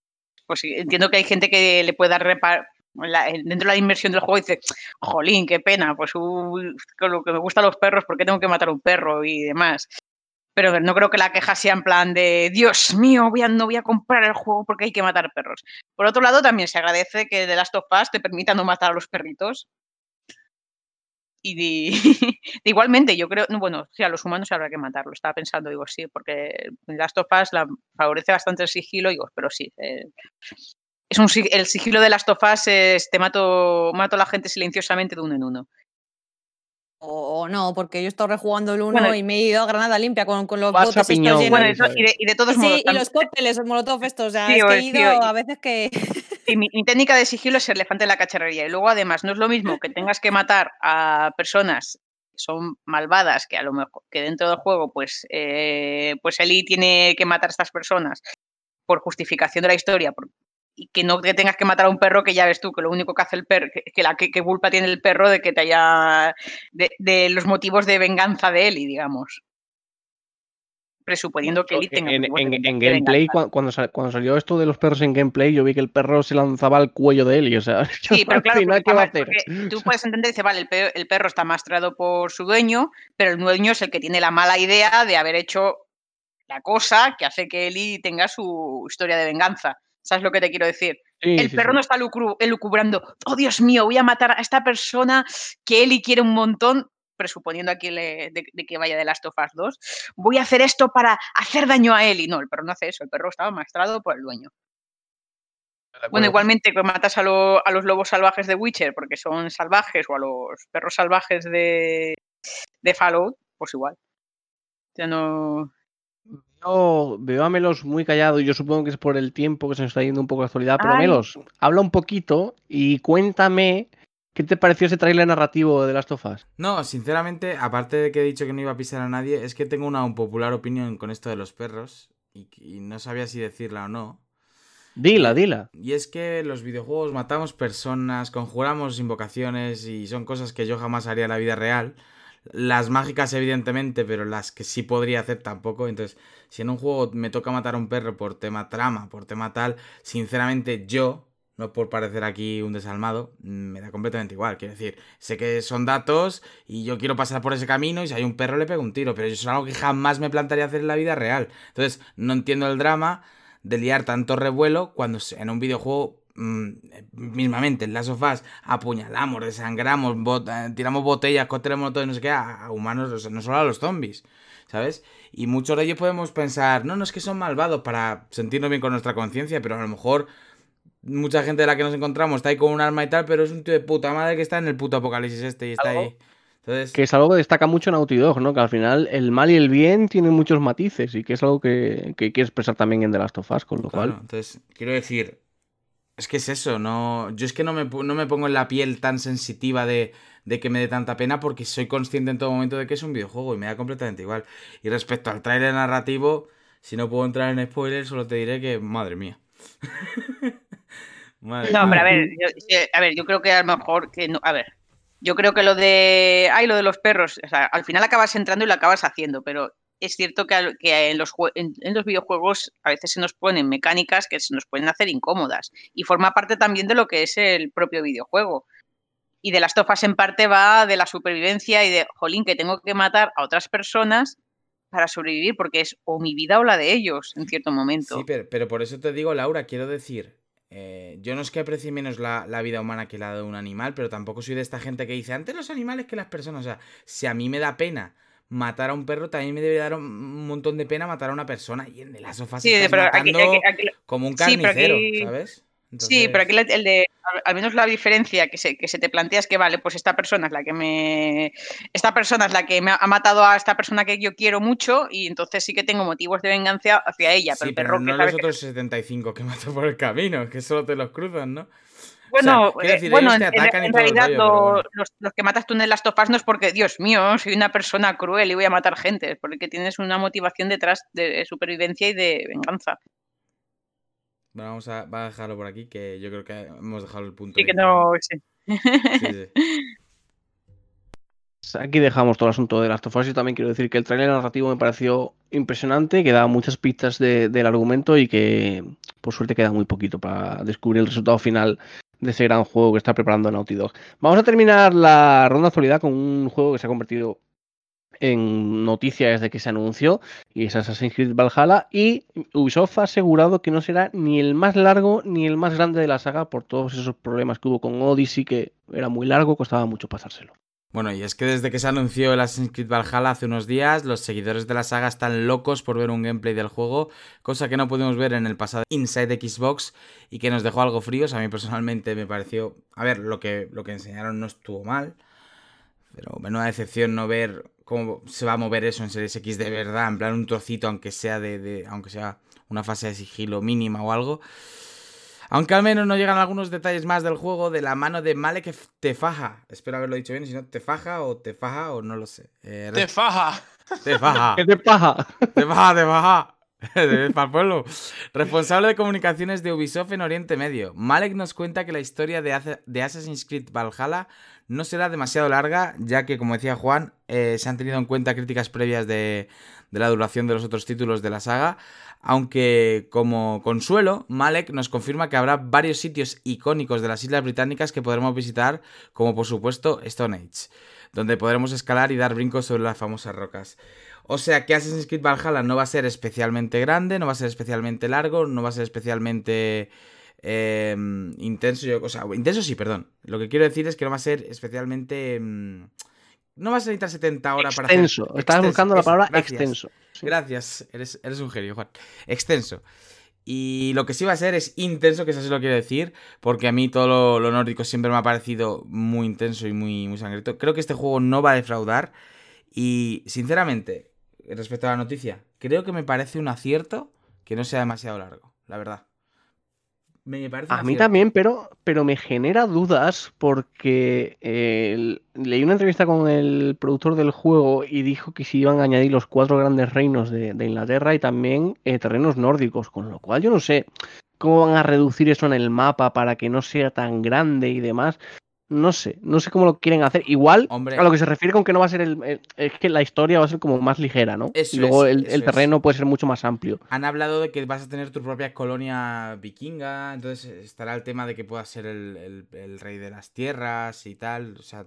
pues sí, entiendo que hay gente que le pueda repar la- dentro de la inmersión del juego dice, jolín, qué pena, pues uy, con lo que me gustan los perros, ¿por qué tengo que matar a un perro y demás? Pero no creo que la queja sea en plan de, Dios mío, voy a, no voy a comprar el juego porque hay que matar perros. Por otro lado, también se agradece que The Last of Us te permita no matar a los perritos. Y igualmente, yo creo, no, bueno, sí, a los humanos habrá que matarlo. Estaba pensando, digo, sí, porque The Last of Us favorece bastante el sigilo, digo, pero sí. eh, es un, el sigilo de Last of Us es te mato, mato a la gente silenciosamente de uno en uno. O, o no, porque yo he estado rejugando el 1 Bueno, y me he ido a Granada limpia con, con los botes estos llenos. Bueno, eso- y, de, y de todos modos, Sí, y los cócteles, los molotov estos, o sea, es que he ido a veces que... mi, mi técnica de sigilo es el elefante de la cacharrería. Y luego, además, no es lo mismo que tengas que matar a personas que son malvadas, que a lo mejor que dentro del juego, pues, eh, pues Eli tiene que matar a estas personas por justificación de la historia, por- y que no que tengas que matar a un perro que ya ves tú, que lo único que hace el perro, que, que la que, que culpa tiene el perro de que te haya, de, de los motivos de venganza de Eli, digamos. presuponiendo que Ellie tenga En, motivos de en- en de gameplay, cuando, cuando salió esto de los perros en gameplay, yo vi que el perro se lanzaba al cuello de Eli. O sea, Sí, pero claro, final, ¿qué va a hacer? tú puedes entender, dice, vale, el, pe- el perro está maestrado por su dueño, pero el dueño es el que tiene la mala idea de haber hecho la cosa que hace que Eli tenga su historia de venganza. ¿Sabes lo que te quiero decir? Sí, el sí, perro sí. no está elucubrando, oh Dios mío, voy a matar a esta persona que Eli quiere un montón, presuponiendo aquí le- de, de que vaya de Last of Us 2, voy a hacer esto para hacer daño a Eli. No, el perro no hace eso, el perro estaba maestrado por el dueño. Bueno, igualmente que matas a, lo- a los lobos salvajes de Witcher porque son salvajes o a los perros salvajes de, de Fallout, pues igual. Ya no... Veo, veo a Melos muy callado y yo supongo que es por el tiempo que se nos está yendo un poco la actualidad. Pero Ay. Melos, habla un poquito y cuéntame qué te pareció ese tráiler narrativo de Last of Us. No, sinceramente, aparte de que he dicho que no iba a pisar a nadie, es que tengo una unpopular opinión con esto de los perros y, y no sabía si decirla o no. Dila, dila. Y es que los videojuegos matamos personas, conjuramos invocaciones y son cosas que yo jamás haría en la vida real. Las mágicas, evidentemente, pero las que sí podría hacer tampoco. Entonces, si en un juego me toca matar a un perro por tema trama, por tema tal, sinceramente yo, no por parecer aquí un desalmado, mm, me da completamente igual. Quiero decir, sé que son datos y yo quiero pasar por ese camino y si hay un perro le pego un tiro, pero eso es algo que jamás me plantearía hacer en la vida real. Entonces, no entiendo el drama de liar tanto revuelo cuando en un videojuego mismamente en Last of Us apuñalamos, desangramos, bot- tiramos botellas, cócteles molotov, no sé qué, a, a humanos, o sea, no solo a los zombies, ¿sabes? Y muchos de ellos podemos pensar, no, no es que son malvados para sentirnos bien con nuestra conciencia, pero a lo mejor mucha gente de la que nos encontramos está ahí con un arma y tal, pero es un tío de puta madre que está en el puto apocalipsis este y está Algo ahí. Entonces, Que es algo que destaca mucho Naughty Dog, ¿no? Que al final el mal y el bien tienen muchos matices y que es algo que, que quiere expresar también en The Last of Us, con lo Claro, cual. entonces, quiero decir, es que es eso, no, yo es que no me, no me pongo en la piel tan sensitiva de, de que me dé tanta pena porque soy consciente en todo momento de que es un videojuego y me da completamente igual. Y respecto al tráiler narrativo, si no puedo entrar en spoilers, solo te diré que, madre mía. Madre No, mía. pero a ver, yo, a ver, yo creo que a lo mejor que no, a ver, yo creo que lo de, ay, lo de los perros, o sea, al final acabas entrando y lo acabas haciendo, pero es cierto que, que en, los, videojuegos a veces se nos ponen mecánicas que se nos pueden hacer incómodas y forma parte también de lo que es el propio videojuego. Y de las tofas en parte va de la supervivencia y de, jolín, que tengo que matar a otras personas para sobrevivir porque es o mi vida o la de ellos en cierto momento. Sí, pero, pero por eso te digo, Laura, quiero decir, eh, yo no es que aprecie menos la, la vida humana que la de un animal, pero tampoco soy de esta gente que dice, antes los animales que las personas. O sea, si a mí me da pena matar a un perro, también me debe dar un montón de pena matar a una persona. Y en el sofás Sí, estás pero aquí- matando aquí- aquí- como un sí, pero carnicero, ¿sabes? Sí, pero aquí la- el de, al- menos la diferencia que se, que se te plantea es que, vale, pues esta persona es la que me. Esta persona es la que me ha matado a esta persona que yo quiero mucho y entonces sí que tengo motivos de venganza hacia ella. Pero Sí, el pero perro no que los sabe que- otros 75 que mato por el camino, que solo te los cruzan, ¿no? Bueno, eh, decir, bueno, en, realidad rollo, pero lo- bueno. los, los que matas tú en el Last of Us no es porque, Dios mío, soy una persona cruel y voy a matar gente, es porque tienes una motivación detrás de supervivencia y de venganza. Bueno, vamos a, va a dejarlo por aquí, que yo creo que hemos dejado el punto. Así que no. sí. Sí, sí. Aquí dejamos todo el asunto de Last of Us. Yo también quiero decir que el trailer narrativo me pareció impresionante, que da muchas pistas de- del argumento y que por suerte queda muy poquito para descubrir el resultado final de ese gran juego que está preparando Naughty Dog. Vamos a terminar la ronda actualidad con un juego que se ha convertido en noticia desde que se anunció y es Assassin's Creed Valhalla y Ubisoft ha asegurado que no será ni el más largo ni el más grande de la saga por todos esos problemas que hubo con Odyssey que era muy largo, costaba mucho pasárselo. Bueno, y es que desde que se anunció el Assassin's Creed Valhalla hace unos días, los seguidores de la saga están locos por ver un gameplay del juego, cosa que no pudimos ver en el pasado Inside Xbox y que nos dejó algo fríos. A mí personalmente me pareció, a ver, lo que, lo que enseñaron no estuvo mal, pero menuda decepción no ver cómo se va a mover eso en Series X de verdad, en plan un trocito, aunque sea de, de- aunque sea una fase de sigilo mínima o algo. Aunque al menos no llegan algunos detalles más del juego de la mano de Malek Tefaja. Espero haberlo dicho bien, si no, Tefaja o Tefaja o no lo sé. Eh, ¡Te faja! Tefaja. ¿Qué te paja? Tefaja, Tefaja. Para el pueblo. Responsable de comunicaciones de Ubisoft en Oriente Medio. Malek nos cuenta que la historia de Assassin's Creed Valhalla no será demasiado larga, ya que, como decía Juan, eh, se han tenido en cuenta críticas previas de, de la duración de los otros títulos de la saga. Aunque, como consuelo, Malek nos confirma que habrá varios sitios icónicos de las Islas Británicas que podremos visitar, como por supuesto Stone Age, donde podremos escalar y dar brincos sobre las famosas rocas. O sea que Assassin's Creed Valhalla no va a ser especialmente grande, no va a ser especialmente largo, no va a ser especialmente eh, intenso. yo- O sea, intenso sí, perdón. Lo que quiero decir es que no va a ser especialmente... mm, no vas a necesitar 70 horas para hacer... Extenso. Estabas Extenso, buscando la palabra gracias. extenso. Sí. Gracias, eres, eres un genio, Juan. Extenso. Y lo que sí va a ser es intenso, que eso sí lo quiero decir, porque a mí todo lo, lo nórdico siempre me ha parecido muy intenso y muy, muy sangriento. Creo que este juego no va a defraudar. Y sinceramente, respecto a la noticia, creo que me parece un acierto que no sea demasiado largo, la verdad. Me parece A mí también, pero, pero me genera dudas porque eh, leí una entrevista con el productor del juego y dijo que se iban a añadir los cuatro grandes reinos de, de Inglaterra y también eh, terrenos nórdicos, con lo cual yo no sé cómo van a reducir eso en el mapa para que no sea tan grande y demás. No sé, no sé cómo lo quieren hacer. Igual Hombre. a lo que se refiere con que no va a ser el, el- es que la historia va a ser como más ligera, ¿no? Eso y luego es, el, eso el es. terreno puede ser mucho más amplio. Han hablado de que vas a tener tu propia colonia vikinga, entonces estará el tema de que puedas ser el, el- el rey de las tierras y tal. O sea,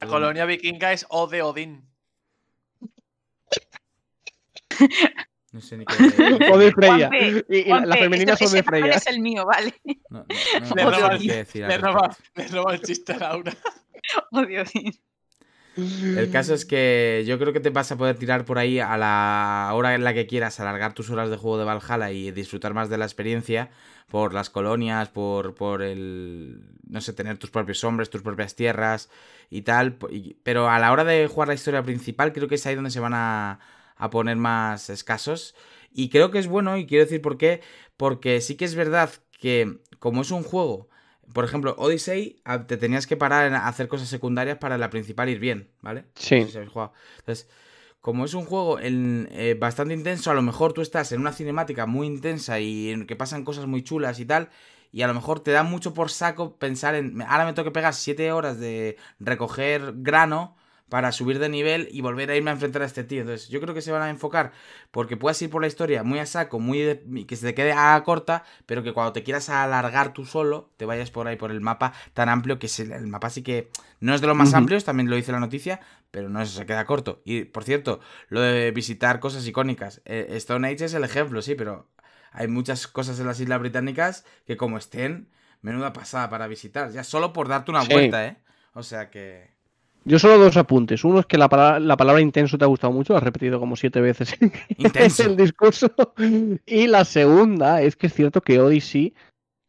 La colonia vikinga es O de Odín. No sé ni qué. O de Freya. Juanpe, Y, y la- Juanpe, femeninas ese- son de Freya. es el mío, vale. No, no, no, Le roba- qué decir al Le respecto. roba, le roba el chiste a Laura. Oh, Dios mío. El caso es que yo creo que te vas a poder tirar por ahí a la hora en la que quieras, alargar tus horas de juego de Valhalla y disfrutar más de la experiencia por las colonias, por, por el, no sé, tener tus propios hombres, tus propias tierras y tal. y- Pero a la hora de jugar la historia principal creo que es ahí donde se van a, a poner más escasos. Y creo que es bueno, y quiero decir por qué, porque sí que es verdad que como es un juego por ejemplo, Odyssey a- te tenías que parar en hacer cosas secundarias para la principal ir bien, ¿vale? Sí. No sé si habéis jugado. Entonces, como es un juego en- eh, bastante intenso, a lo mejor tú estás en una cinemática muy intensa y en que pasan cosas muy chulas y tal, y a lo mejor te da mucho por saco pensar en, "Me- ahora me tengo que pegar 7 horas de recoger grano para subir de nivel y volver a irme a enfrentar a este tío. Entonces, yo creo que se van a enfocar porque puedas ir por la historia muy a saco, muy de- que se te quede a corta, pero que cuando te quieras alargar tú solo, te vayas por ahí por el mapa tan amplio que es el, mapa sí que no es de los más amplios, también lo dice la noticia, pero no eso se queda corto. Y por cierto, lo de visitar cosas icónicas, eh, Stone Age es el ejemplo, sí, pero hay muchas cosas en las Islas Británicas que como estén, menuda pasada para visitar, ya solo por darte una Sí. vuelta, ¿eh? O sea que... Yo solo dos apuntes. Uno es que la palabra, la palabra intenso te ha gustado mucho, lo has repetido como siete veces en el discurso. Y la segunda es que es cierto que Odyssey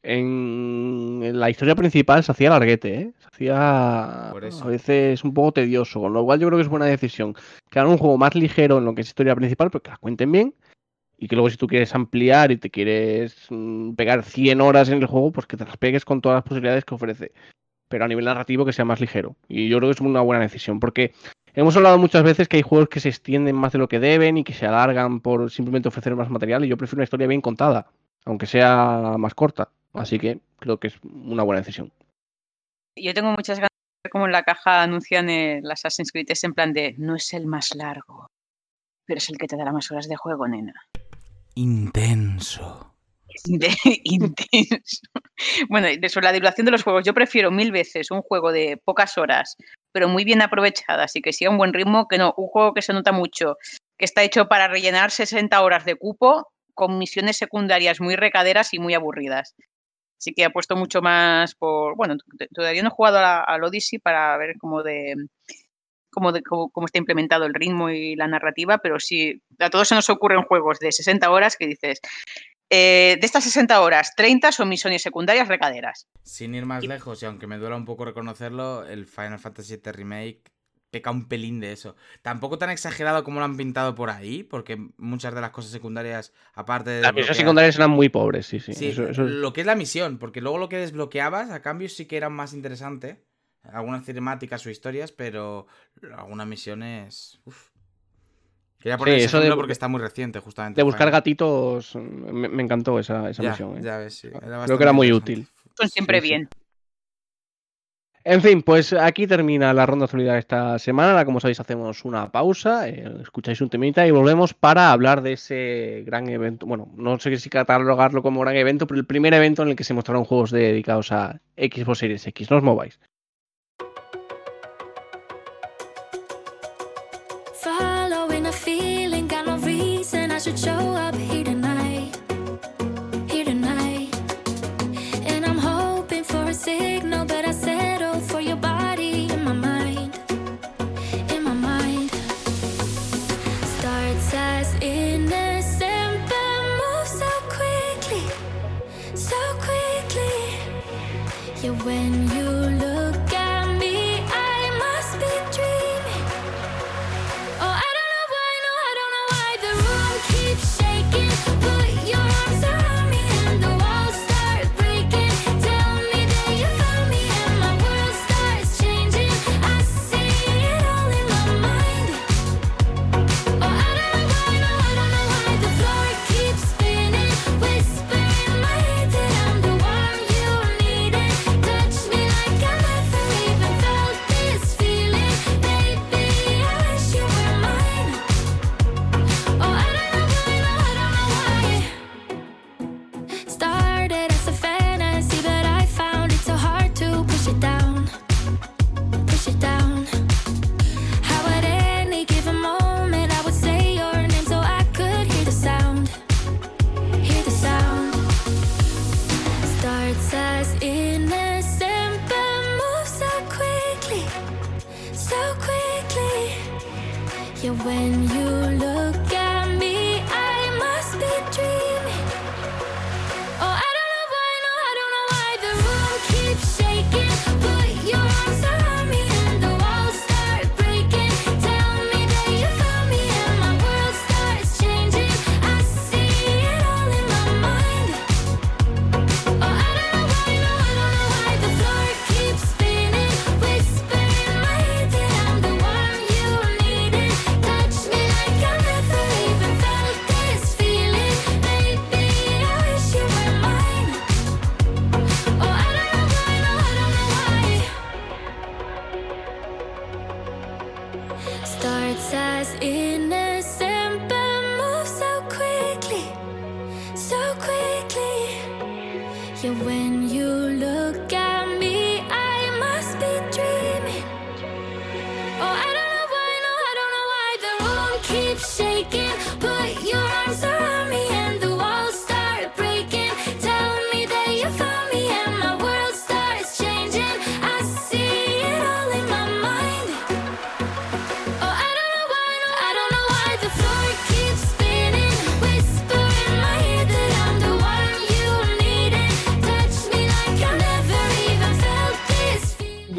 en, en la historia principal se hacía larguete, ¿eh? Se hacía a veces un poco tedioso, con lo cual yo creo que es buena decisión. Que hagan un juego más ligero en lo que es historia principal, pero que la cuenten bien. Y que luego si tú quieres ampliar y te quieres mm, pegar 100 horas en el juego, pues que te las pegues con todas las posibilidades que ofrece pero a nivel narrativo que sea más ligero. Y yo creo que es una buena decisión, porque hemos hablado muchas veces que hay juegos que se extienden más de lo que deben y que se alargan por simplemente ofrecer más material, y yo prefiero una historia bien contada, aunque sea más corta. Así que creo que es una buena decisión. Yo tengo muchas ganas de ver cómo en la caja anuncian el Assassin's Creed es en plan de no es el más largo, pero es el que te dará más horas de juego, nena. Intenso. De- intenso. Bueno, sobre la duración de los juegos, yo prefiero mil veces un juego de pocas horas, pero muy bien aprovechadas y que siga un buen ritmo, que no un juego que se nota mucho, que está hecho para rellenar 60 horas de cupo con misiones secundarias muy recaderas y muy aburridas. Así que apuesto mucho más por. Bueno, todavía no he jugado al Odyssey para ver cómo de. Cómo, de- cómo- cómo está implementado el ritmo y la narrativa, pero sí, a todos se nos ocurren juegos de 60 horas que dices, eh, de estas 60 horas, 30 son misiones secundarias recaderas. Sin ir más lejos, y aunque me duela un poco reconocerlo, el Final Fantasy VII Remake peca un pelín de eso. Tampoco tan exagerado como lo han pintado por ahí, porque muchas de las cosas secundarias, aparte de... Las misiones secundarias eran muy pobres, sí, sí. Sí, eso- eso es- lo que es la misión, porque luego lo que desbloqueabas a cambio sí que era más interesante. Algunas cinemáticas o historias, pero algunas misiones... uf. Quería poner Sí, ese eso de- porque está muy reciente, justamente. De buscar gatitos, me, me encantó esa, esa Ya, misión. ¿eh? ya ves, sí, era Creo que era muy útil. Son siempre Sí, sí. bien. En fin, pues aquí termina la ronda de actualidad esta semana. Ahora, como sabéis, hacemos una pausa, eh, escucháis un temita y volvemos para hablar de ese gran evento. Bueno, no sé si catalogarlo como gran evento, pero el primer evento en el que se mostraron juegos dedicados a Xbox Series X. No os mováis.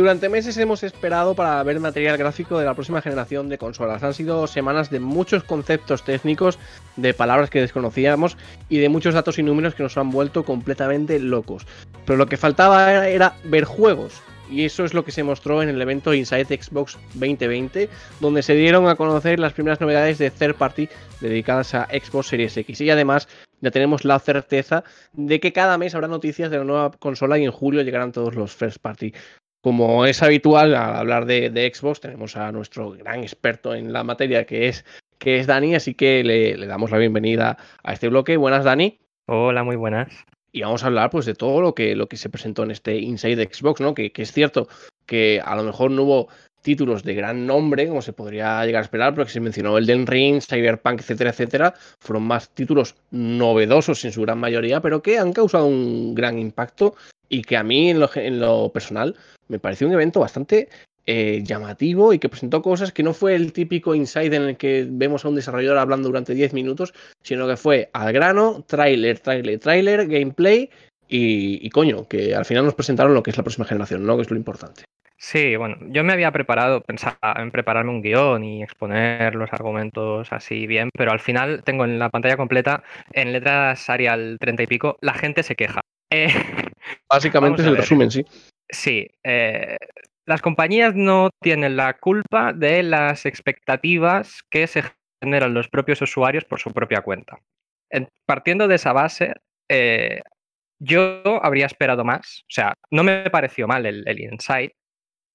Durante meses hemos esperado para ver material gráfico de la próxima generación de consolas. Han sido semanas de muchos conceptos técnicos, de palabras que desconocíamos y de muchos datos y números que nos han vuelto completamente locos. Pero lo que faltaba era, ver juegos. Y eso es lo que se mostró en el evento Inside Xbox 2020, donde se dieron a conocer las primeras novedades de third party dedicadas a Xbox Series X. Y además ya tenemos la certeza de que cada mes habrá noticias de la nueva consola y en julio llegarán todos los first party. Como es habitual al hablar de, de Xbox, tenemos a nuestro gran experto en la materia que es, que es Dani, así que le, le damos la bienvenida a este bloque. Buenas, Dani. Hola, muy buenas. Y vamos a hablar pues de todo lo que, lo que se presentó en este Inside Xbox, ¿no? Que, que es cierto que a lo mejor no hubo títulos de gran nombre, como se podría llegar a esperar, porque se mencionó Elden Ring, Cyberpunk, etcétera, etcétera. Fueron más títulos novedosos en su gran mayoría, pero que han causado un gran impacto y que a mí en lo, en lo personal me pareció un evento bastante eh, llamativo y que presentó cosas que no fue el típico inside en el que vemos a un desarrollador hablando durante 10 minutos, sino que fue al grano, tráiler, tráiler, tráiler, gameplay y, y coño, que al final nos presentaron lo que es la próxima generación, ¿no? Que es lo importante. Sí, bueno, yo me había preparado, pensaba en prepararme un guion y exponer los argumentos así bien, pero al final tengo en la pantalla completa, en letras Arial 30 y pico, la gente se queja. Eh, Básicamente es el resumen, sí. Sí, eh, las compañías no tienen la culpa de las expectativas que se eran los propios usuarios por su propia cuenta. En- partiendo de esa base, eh, yo habría esperado más. O sea, no me pareció mal el, el insight,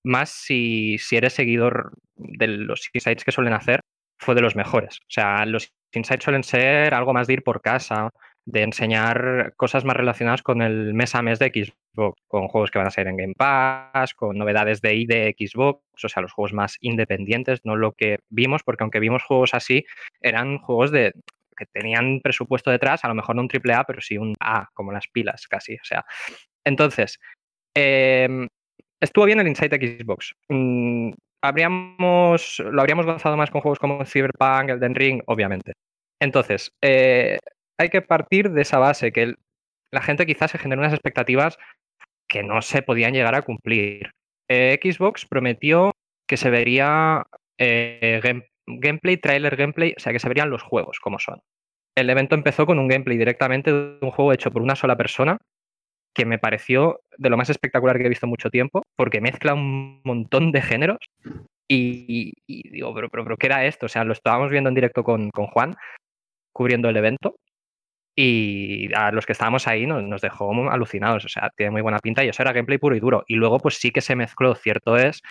más si, si eres seguidor de los insights que suelen hacer, fue de los mejores. O sea, los insights suelen ser algo más de ir por casa, de enseñar cosas más relacionadas con el mes a mes de Xbox, con juegos que van a salir en Game Pass, con novedades de ID de Xbox, o sea, los juegos más independientes, no lo que vimos, porque aunque vimos juegos así, eran juegos de que tenían presupuesto detrás, a lo mejor no un triple A, pero sí un A, como las pilas casi. O sea, entonces, em, estuvo bien el Insight Xbox. Mm, habríamos, lo habríamos gozado más con juegos como Cyberpunk, Elden Ring, obviamente. Entonces, eh, hay que partir de esa base, que la gente quizás se genere unas expectativas que no se podían llegar a cumplir. Eh, Xbox prometió que se vería eh, game- gameplay, trailer gameplay, o sea, que se verían los juegos como son. El evento empezó con un gameplay directamente de un juego hecho por una sola persona, que me pareció de lo más espectacular que he visto en mucho tiempo, porque mezcla un montón de géneros. Y, digo, pero, pero, pero, ¿qué era esto? O sea, lo estábamos viendo en directo con Juan, cubriendo el evento, y a los que estábamos ahí nos, dejó alucinados. O sea, tiene muy buena pinta y eso era gameplay puro y duro. Y luego, pues sí que se mezcló, cierto es,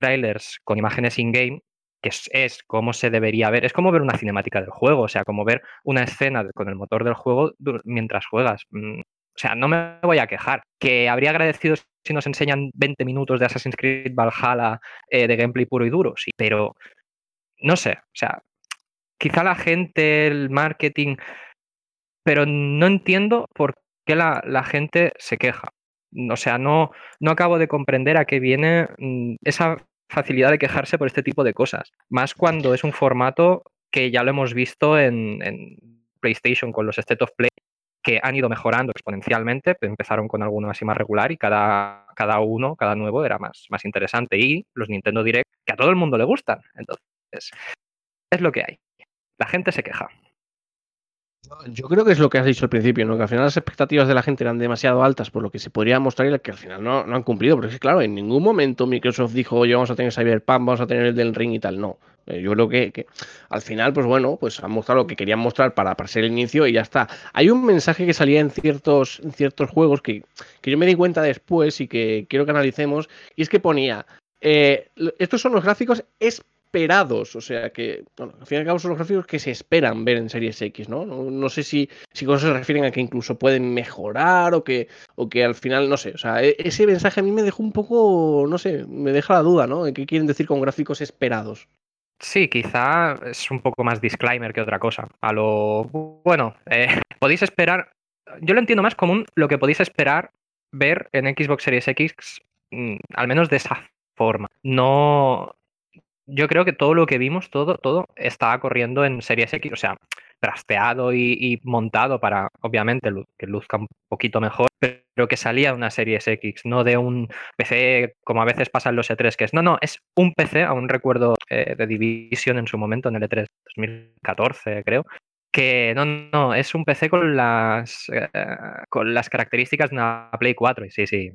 trailers con imágenes in-game, que es, es como se debería ver. Es como ver una cinemática del juego, o sea, como ver una escena con el motor del juego mientras juegas. Mm, O sea, no me voy a quejar. Que habría agradecido si nos enseñan 20 minutos de Assassin's Creed Valhalla eh, de gameplay puro y duro, sí, pero no sé, o sea, quizá la gente, el marketing, pero no entiendo por qué la, gente se queja. O sea, no, no acabo de comprender a qué viene mm, esa facilidad de quejarse por este tipo de cosas. Más cuando es un formato que ya lo hemos visto en, en PlayStation con los State of Play, que han ido mejorando exponencialmente. Empezaron con alguno así más regular y cada, cada uno, cada nuevo era más, más interesante. Y los Nintendo Direct, que a todo el mundo le gustan. Entonces, es lo que hay. La gente se queja. Yo creo que es lo que has dicho al principio, ¿no? Que al final las expectativas de la gente eran demasiado altas por lo que se podría mostrar y que al final no, no han cumplido. Porque es que, claro, en ningún momento Microsoft dijo, oye, vamos a tener Cyberpunk, vamos a tener el del Ring y tal. No. Eh, Yo creo que, al final, pues bueno, pues han mostrado lo que querían mostrar para, para ser el inicio y ya está. Hay un mensaje que salía en ciertos, en ciertos juegos que, que yo me di cuenta después y que quiero que analicemos, y es que ponía, eh, estos son los gráficos esperados, o sea que, bueno, al fin y al cabo son los gráficos que se esperan ver en Series X, ¿no? No, sé si, si con eso se refieren a que incluso pueden mejorar o que, o que al final, no sé, o sea, e- ese mensaje a mí me dejó un poco, no sé, me deja la duda, ¿no? Qué quieren decir con gráficos esperados. Sí, quizá es un poco más disclaimer que otra cosa. A lo bueno, eh, podéis esperar. Yo lo entiendo más como un- lo que podéis esperar ver en Xbox Series X, mm, al menos de esa forma. No. Yo creo que todo lo que vimos, todo, todo estaba corriendo en Series X, o sea, trasteado y, montado para, obviamente, que luzca un poquito mejor, pero que salía de una Series X, no de un PC como a veces pasa en los E3, que es, no, no, es un PC, aún recuerdo eh, de Division en su momento, en el E E3 2014, creo, que no, no, es un PC con las, eh, con las características de una Play 4, y sí, sí,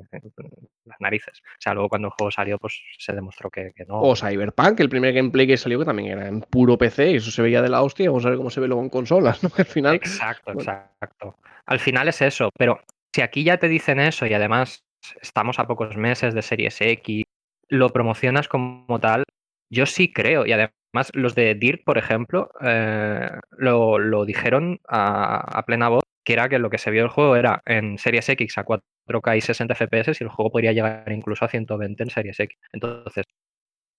las narices. O sea, luego cuando el juego salió, pues se demostró que, que no. O Cyberpunk, el primer gameplay que salió que también era en puro PC y eso se veía de la hostia, vamos a ver cómo se ve luego en consolas, ¿no? Al final, Exacto, bueno. exacto. Al final es eso, pero si aquí ya te dicen eso y además estamos a pocos meses de Series X, lo promocionas como tal, yo sí creo, y además los de Dirt, por ejemplo, eh, lo, lo dijeron a, plena voz, que era que lo que se vio del juego era en Series X a 4K y 60 FPS y el juego podría llegar incluso a 120 en Series X. Entonces,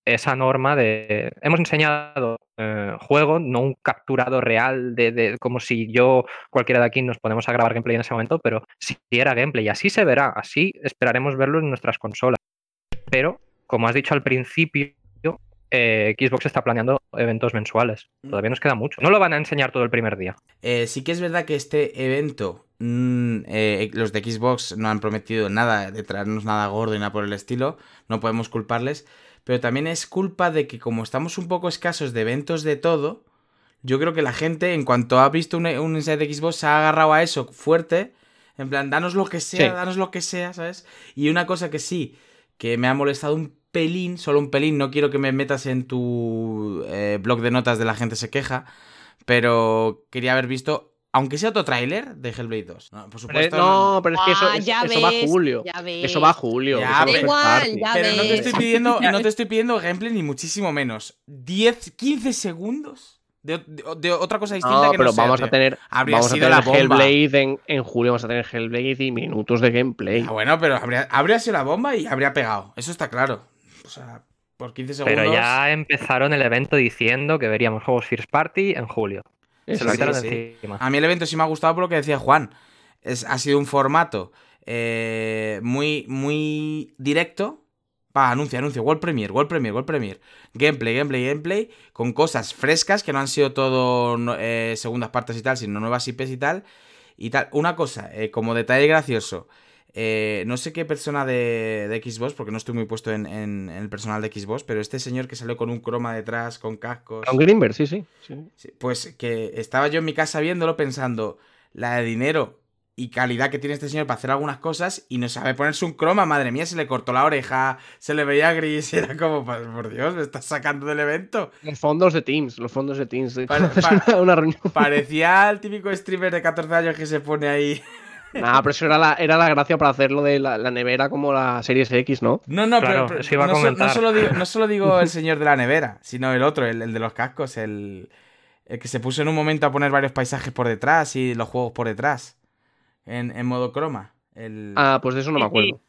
esa norma de hemos enseñado eh, juego, no un capturado real de, de- como si yo, cualquiera de aquí, nos ponemos a grabar gameplay en ese momento, pero si era gameplay, y así se verá, así esperaremos verlo en nuestras consolas. Pero, como has dicho al principio, eh, Xbox está planeando eventos mensuales. Todavía nos queda mucho. No lo van a enseñar todo el primer día. Eh, sí que es verdad que este evento, mm, eh, los de Xbox no han prometido nada, de traernos nada gordo y nada por el estilo, no podemos culparles, pero también es culpa de que como estamos un poco escasos de eventos de todo, yo creo que la gente en cuanto ha visto un, un de Xbox se ha agarrado a eso fuerte, en plan, danos lo que sea, Sí. danos lo que sea, ¿sabes? Y una cosa que sí, que me ha molestado un pelín, solo un pelín, no quiero que me metas en tu eh, blog de notas de la gente se queja, pero quería haber visto, aunque sea otro tráiler de Hellblade 2. No, por Pero- supuesto. no, pero es que eso, Ah, eso va a ves, julio. ya ves. Eso va a julio. Ya, eso pero- igual, ya Pero no te ves. estoy pidiendo, no te estoy pidiendo gameplay ni muchísimo menos. 10, 15 segundos de, de- de otra cosa distinta No, que pero no sea, vamos tío. a tener, Habría vamos a sido tener la bomba. Hellblade en, en julio, vamos a tener Hellblade y minutos de gameplay. Ah, bueno, pero habría, habría sido la bomba y habría pegado. Eso está claro. O sea, por 15 segundos. Pero ya empezaron el evento diciendo que veríamos juegos First Party en julio. Se lo quitaron sí, sí. encima. A mí el evento sí me ha gustado por lo que decía Juan. Es, ha sido un formato eh, muy, muy directo. Pa, anuncio, anuncio, World Premiere, World Premiere, World Premiere. Gameplay, gameplay, gameplay. Con cosas frescas que no han sido todo eh, segundas partes y tal, sino nuevas IPs y tal. Y tal. Una cosa, eh, como detalle gracioso. Eh, no sé qué persona de, de Xbox, porque no estoy muy puesto en, en- en el personal de Xbox, pero este señor que salió con un croma detrás, con cascos. Con Greenberg, sí, sí. Pues que estaba yo en mi casa viéndolo pensando la de dinero y calidad que tiene este señor para hacer algunas cosas y no sabe ponerse un croma, madre mía, se le cortó la oreja, se le veía gris y era como, "Por- Dios, me estás sacando del evento. Los fondos de Teams, los fondos de Teams. de- Vale, es pa- una, una reunión. Parecía el típico streamer de 14 años que se pone ahí. Nah, pero eso era la, era la gracia para hacerlo de la, la nevera como la Series X, ¿no? No, no, Claro, pero, pero iba a no, no solo digo, no solo digo el señor de la nevera, sino el otro, el, el de los cascos, el, el que se puso en un momento a poner varios paisajes por detrás y los juegos por detrás, en, en modo croma. El... Ah, pues de eso no me acuerdo.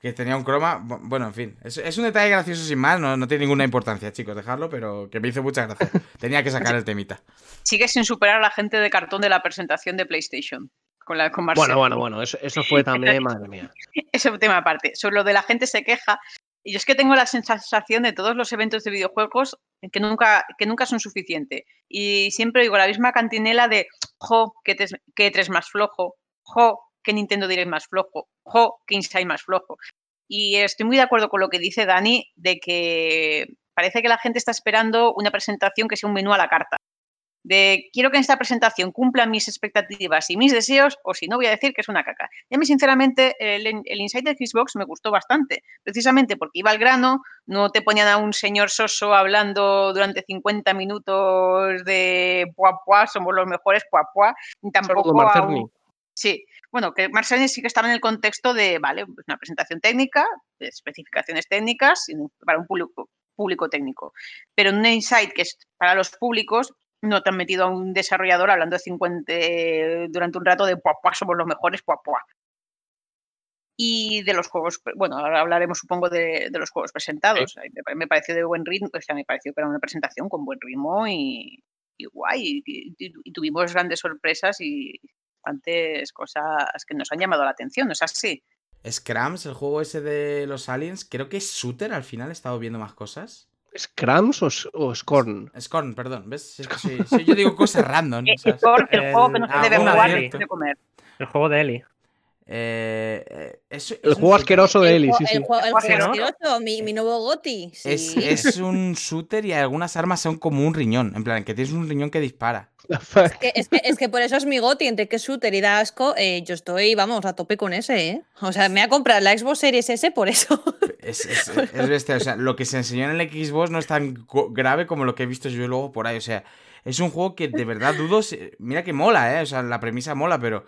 Que tenía un croma. bu- Bueno, en fin. Es, es un detalle gracioso sin más. No, no tiene ninguna importancia, chicos. Dejarlo, pero que me hizo mucha gracia. Tenía que sacar el temita. Sigue sin superar a la gente de cartón de la presentación de PlayStation. Con la con Marcel. Bueno, bueno, bueno, eso, eso fue también, madre mía. Ese tema aparte. Sobre lo de la gente se queja. Y yo es que tengo la sensación de todos los eventos de videojuegos que nunca, que nunca son suficientes. Y siempre digo la misma cantinela de, jo, que, tres, que tres más flojo, jo, que Nintendo Direct más flojo, jo, que Inside más flojo. Y estoy muy de acuerdo con lo que dice Dani de que parece que la gente está esperando una presentación que sea un menú a la carta. De quiero que en esta presentación cumpla mis expectativas y mis deseos, o si no, voy a decir que es una caca. Y a mí, sinceramente, el, el Inside de Xbox me gustó bastante, precisamente porque iba al grano, no te ponían a un señor soso hablando durante 50 minutos de puá puá, somos los mejores puá puá, ni tampoco a un- Sí, bueno, que Marcel sí que estaba en el contexto de, vale, pues una presentación técnica, de especificaciones técnicas para un público, público técnico. Pero en un Insight que es para los públicos, no te han metido a un desarrollador hablando de 50 eh, durante un rato de puá, puá, somos los mejores, puá, puá. Y de los juegos, bueno, ahora hablaremos supongo de, de los juegos presentados. Me pare- Me pareció de buen ritmo, o sea, me pareció que era una presentación con buen ritmo y, y guay. Y, y- y tuvimos grandes sorpresas y bastantes cosas que nos han llamado la atención, ¿no es así? Scrams, el juego ese de los aliens, creo que es Shooter al final. He estado viendo más cosas. ¿Scrams o, o Scorn? Scorn, perdón. ¿Ves? Sí, sí, sí, yo digo cosas random. ¿sabes? Scorn, el, juego que no El- se debe jugar cierto. ni se debe comer. El juego de Eli. Eh, eh, El es un juego shooter. asqueroso de El, Eli, jue- sí, el sí. juego, el juego asqueroso, mi, mi nuevo Goti. Sí. Es, es un shooter y algunas armas son como un riñón. En plan, que tienes un riñón que dispara. Que- es, que, es que por eso es mi Goti, entre que es shooter y da asco, eh, yo estoy, vamos, a tope con ese, ¿eh? O sea, me voy a comprar la Xbox Series S por eso. Es, es, es bestia. O sea, lo que se enseñó en el Xbox no es tan grave como lo que he visto yo luego por ahí. O sea, es un juego que de verdad dudo. si- Mira que mola, ¿eh? O sea, la premisa mola, pero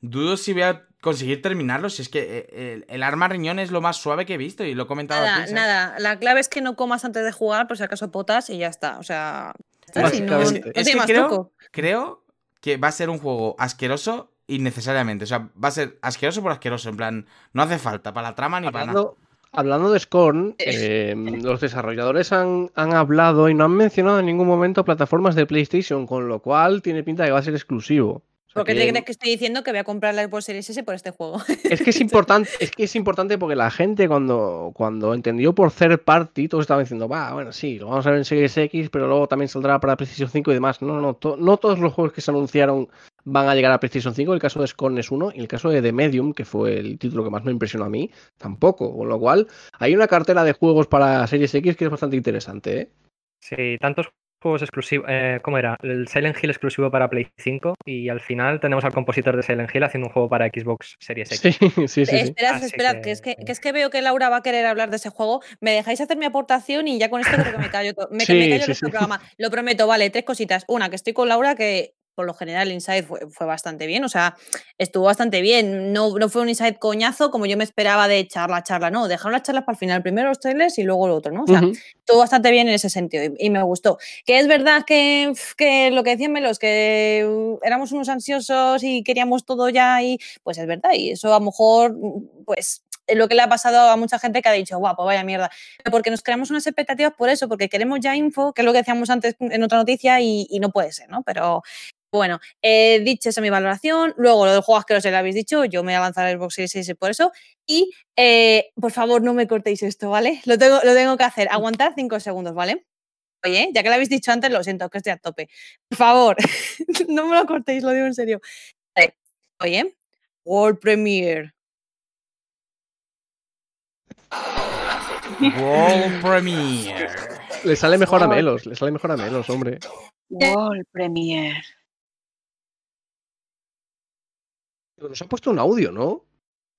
dudo si voy a conseguir terminarlo. Si es que eh, el, el arma riñón es lo más suave que he visto y lo he comentado Nada, nada. La clave es que no comas antes de jugar, por si acaso potas y ya está. O sea, Si no, es- no es tiene que más creo- truco. Creo que va a ser un juego asqueroso innecesariamente. O sea, va a ser asqueroso por asqueroso. En plan, no hace falta para la trama ni para nada. Hablando, hablando de Scorn, eh, los desarrolladores han, han hablado y no han mencionado en ningún momento plataformas de PlayStation, con lo cual tiene pinta de que va a ser exclusivo. ¿Por qué que- te crees que estoy diciendo que voy a comprar la Xbox Series S por este juego? Es que es importante, es que es importante porque la gente cuando, cuando entendió por third party, todos estaban diciendo, va, bueno, sí, lo vamos a ver en Series X, pero luego también saldrá para PlayStation 5 y demás. No, no, to- no todos los juegos que se anunciaron van a llegar a PlayStation 5. El caso de Scorn es uno, y el caso de The Medium, que fue el título que más me impresionó a mí, tampoco. Con lo cual, hay una cartera de juegos para Series X que es bastante interesante, ¿eh? Sí, tantos juegos exclusivos. eh, ¿Cómo era? El Silent Hill exclusivo para Play 5 y al final tenemos al compositor de Silent Hill haciendo un juego para Xbox Series X. Sí, sí, sí. sí. esperad, Así esperad, que... que- es que, que es que veo que Laura va a querer hablar de ese juego. Me dejáis hacer mi aportación y ya con esto creo que me callo, me, Sí, me callo sí, el programa. Lo prometo, vale, tres cositas. Una, que estoy con Laura, que por lo general el Inside fue, fue bastante bien, o sea, estuvo bastante bien. No, no fue un Inside coñazo como yo me esperaba de charla, charla, no, dejaron las charlas para el final, primero los trailers y luego lo otro, ¿no? O sea, estuvo bastante bien en ese sentido y, y me gustó. Que es verdad que, que lo que decían Melos, que uh, éramos unos ansiosos y queríamos todo ya y pues es verdad y eso a lo mejor mm, pues es lo que le ha pasado a mucha gente que ha dicho, guapo, vaya mierda, porque nos creamos unas expectativas por eso, porque queremos ya info, que es lo que decíamos antes en otra noticia y, y no puede ser, ¿no? Pero bueno, eh, dicho esa mi valoración, luego lo del juego asqueroso ya lo habéis dicho, yo me voy a lanzar el Xbox Series S por eso y eh, por favor no me cortéis esto, ¿vale? Lo tengo, lo tengo que hacer, aguantar cinco segundos, ¿vale? Oye, ya que lo habéis dicho antes, lo siento, que estoy a tope. Por favor, no me lo cortéis, lo digo en serio. Vale, Oye, World Premiere. World Premiere. Le sale mejor a Melos, le sale mejor a Melos, hombre. World Premiere. Nos ha puesto un audio, ¿no?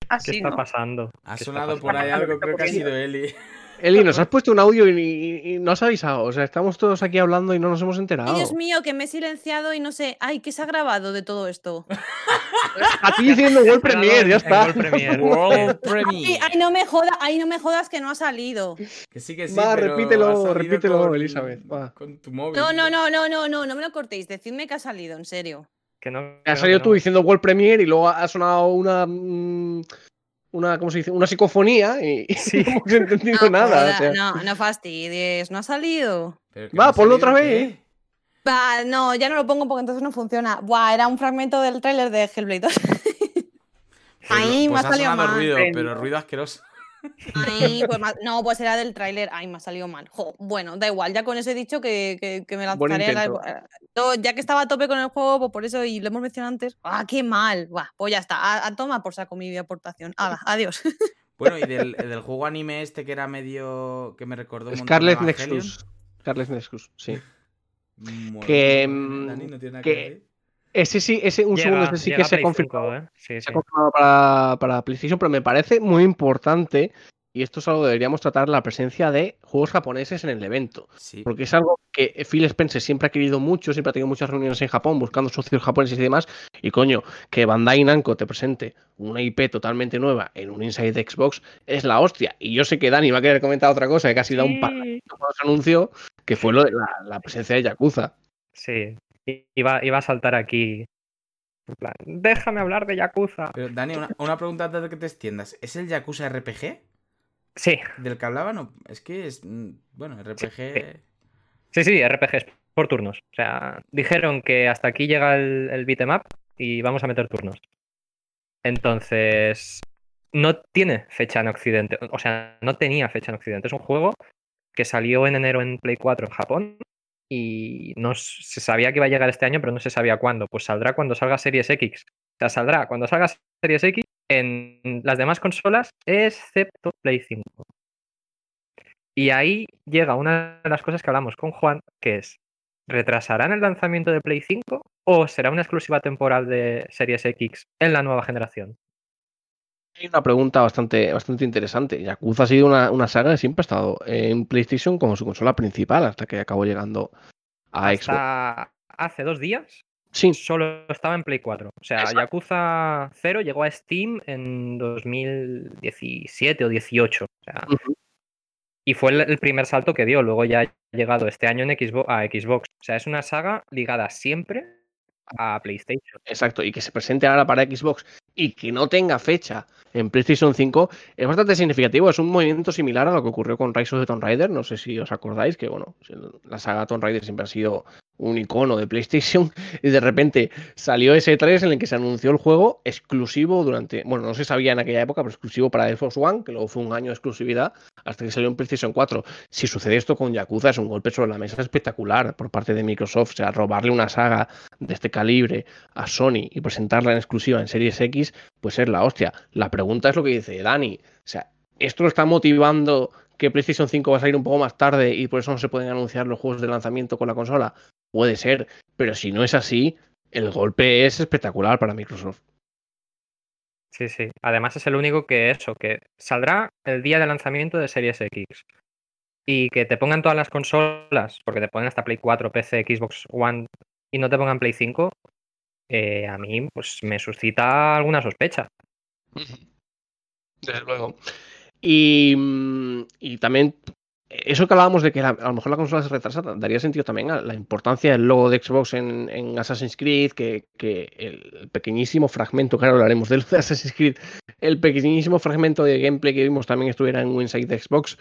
¿Qué Así, está ¿no? pasando? Ha ¿Qué sonado por ahí algo, creo que ha sido Eli. Eli, nos has puesto un audio y, y- y no has avisado. O sea, estamos todos aquí hablando y no nos hemos Ay, enterado. Dios mío, que me he silenciado y no sé. Ay, ¿qué se ha grabado de todo esto? A ti diciendo World Premiere, ya está. World Premiere. World Ay, no me jodas, ay, no me jodas que no ha salido. Que sí, que sí. Va, pero repítelo, repítelo, con- Elizabeth, va. Con tu móvil. No, no, no, no, no, no, no me lo cortéis. Decidme que ha salido, en serio. Que no, Has salido tú diciendo World Premiere y luego ha sonado una. mm, Una, ¿cómo se dice? Una psicofonía y Sí. no hemos entendido No, nada. joda, o sea. no, no fastidies, no ha salido. Va, ponlo salido, otra vez. Va, no, ya no lo pongo porque entonces no funciona. Buah, era un fragmento del tráiler de Hellblade 2. Ay, me pues ha ha salido mal. ruido, pero ruido asqueroso. Ay, pues ma- no, pues era del tráiler. Ay, me ha salido mal. Jo, bueno, da igual, ya con eso he dicho que, que, que me lanzaré. a la- eh, no, ya que estaba a tope con el juego, pues por eso, y lo hemos mencionado antes. ¡Ah, qué mal! Buah, pues ya está, a, a toma por saco mi aportación. Adiós. Bueno, y del, del juego anime este que era medio. que me recordó Scarlet. Nexus. Scarlet Nexus, sí. Bueno, Que, Dani, no tiene nada que. Ese sí, ese, un Llega- segundo, ese sí que se ha confirmado. 5, ¿eh? Sí, se sí. ha confirmado para, para PlayStation, pero me parece muy importante, y esto es algo que deberíamos tratar, la presencia de juegos japoneses en el evento. Sí. Porque es algo que Phil Spencer siempre ha querido mucho, siempre ha tenido muchas reuniones en Japón buscando socios japoneses y demás. Y coño, que Bandai Namco te presente una IP totalmente nueva en un Inside de Xbox es la hostia. Y yo sé que Dani va a querer comentar otra cosa que casi da un par cuando se anunció, que fue lo de la, la presencia de Yakuza. Sí, iba, iba a saltar aquí. En plan, déjame hablar de Yakuza. Pero Dani, una, una pregunta antes de que te extiendas. ¿Es el Yakuza RPG Sí, del que hablaban? o- Es que es. mm, Bueno, RPG. sí, sí, RPGs por turnos. O sea, dijeron que hasta aquí llega el, el beat'em up y vamos a meter turnos. Entonces, no tiene fecha en Occidente. O sea, no tenía fecha en Occidente. Es un juego que salió en enero en Play 4 en Japón y no se sabía que iba a llegar este año, pero no se sabía cuándo. Pues saldrá cuando salga Series X. O sea, saldrá cuando salga Series X en las demás consolas, excepto Play 5. Y ahí llega una de las cosas que hablamos con Juan, que es, ¿retrasarán el lanzamiento de Play 5 o será una exclusiva temporal de Series X en la nueva generación? Hay una pregunta bastante, bastante interesante. Yakuza ha sido una, una saga que siempre ha estado en PlayStation como su consola principal hasta que acabó llegando a Xbox. Hasta hace dos días Sí, solo estaba en Play 4. O sea, Exacto. Yakuza 0 llegó a Steam en 2017 o 18. O sea, y fue el, el primer salto que dio. Luego ya ha llegado este año en Xbox, a Xbox. O sea, es una saga ligada siempre a PlayStation. exacto. Y que se presente ahora para Xbox y que no tenga fecha en PlayStation 5 es bastante significativo. Es un movimiento similar a lo que ocurrió con Rise of the Tomb Raider. No sé si os acordáis que, bueno, la saga Tomb Raider siempre ha sido un icono de PlayStation y de repente salió ese 3 en el que se anunció el juego exclusivo durante, bueno, no se sabía en aquella época, pero exclusivo para Xbox One, que luego fue un año de exclusividad hasta que salió en PlayStation 4. Si sucede esto con Yakuza es un golpe sobre la mesa espectacular por parte de Microsoft, o sea, robarle una saga de este calibre a Sony y presentarla en exclusiva en Series X, pues es la hostia. La pregunta es lo que dice Dani, o sea, esto lo está motivando que PlayStation 5 va a salir un poco más tarde y por eso no se pueden anunciar los juegos de lanzamiento con la consola. Puede ser, pero si no es así, el golpe es espectacular para Microsoft. Sí, sí. Además es el único que eso, que saldrá el día de lanzamiento de Series X. Y que te pongan todas las consolas, porque te ponen hasta Play 4, PC, Xbox One y no te pongan Play 5, eh, a mí pues me suscita alguna sospecha. Desde luego. Y, mm, y también eso que hablábamos de que la- a lo mejor la consola se retrasa, daría sentido también a la importancia del logo de Xbox en, en Assassin's Creed, que, que el pequeñísimo fragmento, ahora hablaremos del de Assassin's Creed, el pequeñísimo fragmento de gameplay que vimos también estuviera en Inside de Xbox.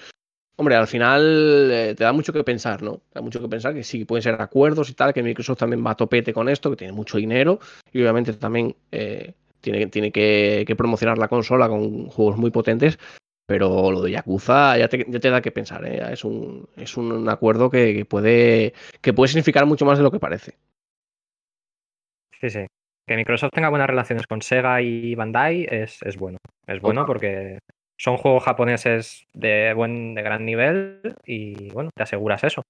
Hombre, al final eh, te da mucho que pensar, ¿no? Te da mucho que pensar que sí, pueden ser acuerdos y tal, que Microsoft también va a topete con esto, que tiene mucho dinero y obviamente también eh, tiene, tiene que promocionar la consola con juegos muy potentes, pero lo de Yakuza ya te, ya te da que pensar, ¿eh? es, un, es un acuerdo que, que puede, que puede significar mucho más de lo que parece. Sí, sí. Que Microsoft tenga buenas relaciones con Sega y Bandai es, es bueno. Es bueno porque son juegos japoneses de buen, de gran nivel y bueno, te aseguras eso.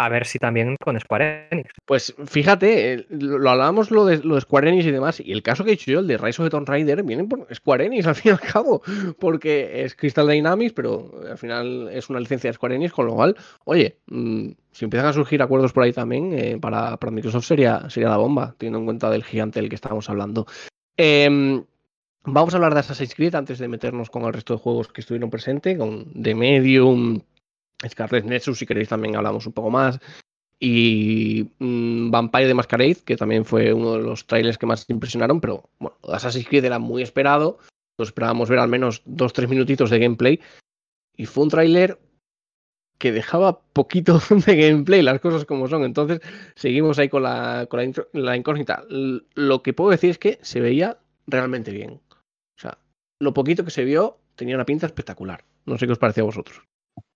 A ver si también con Square Enix. Pues fíjate, lo, hablábamos lo de, lo Square Enix y demás, y el caso que he hecho yo, el de Rise of the Tomb Raider, viene por Square Enix al fin y al cabo, porque es Crystal Dynamics, pero al final es una licencia de Square Enix, con lo cual, oye, mmm, si empiezan a surgir acuerdos por ahí también, eh, para, para, Microsoft sería, sería la bomba, teniendo en cuenta del gigante del que estábamos hablando. Eh, vamos a hablar de Assassin's Creed antes de meternos con el resto de juegos que estuvieron presentes, con The Medium, Scarlet Nexus, si queréis también hablamos un poco más. Y mmm, Vampire de Masquerade, que también fue uno de los trailers que más impresionaron, pero bueno, Assassin's Creed era muy esperado. Lo esperábamos ver al menos dos, tres minutitos de gameplay. Y fue un tráiler que dejaba poquito de gameplay, las cosas como son. Entonces, seguimos ahí con la, con la, la incógnita. Lo que puedo decir es que se veía realmente bien. O sea, lo poquito que se vio tenía una pinta espectacular. No sé qué os parecía a vosotros.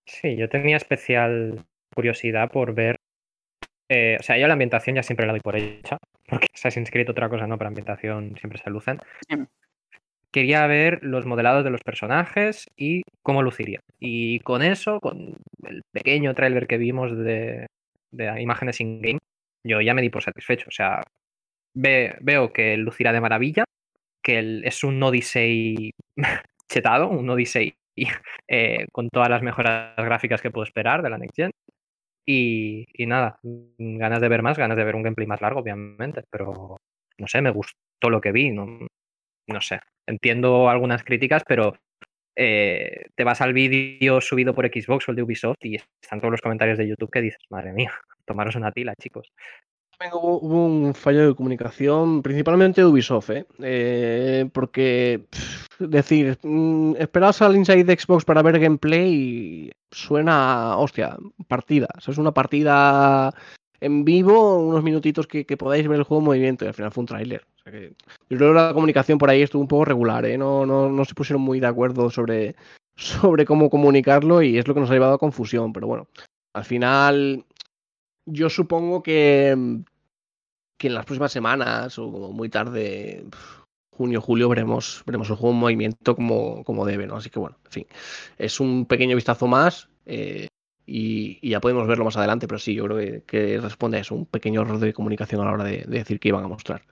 Sí, yo tenía especial curiosidad por ver. Eh, o sea, yo la ambientación ya siempre la doy por hecha, porque Assassin's Creed otra cosa no, pero ambientación siempre se lucen. Quería ver los modelados de los personajes y cómo luciría. Y con eso, con el pequeño tráiler que vimos de, de imágenes in-game, yo ya me di por satisfecho. O sea, ve, veo que lucirá de maravilla, que el, es un Odyssey chetado, un Odyssey eh, con todas las mejoras gráficas que puedo esperar de la Next Gen. Y, nada, ganas de ver más, ganas de ver un gameplay más largo, obviamente, pero no sé, me gustó lo que vi, no, no sé, entiendo algunas críticas, pero eh, te vas al vídeo subido por Xbox o el de Ubisoft y están todos los comentarios de YouTube que dices, madre mía, tomaros una tila, chicos. Hubo, un fallo de comunicación, principalmente de Ubisoft, ¿eh? Eh, porque decir, mmm, esperas al Inside de Xbox para ver gameplay suena, hostia, partida. O es una partida en vivo, unos minutitos que, podáis ver el juego en movimiento y al final fue un tráiler. O yo creo que la comunicación por ahí estuvo un poco regular, ¿eh? no, no, no se pusieron muy de acuerdo sobre, sobre cómo comunicarlo y es lo que nos ha llevado a confusión, pero bueno, al final yo supongo que, que en las próximas semanas o como muy tarde, junio, julio, veremos, veremos el juego en movimiento como, como debe, ¿no? Así que bueno, en fin, es un pequeño vistazo más eh, y, ya podemos verlo más adelante, pero sí, yo creo que, que responde a eso, un pequeño error de comunicación a la hora de decir que iban a mostrar.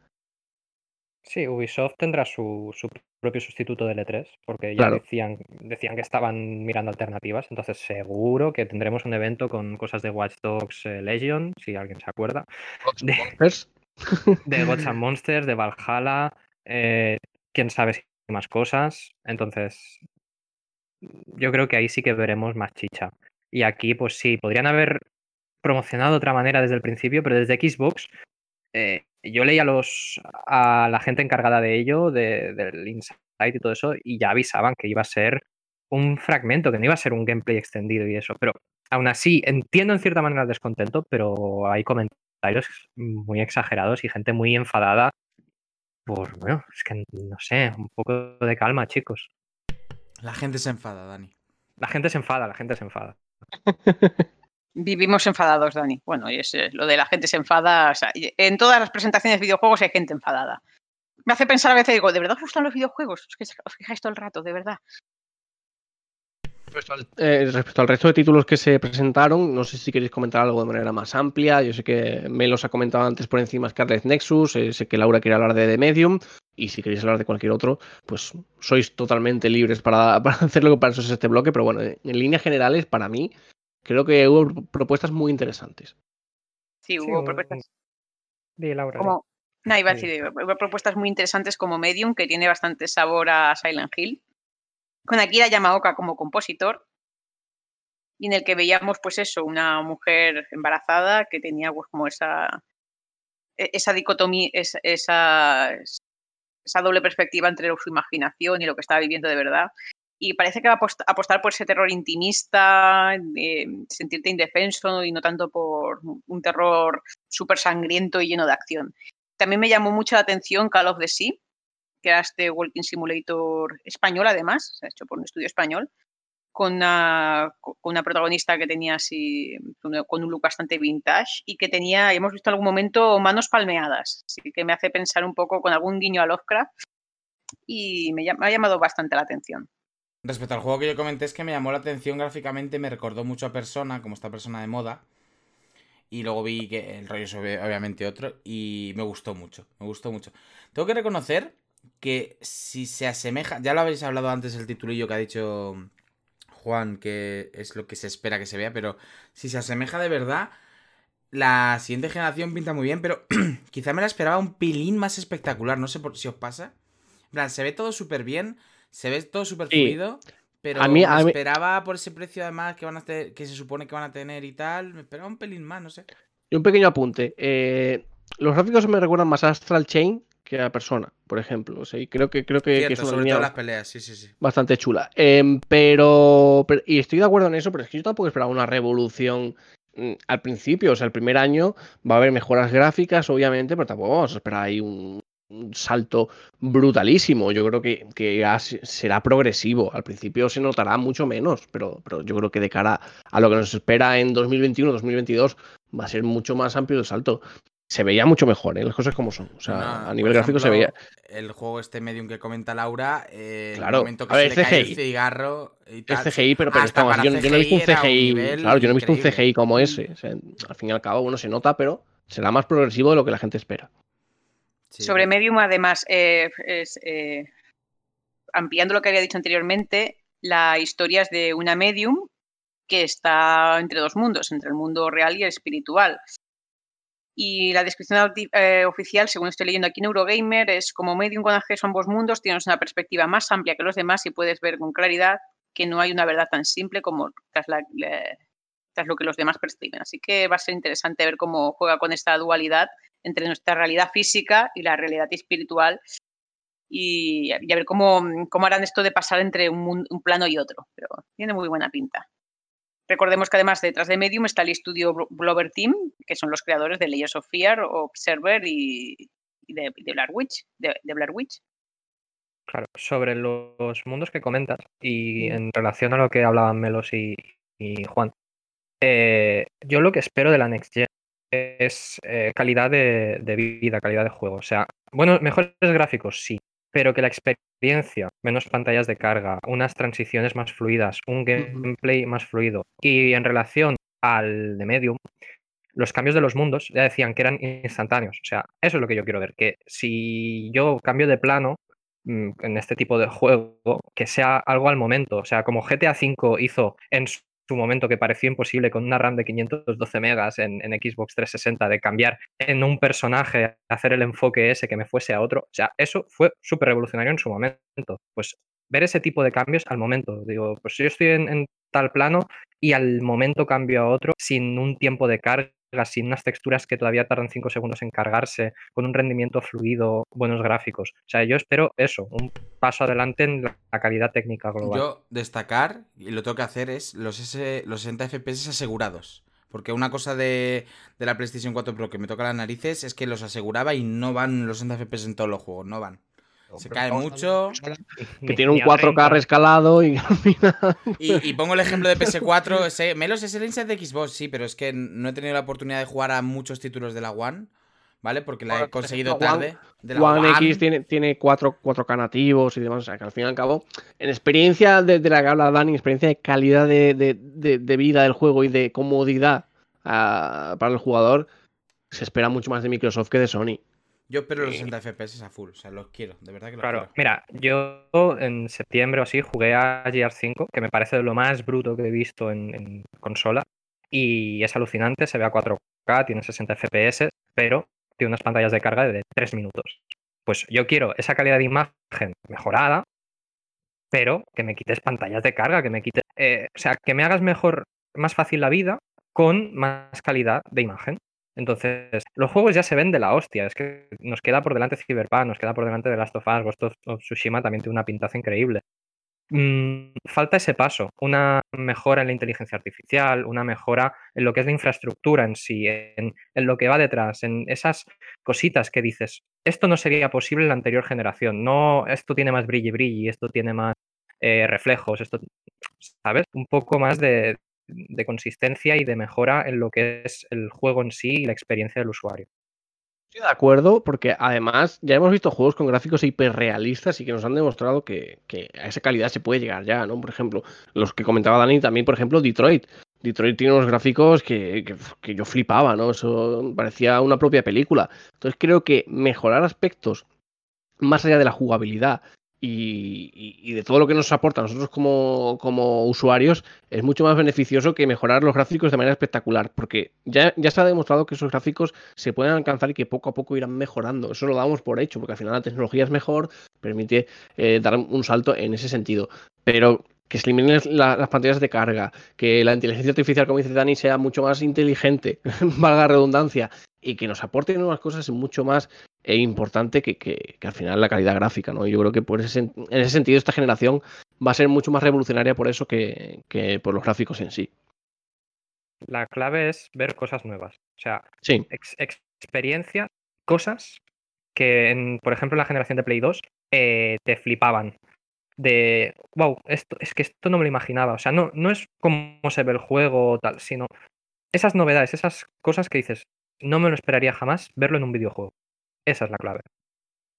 Sí, Ubisoft tendrá su, su, propio sustituto de L3, porque ya claro. decían, decían que estaban mirando alternativas, entonces seguro que tendremos un evento con cosas de Watch Dogs eh, Legion, si alguien se acuerda. De, de Gods and Monsters, de Valhalla, eh, quién sabe si más cosas. Entonces, yo creo que ahí sí que veremos más chicha. Y aquí, pues sí, podrían haber promocionado de otra manera desde el principio, pero desde Xbox eh, yo leía a, los, a la gente encargada de ello, de, del Insight y todo eso, y ya avisaban que iba a ser un fragmento, que no iba a ser un gameplay extendido y eso. Pero aún así, entiendo en cierta manera el descontento, pero hay comentarios muy exagerados y gente muy enfadada. Por, bueno, es que no sé, un poco de calma, chicos. La gente se enfada, Dani. La gente se enfada, la gente se enfada. Vivimos enfadados, Dani. Bueno, y es eh, lo de la gente se enfada. En todas las presentaciones de videojuegos hay gente enfadada. Me hace pensar a veces, digo, ¿de verdad os gustan los videojuegos? Es que os fijáis todo el rato, de verdad. Respecto al, eh, respecto al resto de títulos que se presentaron, no sé si queréis comentar algo de manera más amplia. Yo sé que Melos ha comentado antes por encima Scarlet Nexus, eh, sé que Laura quiere hablar de The Medium, y si queréis hablar de cualquier otro, pues sois totalmente libres para, para hacer lo que para eso es este bloque. Pero bueno, en líneas generales, para mí, creo que hubo propuestas muy interesantes. Sí, hubo propuestas Di, Laura. como... No, iba a Sí. decir, hubo propuestas muy interesantes como Medium, que tiene bastante sabor a Silent Hill, con Akira Yamaoka como compositor, y en el que veíamos, pues eso, una mujer embarazada que tenía pues como esa, e- esa dicotomía, esa, esa, esa doble perspectiva entre su imaginación y lo que estaba viviendo de verdad. Y parece que va a apost- apostar por ese terror intimista, sentirte indefenso y no tanto por un terror súper sangriento y lleno de acción. También me llamó mucho la atención Call of the Sea, que era este Walking Simulator español, además, se ha hecho por un estudio español, con una, protagonista que tenía así, con un look bastante vintage y que tenía, hemos visto en algún momento, manos palmeadas. Así que me hace pensar un poco con algún guiño a Lovecraft y me ha llamado bastante la atención. Respecto al juego que yo comenté, es que me llamó la atención gráficamente, me recordó mucho a Persona, como esta persona de moda. Y luego vi que el rollo es obvi- obviamente otro y me gustó mucho, me gustó mucho. Tengo que reconocer que si se asemeja, ya lo habéis hablado antes el titulillo que ha dicho Juan, que es lo que se espera que se vea, pero si se asemeja de verdad, la siguiente generación pinta muy bien, pero quizá me la esperaba un pilín más espectacular, no sé por, si os pasa. En plan, se ve todo súper bien, se ve todo súper Sí. fluido, pero A mí- me a mí- esperaba por ese precio además que van a tener, que se supone que van a tener y tal, me esperaba un pelín más, no sé. Y un pequeño apunte. eh, los gráficos me recuerdan más a Astral Chain que a Persona, por ejemplo. O sea, y creo que, creo que, que Cierto, es una sobre línea todo las peleas, sí, sí, sí. bastante chula. Em, pero, pero- Y estoy de acuerdo en eso, pero es que yo tampoco esperaba una revolución mm, al principio. O sea, el primer año va a haber mejoras gráficas, obviamente, pero tampoco vamos a esperar ahí un, un salto brutalísimo. Yo creo que, que será progresivo. Al principio se notará mucho menos, pero, pero yo creo que de cara a lo que nos espera en 2021, 2022, va a ser mucho más amplio el salto. Se veía mucho mejor, ¿eh? las cosas como son. O sea, No, a nivel gráfico se veía. El juego este medium que comenta Laura, eh, Claro. el momento que A ver, se le cae el cigarro y tal. Es CGI, pero, pero estamos- yo, yo no he visto un CGI un claro, yo no he visto un. CGI como ese. O sea, al fin y al cabo, uno se nota, pero será más progresivo de lo que la gente espera. Sobre Medium, además, eh, es, eh, ampliando lo que había dicho anteriormente, la historia es de una medium que está entre dos mundos, entre el mundo real y el espiritual. Y la descripción eh, oficial, según estoy leyendo aquí en Eurogamer, es como medium con acceso a ambos mundos, tienes una perspectiva más amplia que los demás y puedes ver con claridad que no hay una verdad tan simple como tras, tras lo que los demás perciben. Así que va a ser interesante ver cómo juega con esta dualidad entre nuestra realidad física y la realidad espiritual y, y a ver cómo, cómo harán esto de pasar entre un, un plano y otro. Pero tiene muy buena pinta. Recordemos que además detrás de Medium está el estudio Blo- Blover Team, que son los creadores de Layers of Fear, Observer y, y de, Blair Witch. De, de Blair Witch. Claro, sobre los mundos que comentas y en relación a lo que hablaban Melos y, y Juan, eh, yo lo que espero de la Next Gen es eh, calidad de, de vida, calidad de juego. O sea, bueno, mejores gráficos, sí, pero que la experiencia, menos pantallas de carga, unas transiciones más fluidas, un gameplay más fluido. Y en relación al de Medium, los cambios de los mundos ya decían que eran instantáneos. O sea, eso es lo que yo quiero ver, que si yo cambio de plano mm, en este tipo de juego, que sea algo al momento. O sea, como GTA V hizo en su momento que pareció imposible con una RAM de 512 megas en, Xbox 360 de cambiar en un personaje, hacer el enfoque ese que me fuese a otro. O sea, eso fue súper revolucionario en su momento. Pues ver ese tipo de cambios al momento. Digo, pues yo estoy en tal plano y al momento cambio a otro sin un tiempo de carga, sin unas texturas que todavía tardan 5 segundos en cargarse, con un rendimiento fluido, buenos gráficos. O sea, yo espero eso, un paso adelante en la calidad técnica global. Yo destacar, y lo tengo que hacer, es los, S- los 60 FPS asegurados. Porque una cosa de, de la PlayStation 4 Pro que me toca las narices es que los aseguraba y no van los 60 FPS en todos los juegos, no van. Se cae mucho. Que tiene un ni a 4K 30. rescalado y al final. Y, y pongo el ejemplo de PS4. ese- Melos es el Inside de Xbox, sí, pero es que no he tenido la oportunidad de jugar a muchos títulos de la One. ¿vale? Porque la he conseguido tarde. De la One One. X tiene, tiene cuatro, 4K nativos y demás. O sea, que al fin y al cabo, en experiencia de, de la que habla Dani, experiencia de calidad de, de- de- de vida del juego y de comodidad ah, para el jugador, se espera mucho más de Microsoft que de Sony. Yo espero los Sí. 60 FPS a full. O sea, los quiero, de verdad que los Claro, quiero. mira, yo en septiembre o así jugué a GR5, que me parece lo más bruto que he visto en, en consola, y es alucinante, se ve a 4K, tiene 60 FPS, pero tiene unas pantallas de carga de 3 minutos. Pues yo quiero esa calidad de imagen mejorada, pero que me quites pantallas de carga, que me quites, eh, o sea, que me hagas mejor, más fácil la vida con más calidad de imagen. Entonces, los juegos ya se ven de la hostia. Es que nos queda por delante Cyberpunk, nos queda por delante de Last of Us, Ghost of, Tsushima también tiene una pintaza increíble. Mm, falta ese paso, una mejora en la inteligencia artificial, una mejora en lo que es la infraestructura en sí, en, en lo que va detrás, en esas cositas que dices, esto no sería posible en la anterior generación, no, esto tiene más brilli brilli, esto tiene más eh, reflejos, esto, ¿sabes? Un poco más de, de consistencia y de mejora en lo que es el juego en sí y la experiencia del usuario. Estoy de acuerdo, porque además ya hemos visto juegos con gráficos hiperrealistas y que nos han demostrado que, que a esa calidad se puede llegar ya, ¿no? Por ejemplo, los que comentaba Dani, también, por ejemplo, Detroit. Detroit tiene unos gráficos que, que- que yo flipaba, ¿no? Eso parecía una propia película. Entonces creo que mejorar aspectos más allá de la jugabilidad y, de todo lo que nos aporta a nosotros como, como usuarios es mucho más beneficioso que mejorar los gráficos de manera espectacular, porque ya, ya se ha demostrado que esos gráficos se pueden alcanzar y que poco a poco irán mejorando. Eso lo damos por hecho, porque al final la tecnología es mejor, permite eh, dar un salto en ese sentido. Pero que se eliminen la- las pantallas de carga, que la inteligencia artificial, como dice Dani, sea mucho más inteligente, valga redundancia, y que nos aporte nuevas cosas mucho más eh, importante que, que- que al final la calidad gráfica, ¿no? Yo creo que por ese, en ese sentido esta generación va a ser mucho más revolucionaria por eso que, que por los gráficos en sí. La clave es ver cosas nuevas. O sea, Sí, ex- experiencias, cosas que, en, por ejemplo, en la generación de Play 2 eh, te flipaban. De, wow, esto, es que esto no me lo imaginaba. O sea, no, no es cómo se ve el juego o tal, sino esas novedades, esas cosas que dices, no me lo esperaría jamás verlo en un videojuego. Esa es la clave.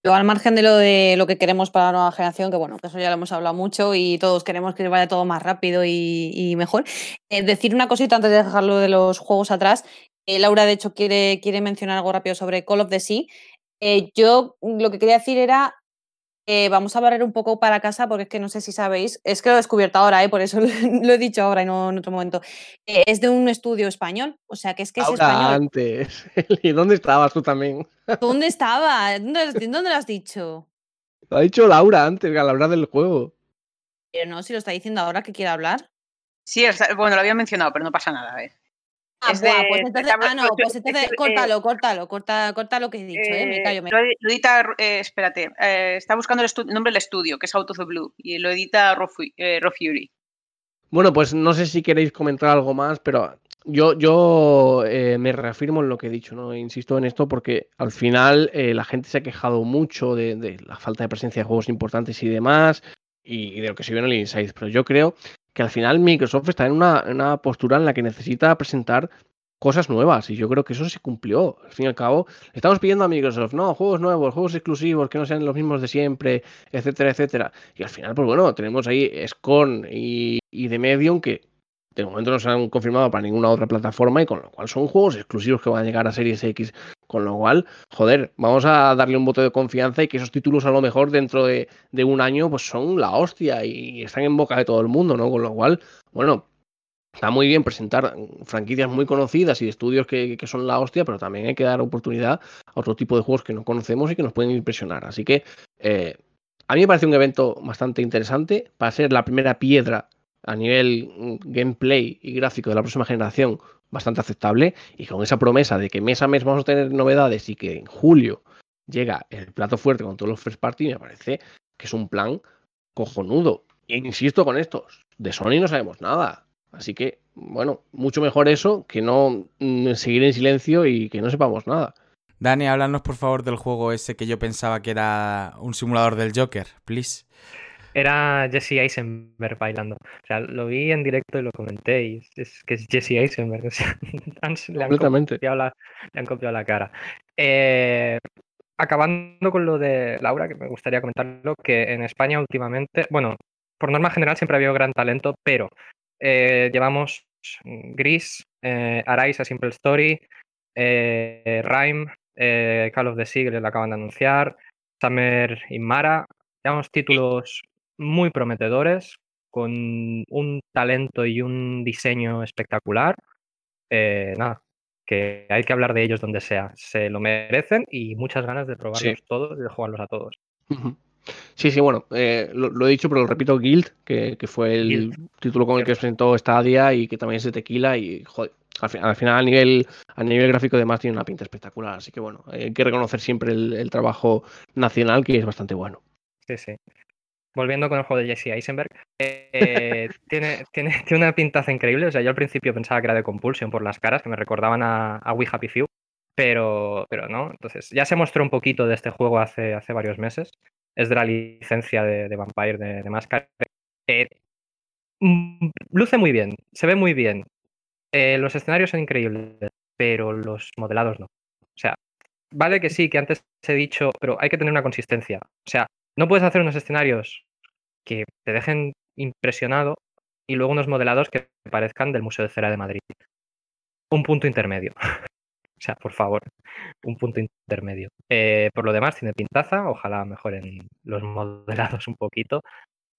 Yo, al margen de lo de lo que queremos para la nueva generación, que bueno, que eso ya lo hemos hablado mucho y todos queremos que vaya todo más rápido y, mejor. eh, decir una cosita antes de dejarlo de los juegos atrás. Eh, Laura, de hecho, quiere, quiere mencionar algo rápido sobre Call of the Sea. Eh, yo lo que quería decir era que vamos a barrer un poco para casa, porque es que no sé si sabéis, es que lo he descubierto ahora, ¿eh? por eso lo, lo he dicho ahora y no en otro momento. Eh, es de un estudio español, o sea que es que es ahora español. antes. ¿Y dónde estabas tú también? ¿Dónde estaba? ¿Dónde, dónde lo has dicho? Lo ha dicho Laura antes, a la hora del juego. Pero no, si lo está diciendo ahora que quiere hablar. Sí, bueno, lo había mencionado, pero no pasa nada. A ver. Ah, Es buah, de- pues entonces, ah, no, pues es- entonces es- eh, córtalo, córtalo, corta, corta lo que he dicho, eh, me Eh, callo, me lo, ed- lo edita, eh, espérate, eh, está buscando el, nombre del estudio, que es Out of the Blue, y lo edita Raw, Fu- eh, Raw Fury. Bueno, pues no sé si queréis comentar algo más, pero yo, yo eh, me reafirmo en lo que he dicho, ¿no? Insisto en esto porque al final eh, la gente se ha quejado mucho de, de la falta de presencia de juegos importantes y demás, y, y de lo que se vio en el Inside, pero yo creo que al final Microsoft está en una, una postura en la que necesita presentar cosas nuevas, y yo creo que eso se cumplió. Al fin y al cabo, estamos pidiendo a Microsoft, no, juegos nuevos, juegos exclusivos, que no sean los mismos de siempre, etcétera, etcétera. Y al final, pues bueno, tenemos ahí Scorn y, y The Medium que de momento no se han confirmado para ninguna otra plataforma y con lo cual son juegos exclusivos que van a llegar a Series X. Con lo cual, joder, vamos a darle un voto de confianza y que esos títulos a lo mejor dentro de, de un año pues son la hostia y están en boca de todo el mundo, ¿no? Con lo cual, bueno, está muy bien presentar franquicias muy conocidas y estudios que, que son la hostia, pero también hay que dar oportunidad a otro tipo de juegos que no conocemos y que nos pueden impresionar. Así que eh, a mí me parece un evento bastante interesante para ser la primera piedra a nivel mm, gameplay y gráfico de la próxima generación bastante aceptable y con esa promesa de que mes a mes vamos a tener novedades y que en julio llega el plato fuerte con todos los first party me parece que es un plan cojonudo. E insisto con estos, de Sony no sabemos nada. Así que, bueno, mucho mejor eso que no mm, seguir en silencio y que no sepamos nada. Dani, háblanos por favor del juego ese que yo pensaba que era un simulador del Joker, please. Era Jesse Eisenberg bailando. O sea, lo vi en directo y lo comenté. Y es, es que es Jesse Eisenberg. O sea, han- le, han Completamente. copiado la, le han copiado la cara. Eh, acabando con lo de Laura, que me gustaría comentarlo, que en España últimamente, bueno, por norma general siempre ha habido gran talento, pero eh, llevamos mm, Gris, eh, Arise, A Simple Story, eh, Rhyme, eh, Call of the Sea, que lo acaban de anunciar, Summer in Mara, llevamos títulos muy prometedores, con un talento y un diseño espectacular. Eh, nada, que hay que hablar de ellos donde sea. Se lo merecen y muchas ganas de probarlos todos y de jugarlos a todos. Sí, sí, bueno, eh, lo, lo he dicho, pero lo repito, Guild, que, que fue el Guild. título con el que se presentó Stadia y que también es de tequila y, joder, al, fi- al final a nivel, a nivel gráfico además tiene una pinta espectacular, así que bueno, hay que reconocer siempre el, el trabajo nacional que es bastante bueno. Sí, sí. Volviendo con el juego de Jesse Eisenberg, eh, tiene, tiene, tiene una pintaza increíble. O sea, yo al principio pensaba que era de Compulsion por las caras, que me recordaban a, a We Happy Few, pero, pero no. Entonces, ya se mostró un poquito de este juego hace, hace varios meses. Es de la licencia de, de Vampire de, de. Eh, mm, luce muy bien, se ve muy bien. Eh, los escenarios son increíbles, pero los modelados no. O sea, vale que sí, que antes he dicho, pero hay que tener una consistencia. O sea, no puedes hacer unos escenarios que te dejen impresionado y luego unos modelados que parezcan del Museo de Cera de Madrid. Un punto intermedio. o sea, por favor, un punto intermedio. Eh, por lo demás, tiene pintaza, ojalá mejoren los modelados un poquito,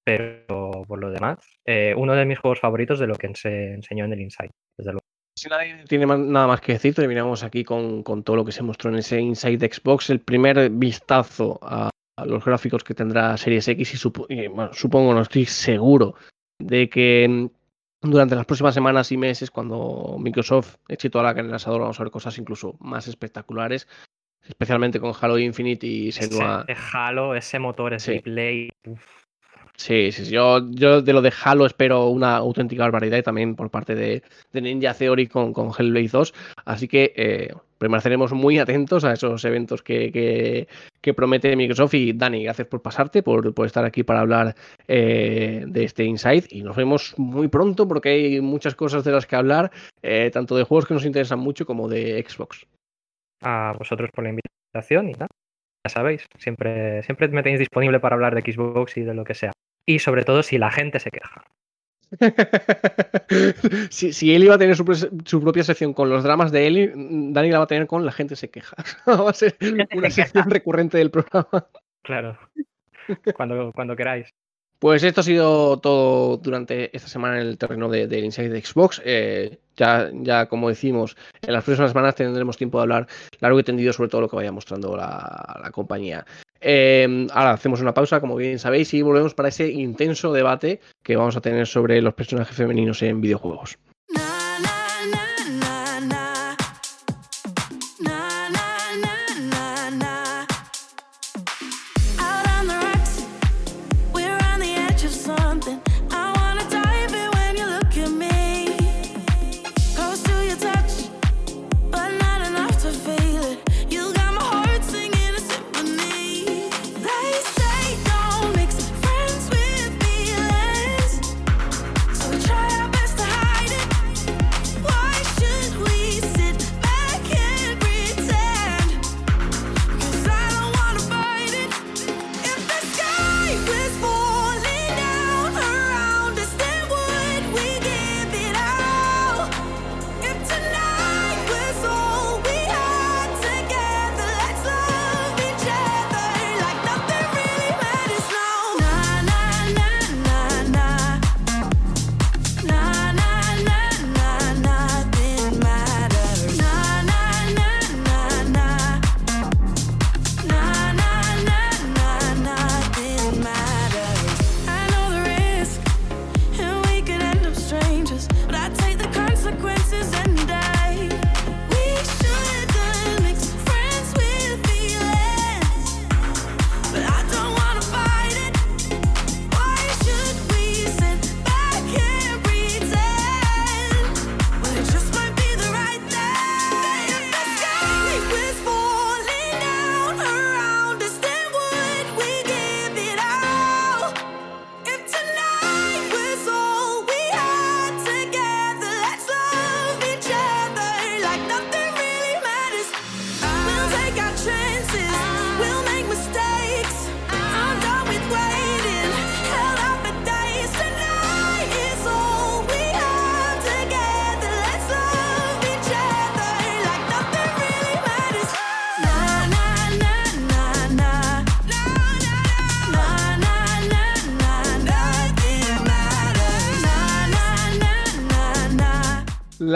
pero por lo demás, eh, uno de mis juegos favoritos de lo que se enseñó en el Insight, desde luego. Si nadie tiene nada más que decir, terminamos aquí con, con todo lo que se mostró en ese Inside Xbox, el primer vistazo a, a los gráficos que tendrá Series X y, supo- y, bueno, supongo, no estoy seguro de que mm, durante las próximas semanas y meses, cuando Microsoft eche toda la carne asador, vamos a ver cosas incluso más espectaculares, especialmente con Halo Infinite y Senua. ese Halo, ese motor, ese Sí. uf, Sí, sí, sí, Yo, yo de lo de Halo espero una auténtica barbaridad y también por parte de, de Ninja Theory con, con Hellblade 2. Así que eh, permaneceremos muy atentos a esos eventos que, que, promete Microsoft. Y Dani, gracias por pasarte, por, por estar aquí para hablar eh, de este Insight. Y nos vemos muy pronto porque hay muchas cosas de las que hablar, eh, tanto de juegos que nos interesan mucho como de Xbox. a vosotros por la invitación y. Ya sabéis, siempre, siempre me tenéis disponible para hablar de Xbox y de lo que sea. Y sobre todo si la gente se queja. si, si él iba a tener su, su propia sección con los dramas de Eli, Dani la va a tener con La gente se queja. va a ser una sección recurrente del programa. Claro. Cuando, cuando queráis. Pues esto ha sido todo durante esta semana en el terreno de, del Inside de Xbox. Eh, ya, ya, como decimos, en las próximas semanas tendremos tiempo de hablar largo y tendido sobre todo lo que vaya mostrando la, la compañía. Eh, ahora hacemos una pausa, como bien sabéis, y volvemos para ese intenso debate que vamos a tener sobre los personajes femeninos en videojuegos.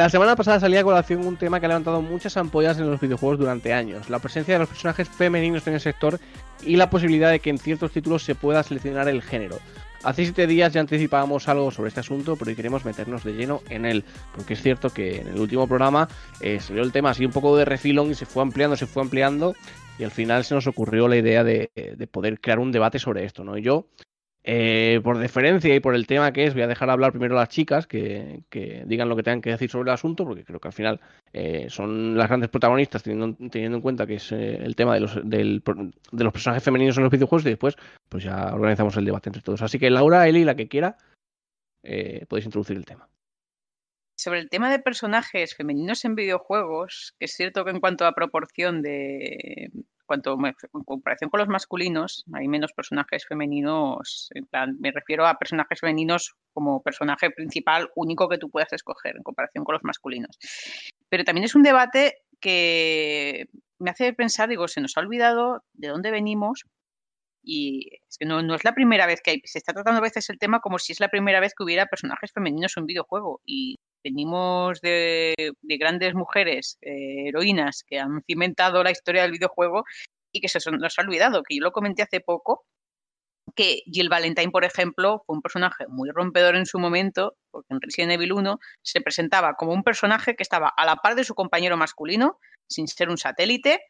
La semana pasada salía a colación un tema que ha levantado muchas ampollas en los videojuegos durante años, la presencia de los personajes femeninos en el sector y la posibilidad de que en ciertos títulos se pueda seleccionar el género. Hace siete días ya anticipábamos algo sobre este asunto, pero hoy queremos meternos de lleno en él, porque es cierto que en el último programa eh, salió el tema así un poco de refilón y se fue ampliando, se fue ampliando, y al final se nos ocurrió la idea de, de poder crear un debate sobre esto, ¿no? Y yo, eh, por deferencia y por el tema que es, voy a dejar hablar primero a las chicas que, digan lo que tengan que decir sobre el asunto, porque creo que al final eh, son las grandes protagonistas, teniendo, en cuenta que es eh, el tema de los, personajes femeninos en los videojuegos, y después pues ya organizamos el debate entre todos. Así que Laura, Eli, la que quiera, podéis introducir el tema. Sobre el tema de personajes femeninos en videojuegos, que es cierto que en cuanto a proporción de. Cuanto me- en comparación con los masculinos, hay menos personajes femeninos. Me refiero a personajes femeninos como personaje principal único que tú puedas escoger en comparación con los masculinos. Pero también es un debate que me hace pensar, digo, se nos ha olvidado de dónde venimos y es que no, no es la primera vez que se está tratando a veces el tema como si es la primera vez que hubiera personajes femeninos en un videojuego venimos de, de grandes mujeres, eh, heroínas, que han cimentado la historia del videojuego y que se nos ha olvidado, que yo lo comenté hace poco, que Jill Valentine, por ejemplo, fue un personaje muy rompedor en su momento, porque en Resident Evil 1 se presentaba como un personaje que estaba a la par de su compañero masculino, sin ser un satélite,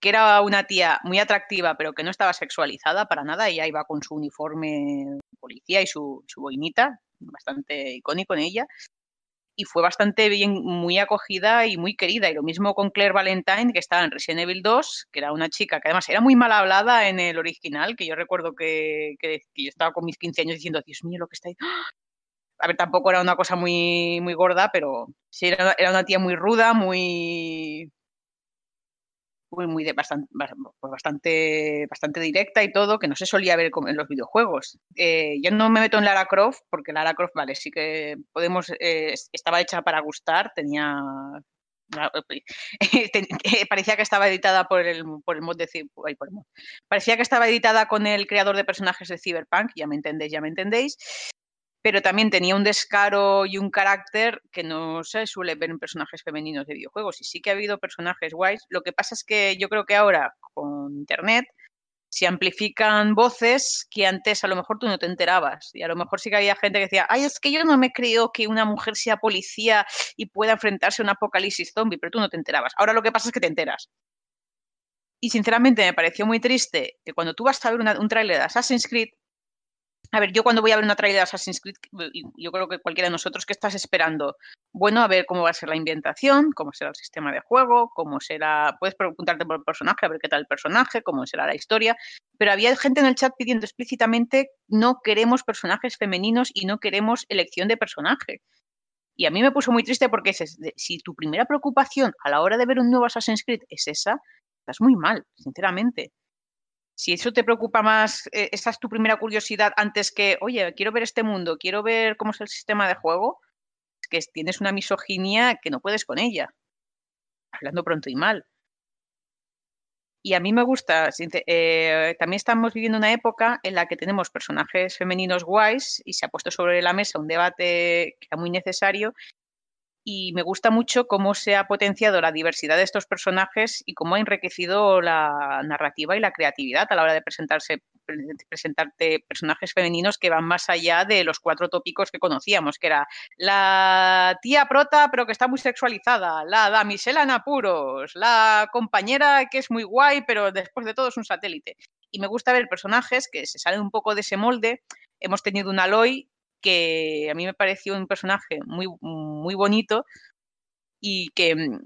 que era una tía muy atractiva, pero que no estaba sexualizada para nada. Ella iba con su uniforme policía y su, su boinita, bastante icónico en ella. Y fue bastante bien, muy acogida y muy querida. Y lo mismo con Claire Valentine, que estaba en Resident Evil 2, que era una chica que además era muy mal hablada en el original, que yo recuerdo que, que- yo estaba con mis 15 años diciendo, Dios mío, lo que está ahí. ¡Ah! A ver, tampoco era una cosa muy, muy gorda, pero sí era, era una tía muy ruda, muy, muy, de bastante, bastante, bastante directa y todo, que no se solía ver en los videojuegos. Eh, yo no me meto en Lara Croft, porque Lara Croft, vale, sí que podemos, eh, estaba hecha para gustar, tenía... ten- eh, parecía que estaba editada por el, por el mod de por el parecía que estaba editada con el creador de personajes de Cyberpunk ya me entendéis ya me entendéis pero también tenía un descaro y un carácter que no se suele ver en personajes femeninos de videojuegos. Y sí que ha habido personajes guays. Lo que pasa es que yo creo que ahora con Internet se amplifican voces que antes a lo mejor tú no te enterabas. Y a lo mejor sí que había gente que decía, ay, es que yo no me creo que una mujer sea policía y pueda enfrentarse a un apocalipsis zombie, pero tú no te enterabas. Ahora lo que pasa es que te enteras. Y sinceramente me pareció muy triste que cuando tú vas a ver una- un tráiler de Assassin's Creed, a ver, yo cuando voy a ver una trailer de Assassin's Creed, yo creo que cualquiera de nosotros, ¿qué estás esperando? Bueno, a ver cómo va a ser la ambientación, cómo será el sistema de juego, cómo será. Puedes preguntarte por el personaje, a ver qué tal el personaje, cómo será la historia. Pero había gente en el chat pidiendo explícitamente: no queremos personajes femeninos y no queremos elección de personaje. Y a mí me puso muy triste porque es, si tu primera preocupación a la hora de ver un nuevo Assassin's Creed es esa, estás muy mal, sinceramente si eso te preocupa más, eh, esa es tu primera curiosidad antes que, oye, quiero ver este mundo, quiero ver cómo es el sistema de juego, que tienes una misoginia que no puedes con ella. Hablando pronto y mal. Y a mí me gusta, eh, también estamos viviendo una época en la que tenemos personajes femeninos guays y se ha puesto sobre la mesa un debate que era muy necesario y me gusta mucho cómo se ha potenciado la diversidad de estos personajes y cómo ha enriquecido la narrativa y la creatividad a la hora de presentarse pre- presentarte personajes femeninos que van más allá de los cuatro tópicos que conocíamos, que era la tía prota pero que está muy sexualizada, la damisela en apuros, la compañera que es muy guay pero después de todo es un satélite. Y me gusta ver personajes que se salen un poco de ese molde. Hemos tenido un Aloy que a mí me pareció un personaje muy, muy bonito y que mm,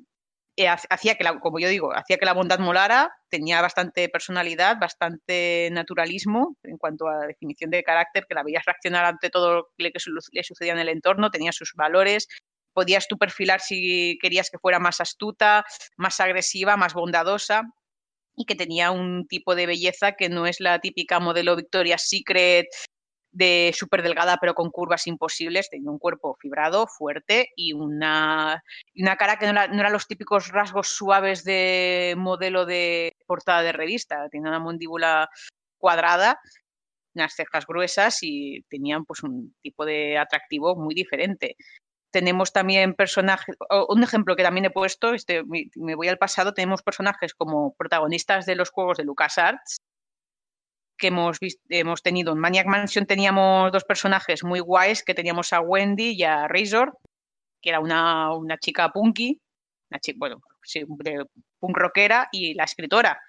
eh, ha- hacía que, la, como yo digo, hacía que la bondad molara, tenía bastante personalidad, bastante naturalismo en cuanto a definición de carácter, que la veías reaccionar ante todo lo que le sucedía en el entorno, tenía sus valores, podías tú perfilar si querías que fuera más astuta, más agresiva, más bondadosa y que tenía un tipo de belleza que no es la típica modelo Victoria's Secret de súper delgada pero con curvas imposibles, tenía un cuerpo fibrado, fuerte y una, una cara que no era, no eran los típicos rasgos suaves de modelo de portada de revista, tenía una mandíbula cuadrada, unas cejas gruesas y tenían pues un tipo de atractivo muy diferente. tenemos también personajes, un ejemplo que también he puesto, este, me voy al pasado, tenemos personajes como protagonistas de los juegos de LucasArts, que hemos, tenido en Maniac Mansion teníamos dos personajes muy guays, que teníamos a Wendy y a Razor, que era una, una chica punky, una chica, bueno, sí, punk rockera, y la escritora,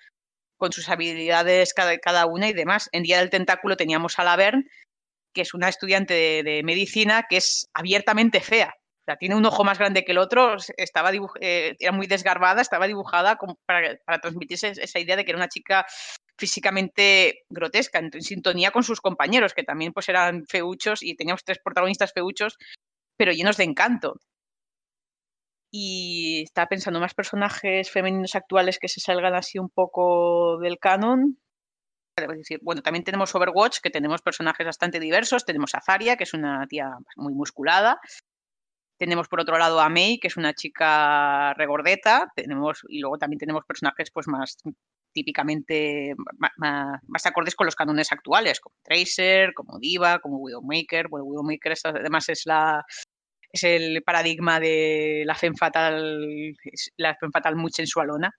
con sus habilidades cada, cada una y demás. En Día del Tentáculo teníamos a Laverne, que es una estudiante de, medicina que es abiertamente fea. O sea, tiene un ojo más grande que el otro, estaba eh, era muy desgarbada, estaba dibujada para, para transmitirse es- esa idea de que era una chica físicamente grotesca, en, sintonía con sus compañeros, que también pues eran feuchos, y teníamos tres protagonistas feuchos, pero llenos de encanto. Y estaba pensando más personajes femeninos actuales que se salgan así un poco del canon. Bueno, también tenemos Overwatch, que tenemos personajes bastante diversos. Tenemos a Zarya, que es una tía muy musculada. Tenemos por otro lado a Mei, que es una chica regordeta. Tenemos, y luego también tenemos personajes pues más típicamente más, acordes con los cánones actuales, como Tracer, como Diva, como Widowmaker. Bueno, Widowmaker además es la es el paradigma de la femme fatal, la femme fatal muy sensualona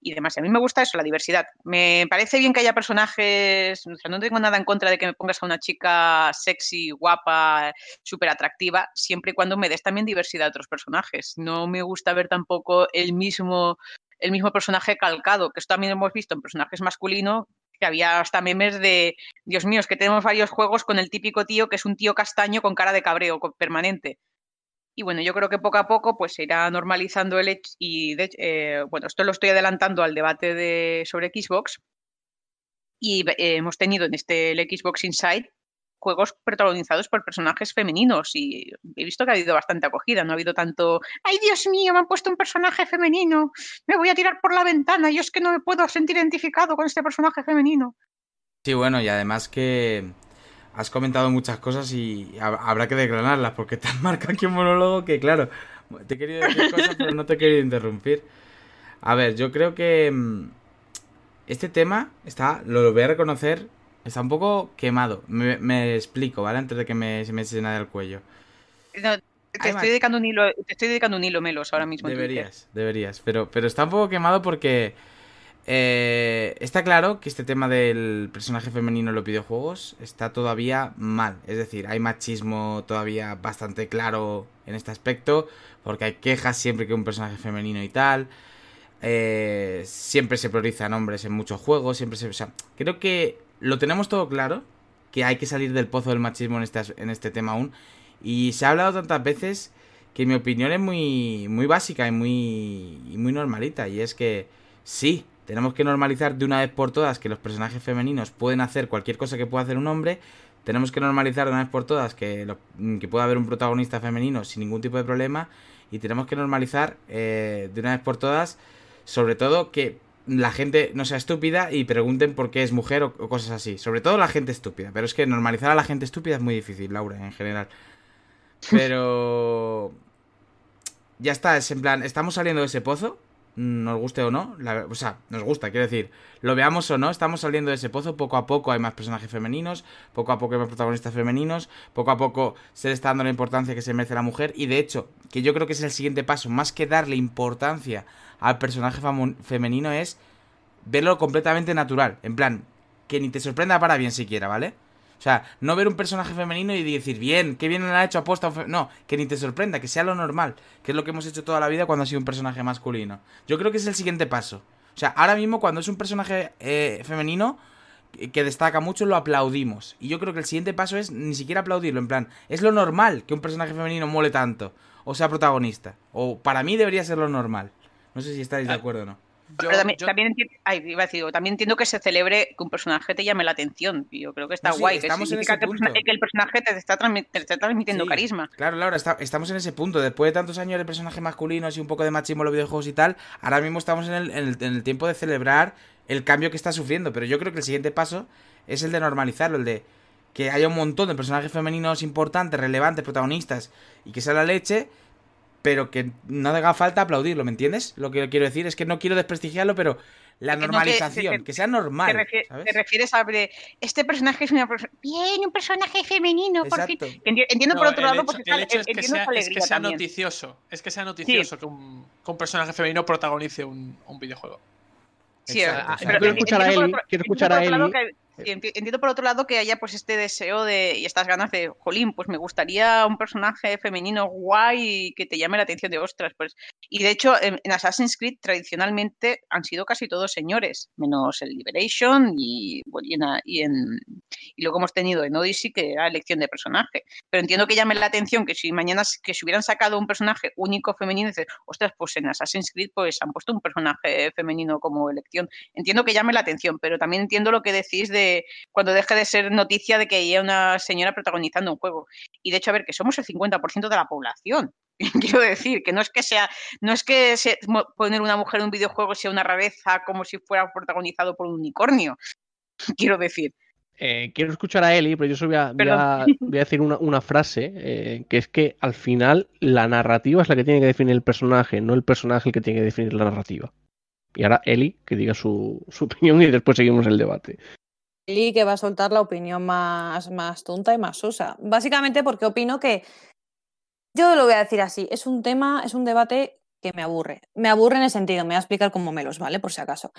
y demás. Y a mí me gusta eso, la diversidad. Me parece bien que haya personajes, no tengo nada en contra de que me pongas a una chica sexy, guapa, súper atractiva, siempre y cuando me des también diversidad de otros personajes. No me gusta ver tampoco el mismo, el mismo personaje calcado, que esto también hemos visto en personajes masculinos, que había hasta memes de, Dios mío, es que tenemos varios juegos con el típico tío que es un tío castaño con cara de cabreo permanente. Y bueno, yo creo que poco a poco pues se irá normalizando el hecho y de, eh, bueno, esto lo estoy adelantando al debate de, sobre Xbox y eh, hemos tenido en este el Xbox Inside juegos protagonizados por personajes femeninos y he visto que ha habido bastante acogida, no ha habido tanto, ay Dios mío, me han puesto un personaje femenino, me voy a tirar por la ventana, yo es que no me puedo sentir identificado con este personaje femenino. Sí, bueno, y además que has comentado muchas cosas y hab- habrá que declararlas porque te has marcado aquí un monólogo que, claro, te he querido decir cosas pero no te he querido interrumpir. A ver, yo creo que mm, este tema está, lo voy a reconocer, está un poco quemado. Me, me explico, ¿vale? Antes de que me, se me eche nada el cuello. No, te, estoy dedicando un hilo, te estoy dedicando un hilo melos ahora mismo. Deberías, deberías. Pero, pero está un poco quemado porque eh, está claro que este tema del personaje femenino en los videojuegos está todavía mal. Es decir, hay machismo todavía bastante claro en este aspecto. Porque hay quejas siempre que un personaje femenino y tal. Eh, siempre se priorizan hombres en muchos juegos. Siempre se. O sea, creo que lo tenemos todo claro. Que hay que salir del pozo del machismo en este, en este tema aún. Y se ha hablado tantas veces que mi opinión es muy, muy básica y muy, y muy normalita. Y es que sí, tenemos que normalizar de una vez por todas que los personajes femeninos pueden hacer cualquier cosa que pueda hacer un hombre. Tenemos que normalizar de una vez por todas que, que pueda haber un protagonista femenino sin ningún tipo de problema. Y tenemos que normalizar eh, de una vez por todas, sobre todo, que la gente no sea estúpida y pregunten por qué es mujer o, o cosas así. Sobre todo la gente estúpida. Pero es que normalizar a la gente estúpida es muy difícil, Laura, en general. Pero. Ya está, es en plan, estamos saliendo de ese pozo, nos guste o no, la- o sea, nos gusta, quiero decir, lo veamos o no, estamos saliendo de ese pozo, poco a poco hay más personajes femeninos, poco a poco hay más protagonistas femeninos, poco a poco se le está dando la importancia que se merece la mujer, y de hecho, que yo creo que es el siguiente paso, más que darle importancia al personaje femenino es verlo completamente natural, en plan, que ni te sorprenda para bien siquiera, ¿vale? O sea, no ver un personaje femenino y decir, bien, qué bien le ha hecho aposta. un fe-". No, que ni te sorprenda, que sea lo normal, que es lo que hemos hecho toda la vida cuando ha sido un personaje masculino. Yo creo que es el siguiente paso. O sea, ahora mismo cuando es un personaje eh, femenino que- que destaca mucho, lo aplaudimos. Y yo creo que el siguiente paso es ni siquiera aplaudirlo, en plan, es lo normal que un personaje femenino mole tanto, o sea protagonista. O para mí debería ser lo normal. No sé si estáis de Ah, acuerdo o no. Yo- Pero también, yo- también entiendo, ay, iba a decir, también entiendo que se celebre que un personaje te llame la atención. Yo creo que está No, sí, guay. Que estamos en significa ese que, el que personaje te está, transmi- te está transmitiendo Sí, carisma. Claro, Laura, está- estamos en ese punto. Después de tantos años de personajes masculinos y un poco de machismo en los videojuegos y tal, ahora mismo estamos en el, en el- en el tiempo de celebrar el cambio que está sufriendo. Pero yo creo que el siguiente paso es el de normalizarlo, el de que haya un montón de personajes femeninos importantes, relevantes, protagonistas y que sea la leche, pero que no haga falta aplaudirlo, ¿me entiendes? Lo que quiero decir es que no quiero desprestigiarlo, pero La no te- normalización, te- que sea Te, normal. refier- ¿sabes? te refieres a este personaje es una perso- bien un personaje femenino por fin. Exacto. Que enti- Entiendo No, por otro el lado hecho- pues el hecho es que sea, es que sea también. noticioso. Es que sea noticioso que, un, que un personaje femenino protagonice un, un videojuego. Sí, Exacto, eh, pero Quiero escuchar a por otro- quiero escuchar por a otro entiendo por otro lado que haya pues este deseo de y estas ganas de, jolín, pues me gustaría un personaje femenino guay que te llame la atención de ostras, pues. Y de hecho, en, en Assassin's Creed tradicionalmente han sido casi todos señores, menos el Liberation y, bueno, y, en, y, en- y luego hemos tenido en Odyssey que era elección de personaje. Pero entiendo que llame la atención que si mañana que si hubieran sacado un personaje único femenino, dices, ostras, pues en Assassin's Creed pues han puesto un personaje femenino como elección. Entiendo que llame la atención, pero también entiendo lo que decís de cuando deje de ser noticia de que haya una señora protagonizando un juego. Y de hecho, a ver, que somos el 50% de la población. Quiero decir, que no es que sea, no es que se- poner una mujer en un videojuego sea una rareza como si fuera protagonizado por un unicornio. Quiero decir. Eh, quiero escuchar a Eli, pero yo solo voy a, voy a- voy a decir una, una frase, eh, que es que al final la narrativa es la que tiene que definir el personaje, no el personaje el que tiene que definir la narrativa. Y ahora Eli, que diga su, su opinión y después seguimos el debate. Eli que va a soltar la opinión más, más tonta y más sosa. Básicamente porque opino que, yo lo voy a decir así, es un tema, es un debate que me aburre. Me aburre en el sentido, me voy a explicar con melos, ¿vale? Por si acaso.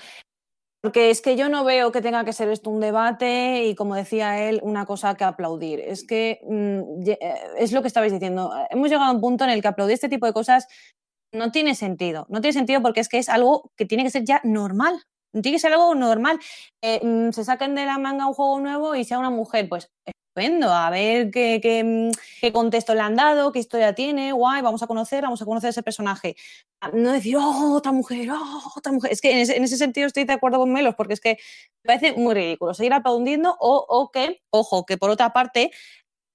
Porque es que yo no veo que tenga que ser esto un debate y, como decía él, una cosa que aplaudir. Es que mm, eh, es lo que estabais diciendo. Hemos llegado a un punto en el que aplaudir este tipo de cosas no tiene sentido. No tiene sentido porque es que es algo que tiene que ser ya normal. Tiene que ser algo normal. Eh, mm, se saquen de la manga un juego nuevo y sea una mujer, pues estupendo. A ver qué, qué, mm, contexto le han dado, qué historia tiene, guay, vamos a conocer, vamos a conocer ese personaje. Ah, No decir, oh, otra mujer, oh, otra mujer. Es que en ese, en ese sentido estoy de acuerdo con Melos, porque es que me parece muy ridículo seguir aplaudiendo o, o que, ojo, que por otra parte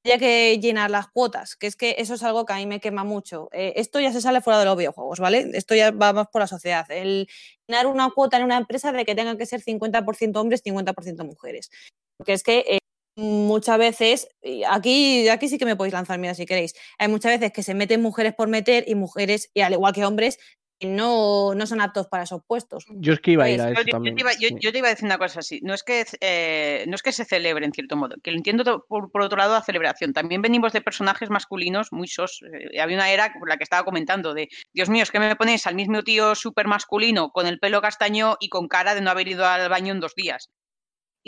haya que llenar las cuotas, que es que eso es algo que a mí me quema mucho. Eh, esto ya se sale fuera de los videojuegos, ¿vale? Esto ya va más por la sociedad. El llenar una cuota en una empresa de que tengan que ser 50% hombres, 50% mujeres. Porque es que eh, muchas veces, aquí, aquí sí que me podéis lanzar, mira, si queréis, hay muchas veces que se meten mujeres por meter y mujeres, y al igual que hombres, no, no son aptos para esos puestos. Yo es que iba a ir a Yo- eso yo, te iba, yo- yo te iba a decir una cosa así. No es que, eh, no es que se celebre en cierto modo, que lo entiendo por, por otro lado la celebración. También venimos de personajes masculinos muy sos. eh, había una era por la que estaba comentando de, Dios mío, es que me ponéis al mismo tío súper masculino con el pelo castaño y con cara de no haber ido al baño en dos días.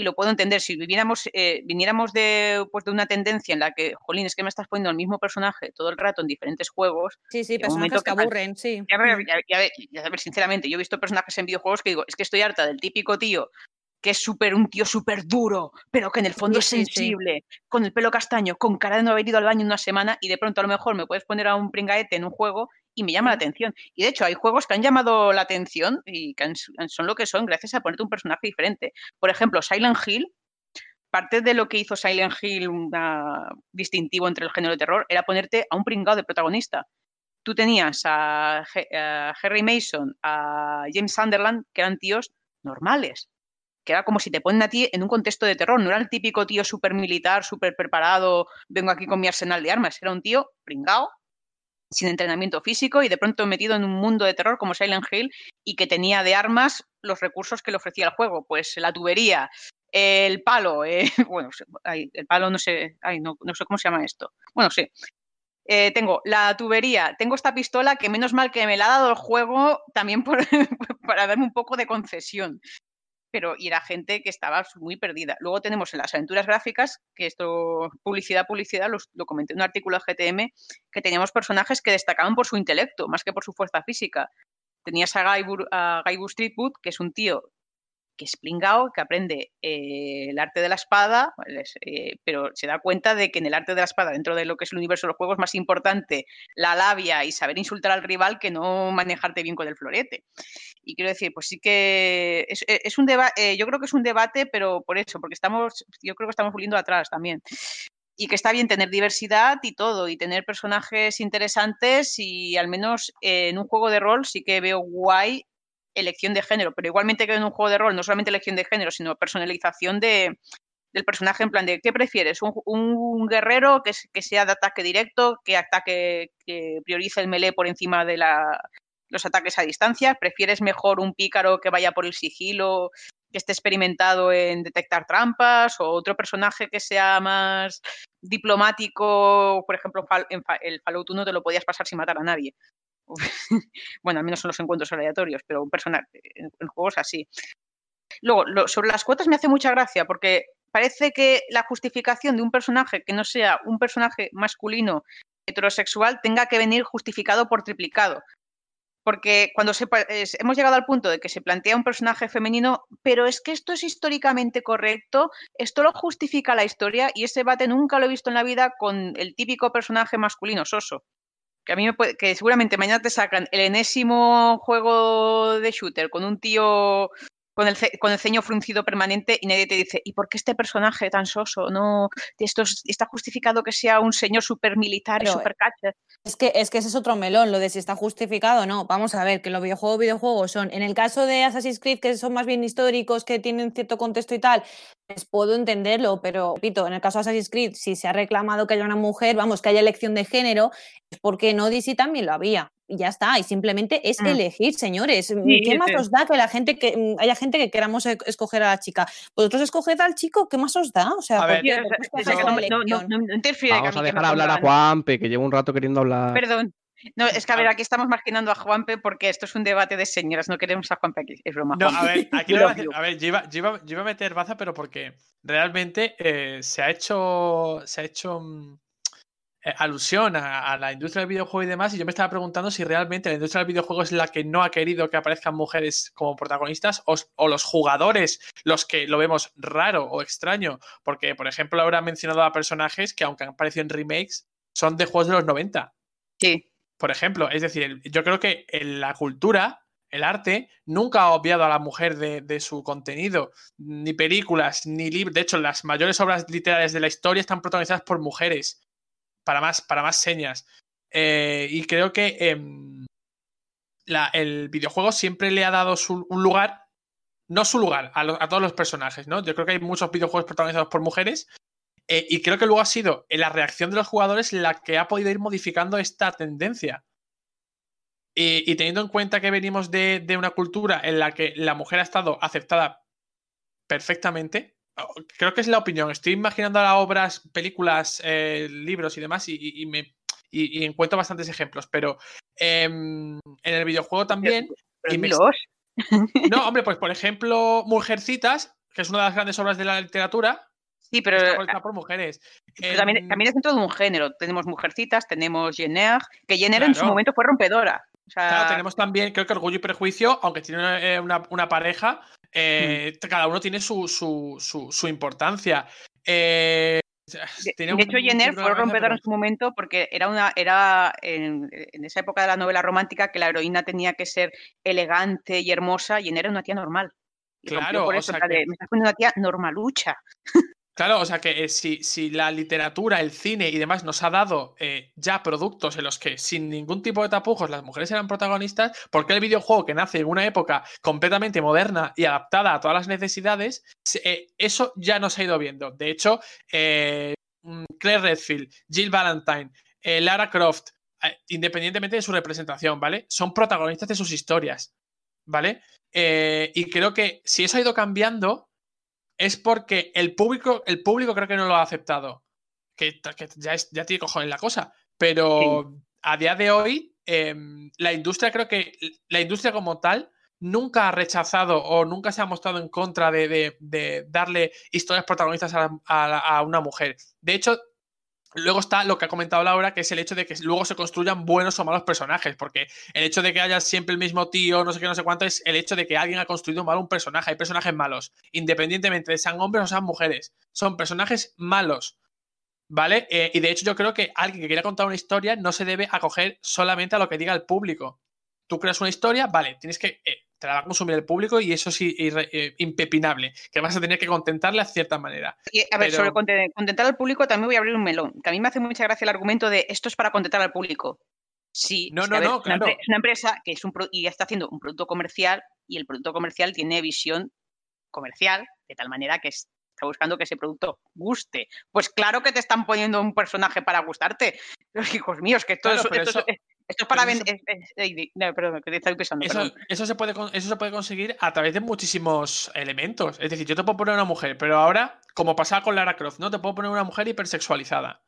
Y lo puedo entender. Si viviéramos, eh, viniéramos de, pues, de una tendencia en la que, jolín, es que me estás poniendo el mismo personaje todo el rato en diferentes juegos, Sí, sí, personajes que que aburren, sí. ya, ver, ya, ya ya sinceramente, yo he visto personajes en videojuegos que digo, es que estoy harta del típico tío que es súper un tío súper duro, pero que en el fondo Sí, es sí. sensible, con el pelo castaño, con cara de no haber ido al baño en una semana y de pronto a lo mejor me puedes poner a un pringaete en un juego y me llama la atención. Y de hecho hay juegos que han llamado la atención y que son lo que son gracias a ponerte un personaje diferente. Por ejemplo, Silent Hill, parte de lo que hizo Silent Hill una- distintivo entre el género de terror era ponerte a un pringado de protagonista tú tenías a, Harry Mason, a James Sunderland, que eran tíos normales. Que era como si te ponen a ti en un contexto de terror. No era el típico tío súper militar, súper preparado, vengo aquí con mi arsenal de armas. Era un tío pringao, sin entrenamiento físico y de pronto metido en un mundo de terror como Silent Hill y que tenía de armas los recursos que le ofrecía el juego. Pues la tubería, el palo, eh, bueno, el palo no sé, no, sé cómo se llama esto. Bueno, sí, eh, tengo la tubería, tengo esta pistola que menos mal que me la ha dado el juego también para darme un poco de concesión. Pero y era gente que estaba muy perdida. Luego tenemos en las aventuras gráficas, que esto, publicidad, publicidad, los- lo comenté en un artículo de GTM, que teníamos personajes que destacaban por su intelecto, más que por su fuerza física. Tenías a Guy, a Guy Streetwood, que es un tío que es plingao, que aprende eh, el arte de la espada, eh, pero se da cuenta de que en el arte de la espada, dentro de lo que es el universo de los juegos, es más importante la labia y saber insultar al rival que no manejarte bien con el florete. Y quiero decir, pues sí que es, e- es un debate, yo creo que es un debate, pero por eso, porque estamos, yo creo que estamos volviendo atrás también. Y que está bien tener diversidad y todo, y tener personajes interesantes, y al menos eh, en un juego de rol sí que veo guay elección de género, pero igualmente que en un juego de rol, no solamente elección de género, sino personalización de, del personaje en plan de ¿qué prefieres? ¿Un, guerrero que, sea de ataque directo, que ataque, que priorice el melee por encima de los ataques a distancia? ¿Prefieres mejor un pícaro que vaya por el sigilo, que esté experimentado en detectar trampas, o otro personaje que sea más diplomático? Por ejemplo, el Fallout 1 te lo podías pasar sin matar a nadie. bueno, al menos son los encuentros aleatorios, pero un personaje en, juegos así. Luego, lo- sobre las cuotas me hace mucha gracia porque parece que la justificación de un personaje que no sea un personaje masculino heterosexual tenga que venir justificado por triplicado. Porque cuando se, hemos llegado al punto de que se plantea un personaje femenino, pero es que esto es históricamente correcto, esto lo justifica la historia y ese debate nunca lo he visto en la vida con el típico personaje masculino soso. Que a mí me puede, que seguramente mañana te sacan el enésimo juego de shooter con un tío con el, ce- con el ceño fruncido permanente y nadie te dice, ¿y por qué este personaje tan soso? No, esto es- está justificado que sea un señor super militar y Pero, super catcher. Es que, es que ese es otro melón, lo de si está justificado o no. Vamos a ver, que los videojuegos, videojuegos son, en el caso de Assassin's Creed, que son más bien históricos, que tienen cierto contexto y tal, pues puedo entenderlo, pero repito, en el caso de Assassin's Creed, si se ha reclamado que haya una mujer, vamos, que haya elección de género, es porque no DC también lo había. Y ya está, y simplemente es Mm. elegir, señores. Sí, ¿Qué más os da que la gente que mm, haya gente que queramos e- escoger a la chica? Vosotros escoged al chico, ¿qué más os da? O sea, A ¿por ver. qué- Tío, por qué o sea, os o sea, dejáis que la no, no, no, elección? no- no interfiere que Vamos a dejar hablar a Juanpe, que lleva un rato queriendo hablar. Perdón. No, es que a ver, ver. aquí estamos marginando a Juanpe porque esto es un debate de señoras, no queremos a Juanpe aquí. Es broma. No, a ver, aquí You lo voy a a ver, yo iba, yo iba- yo iba a meter baza, pero porque realmente eh, se ha hecho. Se ha hecho. Eh, alusión a, a la industria del videojuego y demás, y yo me estaba preguntando si realmente la industria del videojuego es la que no ha querido que aparezcan mujeres como protagonistas o, o los jugadores los que lo vemos raro o extraño, porque por ejemplo ahora he mencionado a personajes que aunque han aparecido en remakes son de juegos de los 90, Sí. por ejemplo, es decir, yo creo que en la cultura, el arte, nunca ha obviado a la mujer de, de su contenido, ni películas, ni libros. De hecho, las mayores obras literarias de la historia están protagonizadas por mujeres, para más, para más señas. Eh, y creo que em, el videojuego siempre le ha dado su- un lugar, no su lugar, a, todos los personajes, ¿no? Yo creo que hay muchos videojuegos protagonizados por mujeres. eh, y creo que luego ha sido eh, la reacción de los jugadores la que ha podido ir modificando esta tendencia. Y, y teniendo en cuenta que venimos de, de una cultura en la que la mujer ha estado aceptada perfectamente, creo que es la opinión. Estoy imaginando ahora obras, películas, eh, libros y demás, y, y- y me, y, y encuentro bastantes ejemplos, pero em, en el videojuego también. Pero y me- dilos. No, hombre, pues por ejemplo, Mujercitas, que es una de las grandes obras de la literatura, Sí, pero está protagonizada por mujeres. pero también, Em, también es dentro de un género. Tenemos Mujercitas, tenemos Jenner, que Jenner en su momento fue rompedora. O sea, Claro, tenemos también, creo que Orgullo y Prejuicio, aunque tiene eh, una, una pareja, eh, cada uno tiene su, su, su, su importancia. Eh, De, de hecho, Jenner fue rompedora pero- en su momento porque era una era en, en esa época de la novela romántica que la heroína tenía que ser elegante y hermosa y Jenner era una tía normal. Y Claro, por o eso, sea en plan que- de, me estás poniendo una tía normalucha. Claro, o sea que eh, si, si la literatura, el cine y demás nos ha dado eh, ya productos en los que sin ningún tipo de tapujos las mujeres eran protagonistas, ¿por qué el videojuego que nace en una época completamente moderna y adaptada a todas las necesidades, eh, eso ya nos ha ido viendo? De hecho, mm, Claire Redfield, Jill Valentine, Lara Croft, independientemente de su representación, ¿vale? Son protagonistas de sus historias, ¿vale? Y creo que si eso ha ido cambiando, es porque el público, el público creo que no lo ha aceptado. Que, que ya, es, ya tiene cojones la cosa. Pero a día de hoy, em, la industria, creo que la industria como tal nunca ha rechazado o nunca se ha mostrado en contra de, de- de darle historias protagonistas a, a- a una mujer. De hecho, luego está lo que ha comentado Laura, que es el hecho de que luego se construyan buenos o malos personajes, porque el hecho de que haya siempre el mismo tío, no sé qué, no sé cuánto, es el hecho de que alguien ha construido mal un personaje. Hay personajes malos, independientemente de sean hombres o sean mujeres. Son personajes malos. ¿Vale? Eh, y de hecho yo creo que alguien que quiera contar una historia no se debe acoger solamente a lo que diga el público. Tú creas una historia, vale, tienes que... eh, te la va a consumir el público y eso irre- eh, impepinable, que vas a tener que contentarle a cierta manera. Y, a ver, Pero- sobre conte- contentar al público también voy a abrir un melón. Que a mí me hace mucha gracia el argumento de esto es para contentar al público. Sí, No, es no, ver, no, es, una claro. es una empresa que es un pro- y está haciendo un producto comercial y el producto comercial tiene visión comercial de tal manera que es- está buscando que ese producto guste. Pues claro que te están poniendo un personaje para gustarte. Los hijos míos, que esto, Claro, es, esto es- eso- Esto es para Pero eso vender. No, perdón, que te estoy pensando. Eso, perdón. eso se puede, eso se puede conseguir a través de muchísimos elementos. Es decir, yo te puedo poner una mujer, pero ahora, como pasaba con Lara Croft, ¿no? Te puedo poner una mujer hipersexualizada.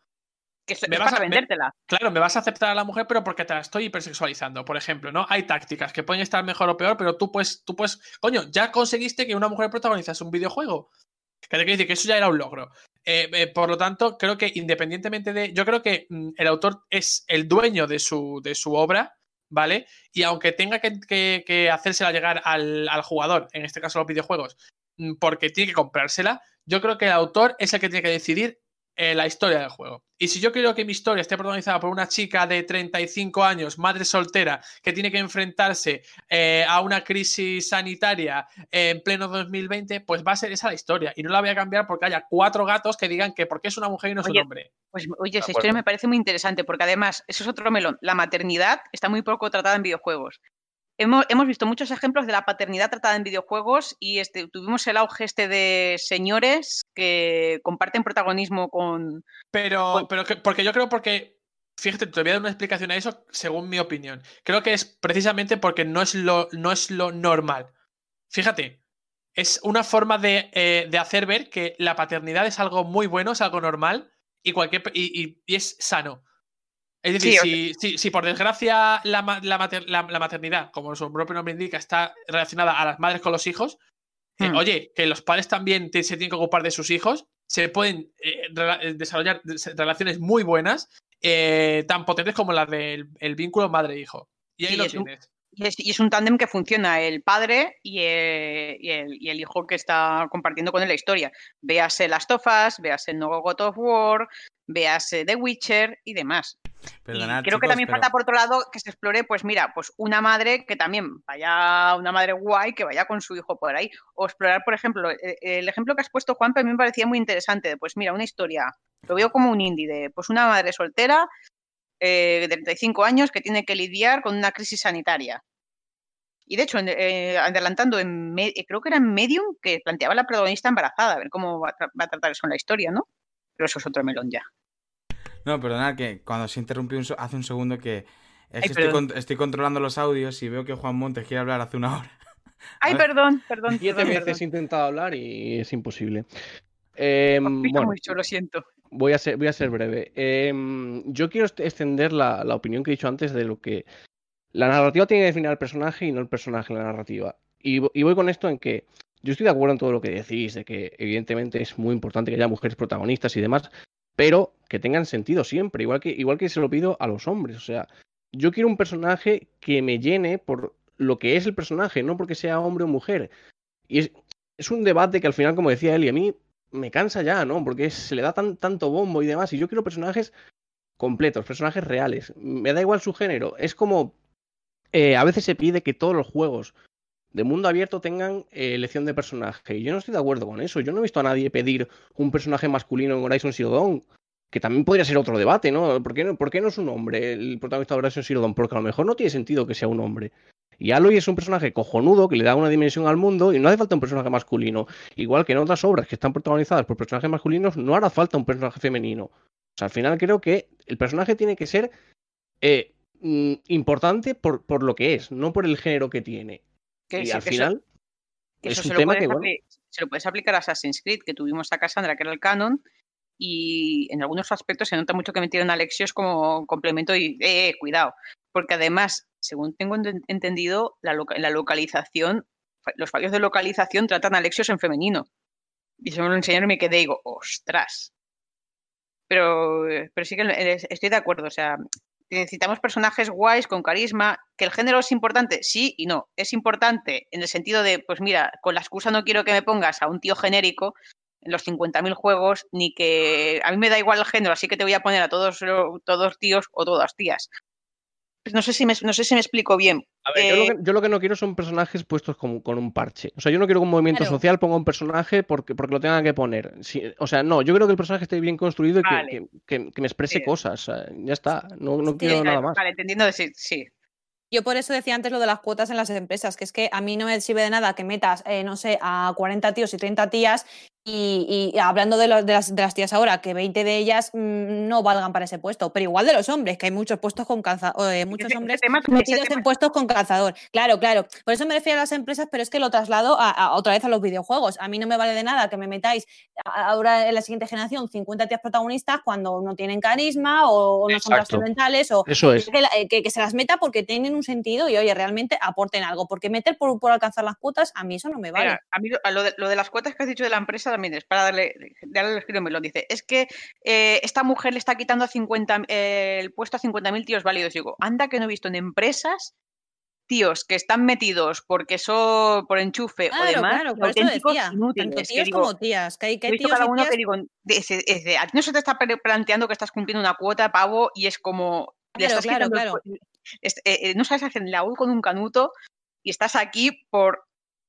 Que me es vas para a- me- vendértela. Claro, me vas a aceptar a la mujer, pero porque te la estoy hipersexualizando. Por ejemplo, ¿no? Hay tácticas que pueden estar mejor o peor, pero tú puedes, tú puedes. Coño, ya conseguiste que una mujer protagonizase un videojuego. Que te quiero decir que eso ya era un logro. Eh, eh, por lo tanto, creo que independientemente de. Yo creo que mm, el autor es el dueño de su, de su obra, ¿vale? Y aunque tenga que, que- que hacérsela llegar al, al jugador, en este caso los videojuegos, mm, porque tiene que comprársela, yo creo que el autor es el que tiene que decidir eh, la historia del juego. Y si yo quiero que mi historia esté protagonizada por una chica de 35 años, madre soltera, que tiene que enfrentarse eh, a una crisis sanitaria en pleno 2020, pues va a ser esa la historia. Y no la voy a cambiar porque haya cuatro gatos que digan que porque es una mujer y no es un hombre. Pues oye, esa historia me parece muy interesante porque además, eso es otro melón. La maternidad está muy poco tratada en videojuegos. Hemos, hemos visto muchos ejemplos de la paternidad tratada en videojuegos y este, tuvimos el auge este de señores que comparten protagonismo con... Pero, pero que- porque yo creo porque. Fíjate, te voy a dar una explicación a eso según mi opinión. Creo que es precisamente porque no es lo, no es lo normal. Fíjate, es una forma de, eh, de hacer ver que la paternidad es algo muy bueno, es algo normal y, cualquier, y, y- y es sano. Es decir, Sí, si, si- si por desgracia la, ma- la mater- la- la maternidad, como su propio nombre indica, está relacionada a las madres con los hijos, eh, Hmm. oye, que los padres también te- se tienen que ocupar de sus hijos, se pueden eh, eh, desarrollar des- relaciones muy buenas, eh, tan potentes como las del el vínculo madre-hijo. Y ahí Sí, lo es un- tienes. Y es, y es un tándem que funciona, el padre y el, y el- y el hijo que está compartiendo con él la historia. Véase Las Tofas, véase No God of War, véase The Witcher y demás. Perdonad, y creo que también pero- falta, por otro lado, que se explore, pues mira, pues una madre que también vaya, una madre guay, que vaya con su hijo por ahí. O explorar, por ejemplo, e- el ejemplo que has puesto, Juan, a mí me parecía muy interesante. Pues mira, una historia, lo veo como un indie, de pues una madre soltera eh, de 35 años que tiene que lidiar con una crisis sanitaria. Y de hecho, eh, adelantando, en eh, creo que era en Medium, que planteaba la protagonista embarazada, a ver cómo va a, tra- va a tratar eso en la historia, ¿no? Pero eso es otro melón ya. No, perdonad que cuando se interrumpió un hace un segundo que es Ay, que estoy, perdón. con- estoy controlando los audios y veo que Juan Montes quiere hablar hace una hora. Ay, perdón, perdón. Siete perdón, veces perdón. he intentado hablar y es imposible. Em, bueno, mucho, lo siento. voy a ser, voy a ser breve. Em, yo quiero extender la, la opinión que he dicho antes de lo que la narrativa tiene que definir al personaje y no el personaje en la narrativa. Y, y voy con esto en que yo estoy de acuerdo en todo lo que decís, de que evidentemente es muy importante que haya mujeres protagonistas y demás, pero que tengan sentido siempre, igual que, igual que se lo pido a los hombres. O sea, yo quiero un personaje que me llene por lo que es el personaje, no porque sea hombre o mujer. Y es, un debate que al final, como decía Eli, a mí me cansa ya, ¿no? Porque se le da tan, tanto bombo y demás. Y yo quiero personajes completos, personajes reales. Me da igual su género. Es como. eh, a veces se pide que todos los juegos de mundo abierto tengan eh, elección de personaje. Y yo no estoy de acuerdo con eso. Yo no he visto a nadie pedir un personaje masculino en Horizon Zero Dawn. Que también podría ser otro debate, ¿no? ¿Por qué no, por qué no es un hombre el protagonista de Horizon Zero Dawn? Porque a lo mejor no tiene sentido que sea un hombre. Y Aloy es un personaje cojonudo que le da una dimensión al mundo y no hace falta un personaje masculino. Igual que en otras obras que están protagonizadas por personajes masculinos, no hará falta un personaje femenino. O sea, al final creo que el personaje tiene que ser eh, mm, importante por, por lo que es, no por el género que tiene. Que y sí, al que eso- final que es eso un se, lo tema puedes que, bueno, se lo puedes aplicar a Assassin's Creed, que tuvimos a Cassandra, que era el canon, y en algunos aspectos se nota mucho que metieron a Alexios como complemento y, eh, eh, cuidado, porque además, según tengo enten- entendido, la, loca- la localización, los fallos de localización tratan a Alexios en femenino. Y eso me lo enseñaron y me quedé y digo, ostras. Pero, eh, pero sí que eh, estoy de acuerdo, o sea, necesitamos personajes guays, con carisma, que el género es importante, sí y no. Es importante en el sentido de, pues mira, con la excusa no quiero que me pongas a un tío genérico en los 50.000 juegos, ni que a mí me da igual el género, así que te voy a poner a todos, todos tíos o todas tías. No sé si me, no sé si me explico bien. A ver, yo, lo Eh, que, yo lo que no quiero son personajes puestos con, con un parche. O sea, yo no quiero que un movimiento Claro. social ponga un personaje porque, porque lo tengan que poner. Sí, o sea, no, yo creo que el personaje esté bien construido y que- Vale. que, que- que me exprese Sí. cosas. ya está, no, no Sí, quiero nada más. Vale, entendiendo de sí, sí. Yo por eso decía antes lo de las cuotas en las empresas, que es que a mí no me sirve de nada que metas, eh, no sé, a 40 tíos y 30 tías Y, y hablando de, los- de las, de las tías ahora, que 20 de ellas mm, no valgan para ese puesto, pero igual de los hombres, que hay muchos puestos con calzador, muchos Ese- ese hombres tema- ese metidos en puestos con calzador. Claro, claro. Por eso me refiero a las empresas, pero es que lo traslado a, a- otra vez a los videojuegos. A mí no me vale de nada que me metáis ahora en la siguiente generación 50 tías protagonistas cuando no tienen carisma o, no son trascendentales o Eso es. que, la- eh, que- que se las meta porque tienen un sentido y oye, realmente aporten algo. Porque meter por, por alcanzar las cuotas, a mí eso no me vale. Mira, a mí lo, lo de, lo de las cuotas que has dicho de la empresa también es para darle, darle el giro melón. Dice, es que eh, esta mujer le está quitando a 50, eh, el puesto a 50.000 tíos válidos. Digo, anda que no he visto en empresas tíos que están metidos porque son por enchufe o Claro, demás, claro, y por auténticos decía. inútiles. Tanto que tíos digo, como tías. Que hay, que hay visto tíos cada y uno tías que digo, de- es de- es de- a ti no se te está planteando que estás cumpliendo una cuota, pavo, y es como, Claro, claro, el claro. es- eh, no sabes hacer la U con un canuto y estás aquí por,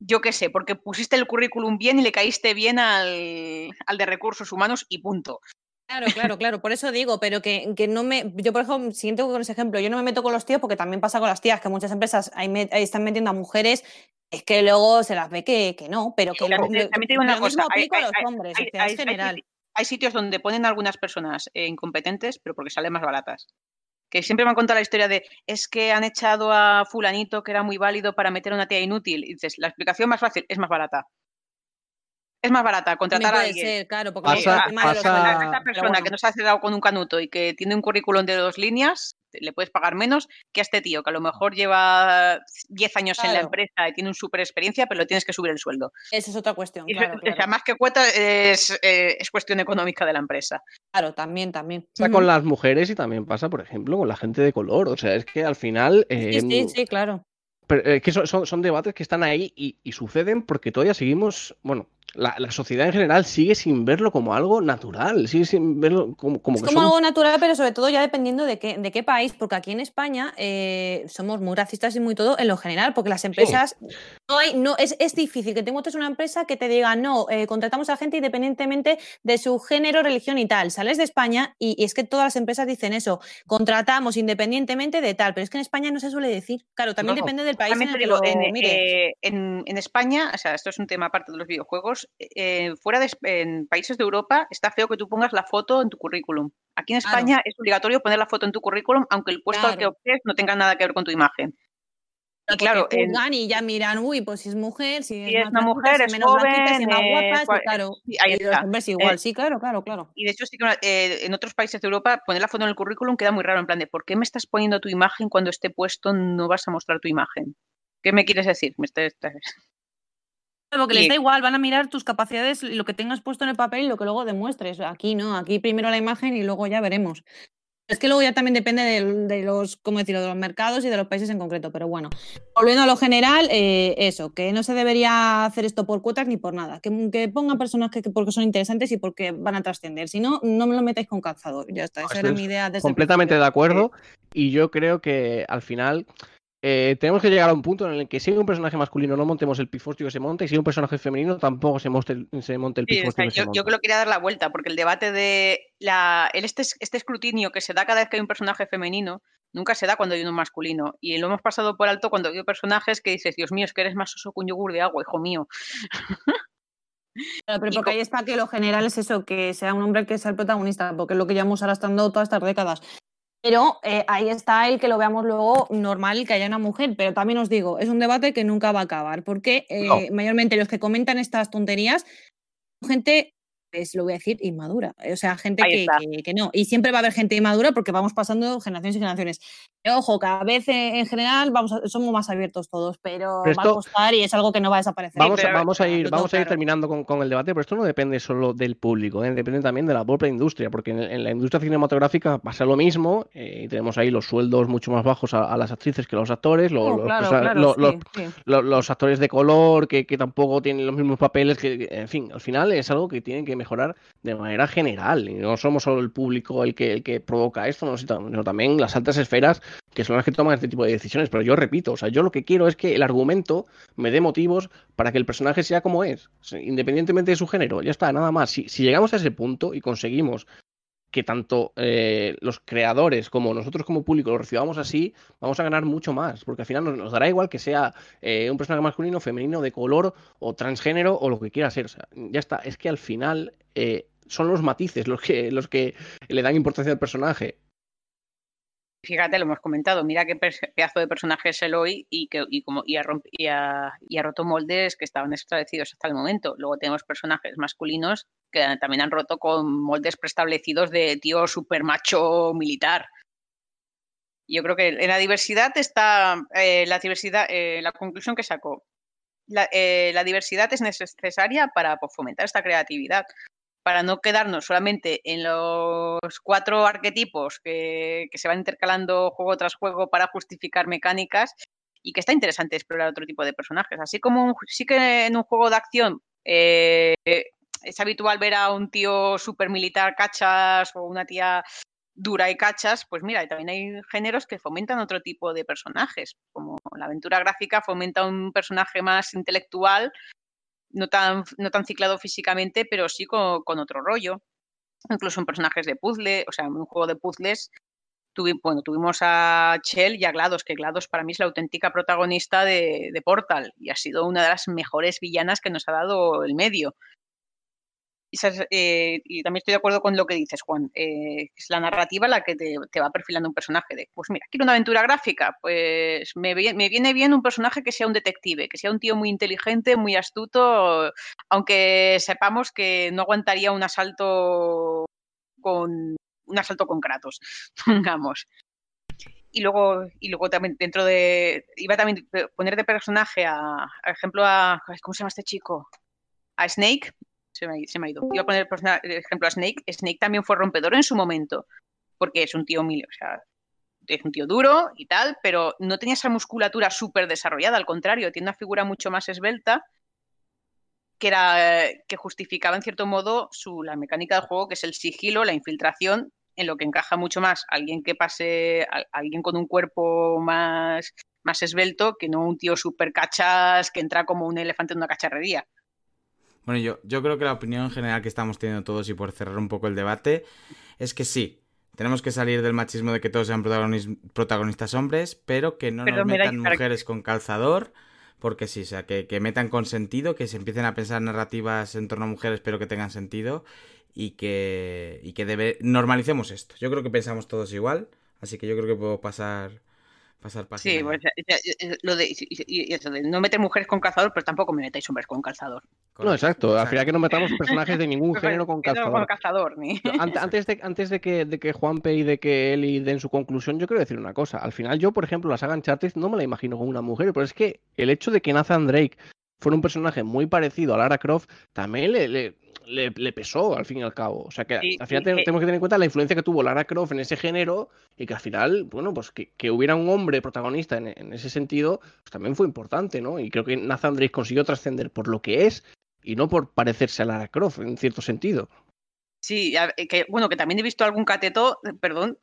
yo qué sé, porque pusiste el currículum bien y le caíste bien al, al de recursos humanos y punto. Claro, claro, claro, por eso digo, pero que, que no me. Yo, por ejemplo, siguiente con ese ejemplo, yo no me meto con los tíos porque también pasa con las tías, que muchas empresas ahí, me- ahí están metiendo a mujeres, es que luego se las ve que, que no, pero que También lo, también te digo una lo mismo cosa, hay- a los hay- hombres, hay- general. sitios donde ponen algunas personas eh, incompetentes, pero porque salen más baratas. Que siempre me han contado la historia de es que han echado a fulanito que era muy válido para meter a una tía inútil. Y dices, la explicación más fácil es más barata. Es más barata contratar a puede alguien. ser, claro, porque Pasa- el tema de los pasa- a esa persona bueno. que no se ha cerrado con un canuto y que tiene un currículum de dos líneas, le puedes pagar menos que a este tío, que a lo mejor lleva 10 años en la empresa y tiene un super experiencia, pero le tienes que subir el sueldo. Eso es otra cuestión, Y claro, O sea, más que cuota es, eh, es cuestión económica de la empresa. claro, también, también. Pasa con las mujeres y también pasa, por ejemplo, con la gente de color. O sea, es que al final. Sí, sí, em, sí, claro. Pero es que son, son- son debates que están ahí y, y suceden porque todavía seguimos, bueno, la, la sociedad en general sigue sin verlo como algo natural, sigue sin verlo como, como Es que como son- algo natural, pero sobre todo ya dependiendo de qué, de qué país, porque aquí en España eh, somos muy racistas y muy todo en lo general, porque las empresas no hay, no, es, es difícil que te montes una empresa que te diga, no, eh, contratamos a gente independientemente de su género, religión y tal. Sales de España y, y es que todas las empresas dicen eso, contratamos independientemente de tal, pero es que en España no se suele decir. Claro, también No, depende del país en el que digo, lo en, mires. eh, en- en España, o sea, esto es un tema aparte de los videojuegos, eh, fuera de Es- en países de Europa está feo que tú pongas la foto en tu currículum. Aquí en Claro. España es obligatorio poner la foto en tu currículum, aunque el puesto al que optes no tenga nada que ver con tu imagen. Y claro, en- y ya miran, uy, pues si es mujer, si, Si es una blanquita, mujer, es menos blanquita, si joven, más eh, guapa, sí, cua- claro. sí, ahí y los hombres igual, Eh, sí, claro, claro, claro. Y de hecho, sí que eh, en otros países de Europa poner la foto en el currículum queda muy raro, en plan de ¿por qué me estás poniendo tu imagen cuando esté puesto no vas a mostrar tu imagen? ¿Qué me quieres decir? Me estás- estás- Porque les da igual, van a mirar tus capacidades lo que tengas puesto en el papel y lo que luego demuestres. Aquí no, aquí primero la imagen y luego ya veremos. Es que luego ya también depende de, los, ¿cómo decirlo?, de los mercados y de los países en concreto. Pero bueno, volviendo a lo general, eh, eso, que no se debería hacer esto por cuotas ni por nada. Que, que pongan personas que, que porque son interesantes y porque van a trascender. Si no, no me lo metáis con calzador. Ya está, esa Esto era es mi idea desde completamente de acuerdo y yo creo que al final eh, tenemos que llegar a un punto en el que si hay un personaje masculino no montemos el pifostio que se monte y si hay un personaje femenino tampoco se monte el, se monte el Sí, o pifostio sea, que se yo, monte. yo que lo quería dar la vuelta, porque el debate de la, el este, este escrutinio que se da cada vez que hay un personaje femenino nunca se da cuando hay uno masculino. Y lo hemos pasado por alto cuando hay personajes que dices, Dios mío, es que eres más oso que un yogur de agua, hijo mío. Claro, pero Y porque ahí está que lo general es eso, que sea un hombre que sea el protagonista, porque es lo que llevamos arrastrando todas estas décadas. Pero eh, ahí está el que lo veamos luego normal que haya una mujer. Pero también os digo, es un debate que nunca va a acabar, porque eh, No. mayormente los que comentan estas tonterías son gente, pues lo voy a decir, inmadura. O sea, gente que, que- que no. Y siempre va a haber gente inmadura porque vamos pasando generaciones y generaciones. Ojo, cada vez eh, en general vamos a- somos más abiertos todos, pero, Pero va a esto- costar y es algo que no va a desaparecer. Vamos, a, pero- vamos a ir, vamos a ir terminando con, con el debate, pero esto no depende solo del público, ¿eh? depende también de la propia industria, porque en, en la industria cinematográfica pasa lo mismo, eh, y tenemos ahí los sueldos mucho más bajos a, a las actrices que a los actores, lo- Oh, los, claro, perso- claro, lo- sí, los- sí. lo- los actores de color que, que tampoco tienen los mismos papeles, que, que- en fin, al final es algo que tienen que mejorar de manera general, y no somos solo el público el que, el que provoca esto, no, sino también las altas esferas que son las que toman este tipo de decisiones, pero yo repito, o sea, yo lo que quiero es que el argumento me dé motivos para que el personaje sea como es, independientemente de su género, ya está, nada más. Si, si llegamos a ese punto y conseguimos que tanto eh, los creadores como nosotros como público lo recibamos así, vamos a ganar mucho más, porque al final nos, nos dará igual que sea eh, un personaje masculino, femenino, de color o transgénero o lo que quiera ser. O sea, ya está, es que al final eh, son los matices los que, los que le dan importancia al personaje. Fíjate, lo hemos comentado, mira qué pedazo de personaje es Eloy y, que, y, como, y, ha, roto moldes que estaban establecidos hasta el momento. Luego tenemos personajes masculinos que también han roto con moldes preestablecidos de tío super macho militar. Yo creo que en la diversidad está eh, la diversidad, eh, la conclusión que sacó. La, eh, diversidad es necesaria para pues, fomentar esta creatividad, para no quedarnos solamente en los cuatro arquetipos que, se van intercalando juego tras juego para justificar mecánicas y que está interesante explorar otro tipo de personajes. Así como un- sí que en un juego de acción eh, es habitual ver a un tío super militar cachas o una tía dura y cachas, pues mira, también hay géneros que fomentan otro tipo de personajes, como la aventura gráfica fomenta un personaje más intelectual, no tan, no tan ciclado físicamente, pero sí con, con otro rollo. Incluso en personajes de puzzle, o sea, en un juego de puzzles, tuvi- bueno, tuvimos a Chell y a GLaDOS, que GLaDOS para mí es la auténtica protagonista de, de Portal y ha sido una de las mejores villanas que nos ha dado el medio. Eh, y también estoy de acuerdo con lo que dices, Juan. eh, es la narrativa la que te, va perfilando un personaje de, pues mira, quiero una aventura gráfica, pues me viene bien un personaje que sea un detective, que sea un tío muy inteligente, muy astuto, aunque sepamos que no aguantaría un asalto con un asalto con Kratos, pongamos. Y luego, y luego también dentro de. Iba también a poner de personaje a, a ejemplo a. ¿Cómo se llama este chico? A Snake. Se me, ha- ido. Iba a poner de ejemplo a Snake. Snake también fue rompedor en su momento. Porque es un tío sea, es un tío duro y tal, pero no tenía esa musculatura súper desarrollada, al contrario, tiene una figura mucho más esbelta que era que justificaba en cierto modo su, la mecánica del juego, que es el sigilo, la infiltración, en lo que encaja mucho más alguien que pase, alguien con un cuerpo más, más esbelto que no un tío súper cachas que entra como un elefante en una cacharrería. Bueno, yo, yo creo que la opinión general que estamos teniendo todos y por cerrar un poco el debate es que sí, tenemos que salir del machismo de que todos sean protagonis- protagonistas hombres, pero que no Pero nos metan mujeres con calzador, porque sí, o sea, que, que metan con sentido, que se empiecen a pensar narrativas en torno a mujeres, pero que tengan sentido y que, y que debe, normalicemos esto. Yo creo que pensamos todos igual, así que yo creo que puedo pasar, pasar página. Sí, pues, ya- ya- lo de, y- y- y eso de no meter mujeres con calzador, pero tampoco me metáis hombres con calzador. No, exacto. Al final que no metamos personajes de ningún género con no calzador. con calzador, ni. Antes de, antes de que, de que Juanpe y de que Eli den su conclusión, yo quiero decir una cosa. Al final, yo, por ejemplo, la saga Uncharted no me la imagino con una mujer, pero es que el hecho de que Nathan Drake fuera un personaje muy parecido a Lara Croft también le, le, le- le pesó, al fin y al cabo. O sea, que Sí, al final y te- que- tenemos que tener en cuenta la influencia que tuvo Lara Croft en ese género y que al final, bueno, pues que, que hubiera un hombre protagonista en, en ese sentido, pues también fue importante, ¿no? Y creo que Nathan Drake consiguió trascender por lo que es y no por parecerse a Lara Croft, en cierto sentido. Sí, eh, que, bueno, que también he visto algún cateto, eh, perdón,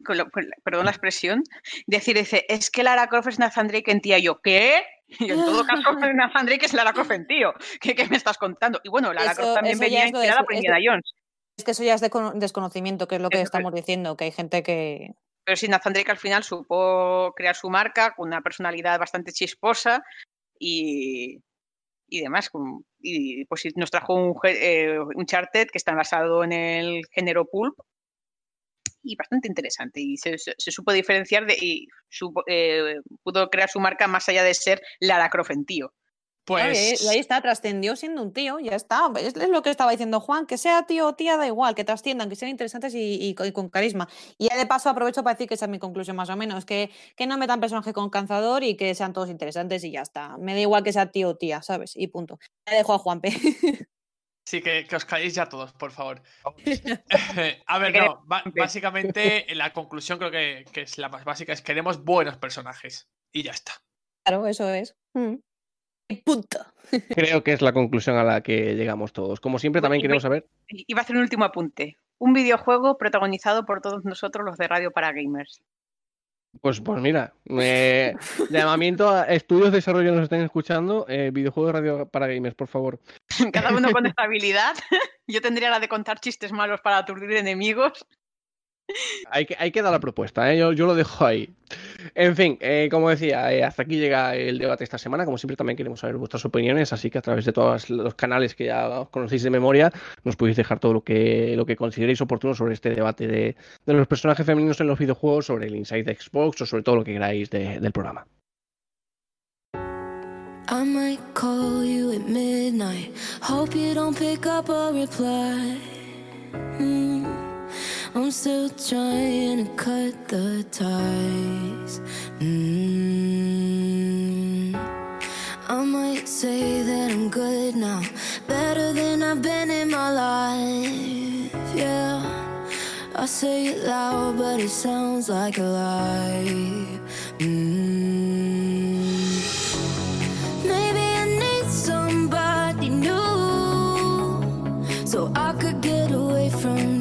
perdón la expresión, decir, dice, es que Lara Croft es Nathan Drake en tía. Y yo, ¿qué? Y en todo caso, Nathan Drake es Lara Croft en tío. ¿Qué, qué me estás contando? Y bueno, Lara Eso- Croft también venía de inspirada por Indiana Jones. Es que eso ya es descono- desconocimiento, que es lo que Eso que- estamos diciendo, que hay gente que... Pero sí, Nathan Drake al final supo crear su marca con una personalidad bastante chisposa y, y demás. Y pues nos trajo un, eh, un charted que está basado en el género pulp y bastante interesante. Y se, se- supo diferenciar de, y supo- eh, pudo crear su marca más allá de ser Lara Croft en. Claro, y ahí- Pues. y ahí está, trascendió siendo un tío, ya está. Es, es lo que estaba diciendo Juan, que sea tío o tía, da igual, que trasciendan, que sean interesantes y, y con- y con carisma. Y ya de paso aprovecho para decir que esa es mi conclusión más o menos, que, que no metan personajes con canzador y que sean todos interesantes y ya está. Me da igual que sea tío o tía, ¿sabes? Y punto. Ya dejo a Juanpe. Sí, que, que os calléis ya todos, por favor. a ver, no. básicamente, la conclusión creo que, que es la más básica: es queremos buenos personajes. Y ya está. claro, eso es. Mm. Punto. Creo que es la conclusión a la que llegamos todos. Como siempre, también queremos saber. Iba a hacer un último apunte. Un videojuego protagonizado por todos nosotros los de Radio para Gamers. Pues, pues mira, eh, llamamiento a estudios de desarrollo que nos estén escuchando. Eh, videojuego de radio para gamers, por favor. Cada uno con esta habilidad. Yo tendría la de contar chistes malos para aturdir enemigos. Hay que, hay que dar la propuesta, ¿eh? yo, yo lo dejo ahí. En fin, eh, como decía, eh, hasta aquí llega el debate esta semana. Como siempre, también queremos saber vuestras opiniones, así que a través de todos los canales que ya conocéis de memoria, nos podéis dejar todo lo que, lo que consideréis oportuno sobre este debate de, de los personajes femeninos en los videojuegos, sobre el Inside de Xbox o sobre todo lo que queráis de- del programa. I. I'm still trying to cut the ties. Mm. I might say that I'm good now, better than I've been in my life. Yeah, I say it loud, but it sounds like a lie. Mm. Maybe I need somebody new so I could get away from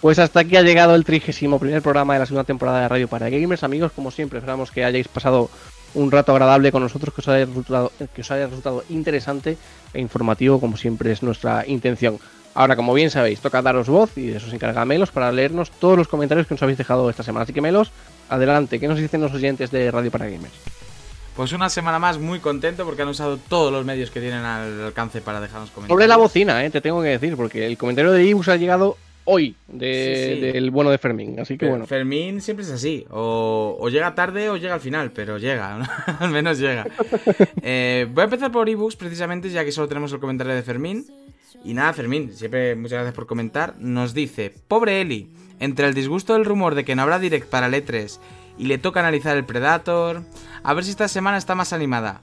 Pues hasta aquí ha llegado el trigésimo primer programa de la segunda temporada de Radio para Gamers. Amigos, como siempre, esperamos que hayáis pasado un rato agradable con nosotros, que os haya resultado, que os haya resultado interesante e informativo, como siempre es nuestra intención. Ahora, como bien sabéis, toca daros voz y de eso se encarga Melos para leernos todos los comentarios que nos habéis dejado esta semana. Así que Melos, adelante, ¿qué nos dicen los oyentes de Radio para Gamers? Pues una semana más muy contento porque han usado todos los medios que tienen al alcance para dejarnos comentarios. Sobre la bocina, eh, te tengo que decir, porque el comentario de Ibus ha llegado hoy de- Sí, sí. del bueno de Fermín. Así que Pero bueno. Fermín siempre es así. O, o llega tarde o llega al final, pero llega. al menos llega. Eh, voy a empezar por ebooks precisamente, ya que solo tenemos el comentario de Fermín. Y nada, Fermín, siempre muchas gracias por comentar. Nos dice: Pobre Eli, entre el disgusto del rumor de que no habrá direct para el E3 y le toca analizar el Predator, a ver si esta semana está más animada.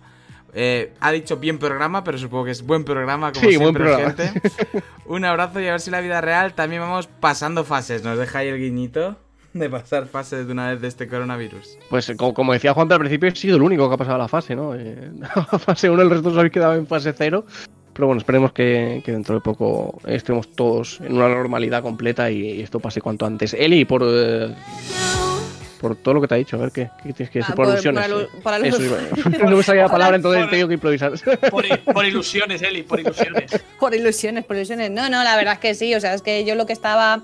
Eh, ha dicho bien programa, pero supongo que es buen programa, como Sí, buen siempre, programa. gente. Un abrazo y a ver si la vida real también vamos pasando fases. Nos deja ahí el guiñito de pasar fases de una vez de este coronavirus. Pues co- como decía Juan al principio, he sido el único que ha pasado la fase, ¿no? Eh, fase 1, el resto os habéis quedado en fase 0. Pero bueno, esperemos que, que dentro de poco estemos todos en una normalidad completa y, y esto pase cuanto antes. Eli, por, eh, por todo lo que te ha dicho, a ver qué, qué tienes que decir Ah, por, por- alusiones. por alu- por Eso, alu- iba- no me salía la palabra, entonces por- tengo que improvisar. Por, ilusiones, Eli, por ilusiones. Por ilusiones, por ilusiones. No, no, la verdad es que sí. O sea, es que yo lo que estaba.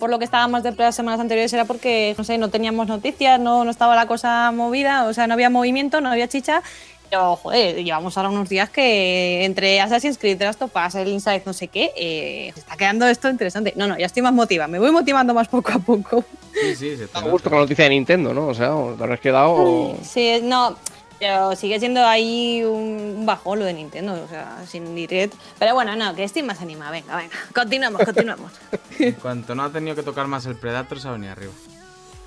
Por lo que estaba más de las semanas anteriores era porque, no sé, no teníamos noticias, no, no estaba la cosa movida, o sea, no había movimiento, no había chicha. Pero, joder, llevamos ahora unos días que entre Assassin's Creed, The Last of Us, el Inside, no sé qué, eh, se está quedando esto interesante. No, no, ya estoy más motivada, me voy motivando más poco a poco. Sí, sí, se te A gusto con la noticia de Nintendo, ¿no? O sea, te habrás quedado. Sí, no, pero sigue siendo ahí un un bajón lo de Nintendo, o sea, sin direct. Pero bueno, no, que estoy más animada. Venga, venga, continuamos, continuamos. En cuanto no ha tenido que tocar más el Predator, se ha venido arriba.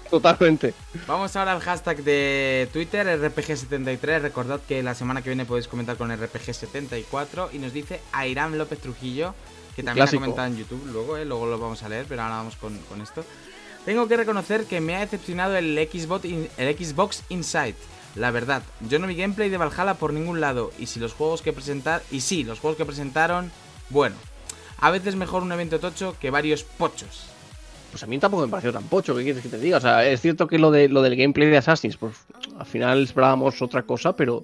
Totalmente. Vamos ahora al hashtag de Twitter, RPG73. Recordad que la semana que viene podéis comentar con RPG74. Y nos dice Airam López Trujillo, que también Clásico. ha comentado en YouTube luego, ¿eh? luego lo vamos a leer, pero ahora vamos con, con esto. Tengo que reconocer que me ha decepcionado el Xbox, el Xbox Insight. La verdad, yo no vi gameplay de Valhalla por ningún lado. Y si los juegos que presentar. Y sí, los juegos que presentaron. Bueno. A veces mejor un evento tocho que varios pochos. Pues a mí tampoco me pareció tan pocho, ¿qué quieres que te diga? O sea, es cierto que lo, de, lo del gameplay de Assassin's, pues al final esperábamos otra cosa, pero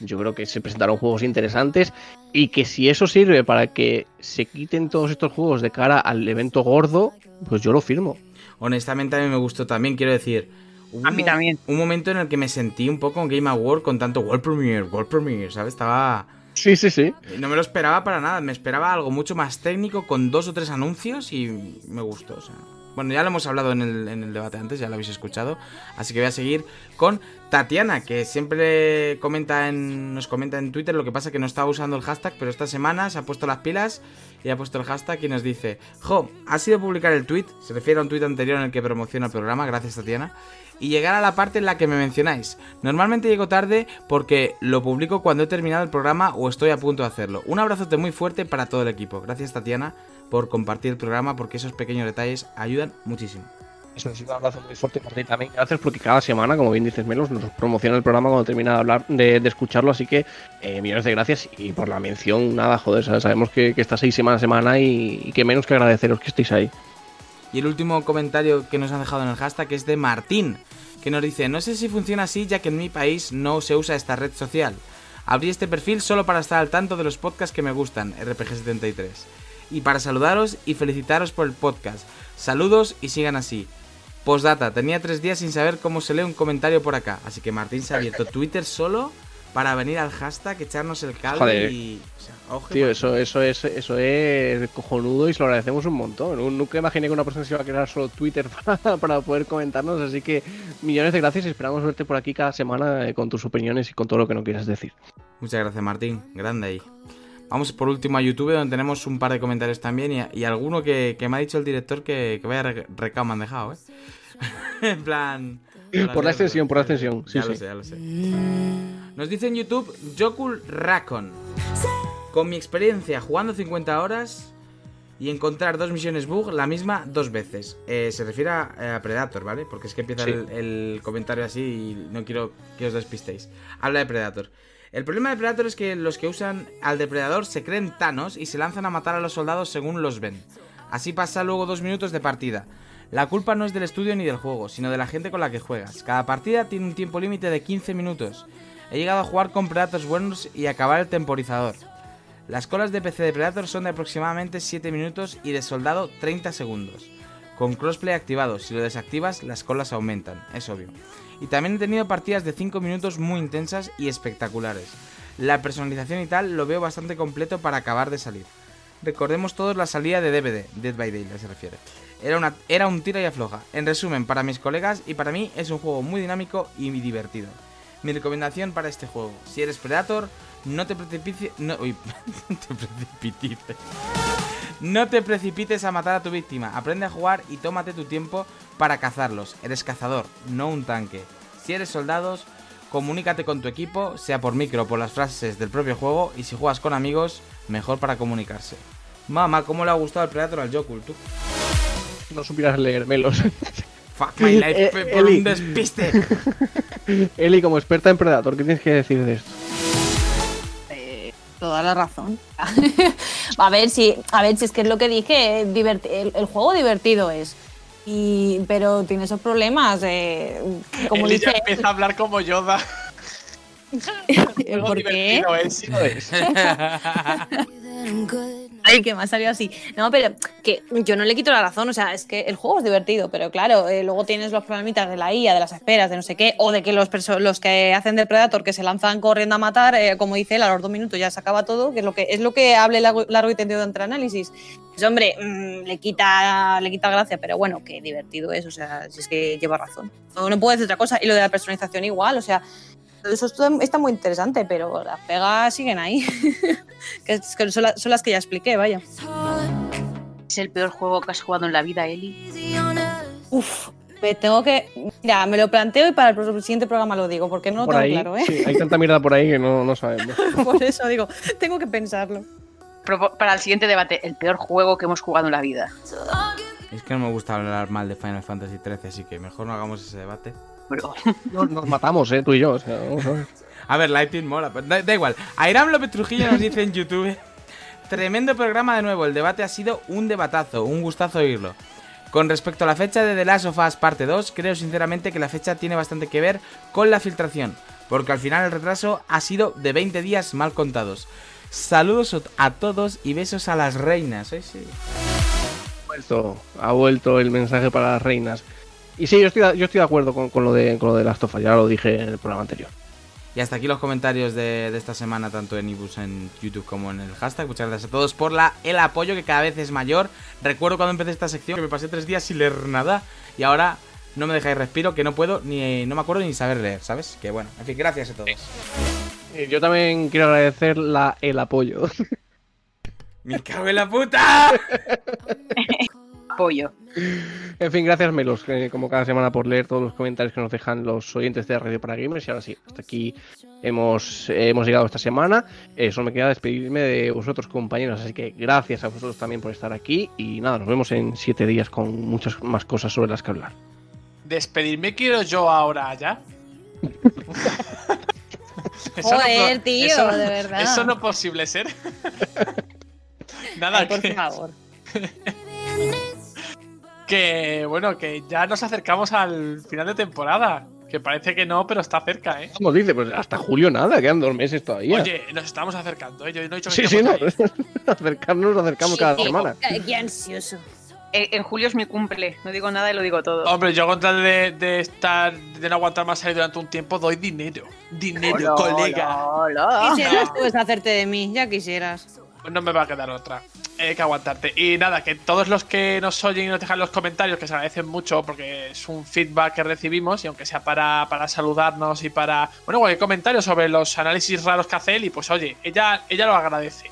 yo creo que se presentaron juegos interesantes y que si eso sirve para que se quiten todos estos juegos de cara al evento gordo, pues yo lo firmo. Honestamente a mí me gustó también, quiero decir. hubo A mí un- también. Un momento en el que me sentí un poco en Game Award con tanto World Premiere, World Premiere, ¿sabes? Estaba... Sí, sí, sí. No me lo esperaba para nada, me esperaba algo mucho más técnico con dos o tres anuncios y me gustó, o sea... Bueno, ya lo hemos hablado en el, debate antes, ya lo habéis escuchado, así que voy a seguir con Tatiana, que siempre comenta en, nos comenta en Twitter, lo que pasa que no estaba usando el hashtag, pero esta semana se ha puesto las pilas y ha puesto el hashtag y nos dice, Jo, ha sido publicar el tweet, se refiere a un tweet anterior en el que promociona el programa, gracias Tatiana, y llegar a la parte en la que me mencionáis. Normalmente llego tarde porque lo publico cuando he terminado el programa o estoy a punto de hacerlo. Un abrazote muy fuerte para todo el equipo. Gracias Tatiana por compartir el programa porque esos pequeños detalles ayudan muchísimo. Eso es un abrazo muy fuerte, Martín, también. Gracias porque cada semana, como bien dices, Melos, nos promociona el programa cuando termina de hablar, de, de escucharlo. Así que eh, millones de gracias y por la mención, nada, joder. Sabemos que, que estáis ahí semana a semana y, y que menos que agradeceros que estéis ahí. Y el último comentario que nos han dejado en el hashtag es de Martín, que nos dice, no sé si funciona así ya que en mi país no se usa esta red social. Abrí este perfil solo para estar al tanto de los podcasts que me gustan, RPG73. Y para saludaros y felicitaros por el podcast. Saludos y sigan así. Postdata, tenía tres días sin saber cómo se lee un comentario por acá, así que Martín se ha abierto Twitter solo para venir al hashtag, echarnos el cable Joder. y... o sea, ojo, Tío, eso, eso, es, eso es cojonudo y se lo agradecemos un montón. Nu- Nunca imaginé que una persona se iba a crear solo Twitter para, para poder comentarnos, así que millones de gracias y esperamos verte por aquí cada semana eh, con tus opiniones y con todo lo que no quieras decir. Muchas gracias, Martín. Grande ahí. Vamos por último a YouTube, donde tenemos un par de comentarios también y, y alguno que, que me ha dicho el director que, que vaya re- recao me han dejado, ¿eh? en plan... Por la extensión, por la extensión, sí, ya lo sé, ya lo sé. Nos dice en YouTube Jokul Rakon. Con mi experiencia jugando 50 horas y encontrar dos misiones bug la misma dos veces. Eh, se refiere a, a Predator, ¿vale? Porque es que empieza Sí. el, el comentario así y no quiero que os despistéis. Habla de Predator. El problema de Predator es que los que usan al depredador se creen Thanos y se lanzan a matar a los soldados según los ven. Así pasa luego dos minutos de partida. La culpa no es del estudio ni del juego, sino de la gente con la que juegas. Cada partida tiene un tiempo límite de 15 minutos. He llegado a jugar con Predators buenos y acabar el temporizador. Las colas de PC de Predator son de aproximadamente 7 minutos y de soldado 30 segundos. Con crossplay activado, si lo desactivas las colas aumentan, es obvio. Y también he tenido partidas de 5 minutos muy intensas y espectaculares. La personalización y tal lo veo bastante completo para acabar de salir. Recordemos todos la salida de DVD, Dead by Daylight se refiere. Era, una, era un tira y afloja. En resumen, para mis colegas y para mí es un juego muy dinámico y muy divertido. Mi recomendación para este juego, si eres Predator, no te precipites... Uy, no te precipites. No te precipites a matar a tu víctima. Aprende a jugar y tómate tu tiempo para cazarlos. Eres cazador, no un tanque. Si eres soldados, comunícate con tu equipo, sea por micro o por las frases del propio juego. Y si juegas con amigos, mejor para comunicarse. Mamá, ¿cómo le ha gustado el Predator al Jokul, tú? No supieras leer, Melos. Fuck my life, Eh, por Eli. un despiste. Eli, como experta en Predator, ¿qué tienes que decir de esto? Eh, toda la razón. a ver si, a ver si es que es lo que dije, diverti- el, el juego divertido es. Y, pero tiene esos problemas, eh, como ya dice. empieza a hablar como Yoda. ¿Por qué? divertido es. Ay, que me ha salido así. No, pero que yo no le quito la razón. O sea, es que el juego es divertido, pero claro, eh, luego tienes los problemitas de la IA, de las esperas, de no sé qué, o de que los, los que hacen de Predator que se lanzan corriendo a matar, eh, como dice él, a los dos minutos ya se acaba todo, que es lo que es lo que hable largo, largo y tendido entre análisis. Pues hombre, mm, le quita le quita gracia, pero bueno, que divertido es. O sea, si es que lleva razón. No, no puedo decir otra cosa. Y lo de la personalización igual, o sea. Eso está muy interesante, pero las pegas siguen ahí. que, son, la- son las que ya expliqué, vaya. ¿Es el peor juego que has jugado en la vida, Eli? Uf, me tengo que. Mira, me lo planteo y para el siguiente programa lo digo, porque no lo por tengo ahí, claro, ¿eh? sí, hay tanta mierda por ahí que no, no sabemos. Por eso digo, tengo que pensarlo. Para el siguiente debate, el peor juego que hemos jugado en la vida. es que no me gusta hablar mal de Final Fantasy XIII, así que mejor no hagamos ese debate. Bro. Nos, nos matamos, ¿eh? Tú y yo. o sea, vamos a ver. A ver, Lightning mola, pero da, da igual. Airam López Trujillo nos dice en YouTube: Tremendo programa de nuevo. El debate ha sido un debatazo, un gustazo oírlo. Con respecto a la fecha de The Last of Us parte 2, creo sinceramente que la fecha tiene bastante que ver con la filtración, porque al final el retraso ha sido de 20 días mal contados. Saludos a todos y besos a las reinas. Ay, sí. Ha vuelto, ha vuelto el mensaje para las reinas. Y sí, yo estoy, de- yo estoy de acuerdo con, con lo de con lo de las tofas, ya lo dije en el programa anterior. Y hasta aquí los comentarios de, de esta semana, tanto en ibus en YouTube como en el hashtag. Muchas gracias a todos por la, el apoyo que cada vez es mayor. Recuerdo cuando empecé esta sección que me pasé tres días sin leer nada y ahora no me dejáis respiro, que no puedo ni no me acuerdo ni saber leer, ¿sabes? Que bueno, en fin, gracias a todos. Eh, Yo también quiero agradecer la, el apoyo. ¡Me cago en la puta! En fin, gracias Melos, eh, como cada semana por leer todos los comentarios que nos dejan los oyentes de Radio para Gamers. Y ahora sí, hasta aquí hemos, hemos llegado esta semana. Eh, solo me queda despedirme de vosotros, compañeros. Así que gracias a vosotros también por estar aquí. Y nada, nos vemos en siete días con muchas más cosas sobre las que hablar. Despedirme quiero yo ahora ya. Eso Joder, tío, eso- de verdad. Eso no es posible ser. Nada, Ay, por que, favor. que, bueno, que ya nos acercamos al final de temporada. Que parece que no, pero está cerca, ¿eh? Vamos, dice, pues hasta julio nada, quedan dos meses todavía. Oye, nos estamos acercando, ¿eh? Yo no he dicho que sí, sí, no. acercarnos, nos acercamos cada Sí, semana. Qué ansioso. En, en julio es mi cumple. No digo nada y lo digo todo. Hombre, yo con tal de, de estar, de no aguantar más ahí durante un tiempo, doy dinero. Dinero, Hola, colega. hola, hola. Quisieras tú deshacerte de mí, ya quisieras. No me va a quedar otra. Hay que aguantarte. Y nada, que todos los que nos oyen y nos dejan los comentarios, que se agradecen mucho porque es un feedback que recibimos, y aunque sea para, para saludarnos y para. Bueno, cualquier comentario sobre los análisis raros que hace Eli, pues oye, ella, ella lo agradece.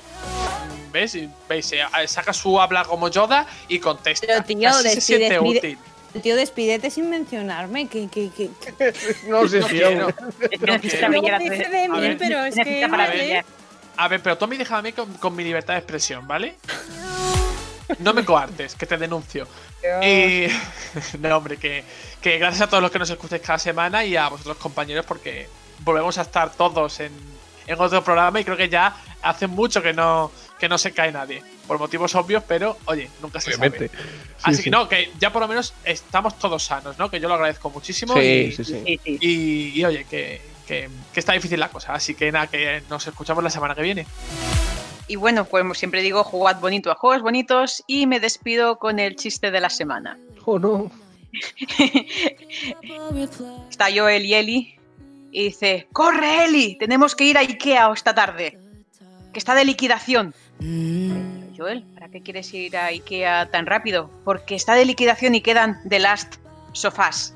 ¿Ves? Y ¿Veis? Eh, Saca su habla como Yoda y contesta. Pero, tío, Así se siente despide- útil. Tío, despídete sin mencionarme. Que, que, que, No sé No si quiero. Es que No quiero. dice de mí, pero es que A ver, pero Tommy, déjame con, con mi libertad de expresión, ¿vale? No me coartes, que te denuncio. Y. no, hombre, que, que gracias a todos los que nos escucháis cada semana y a vosotros, compañeros, porque volvemos a estar todos en, en otro programa y creo que ya hace mucho que no, que no se cae nadie. Por motivos obvios, pero oye, nunca se Obviamente. sabe. Sí, Así sí. que no, que ya por lo menos estamos todos sanos, ¿no? Que yo lo agradezco muchísimo. Sí, y, sí, sí. Sí, sí. y, y, oye, que, que, que está difícil la cosa. Así que nada, que nos escuchamos la semana que viene. Y bueno, como siempre digo, jugad bonito a juegos bonitos y me despido con el chiste de la semana. Oh, no. Está Joel y Eli y dice, ¡corre Eli! Tenemos que ir a Ikea esta tarde, que está de liquidación. Joel, ¿para qué quieres ir a Ikea tan rápido? Porque está de liquidación y quedan The Last sofás.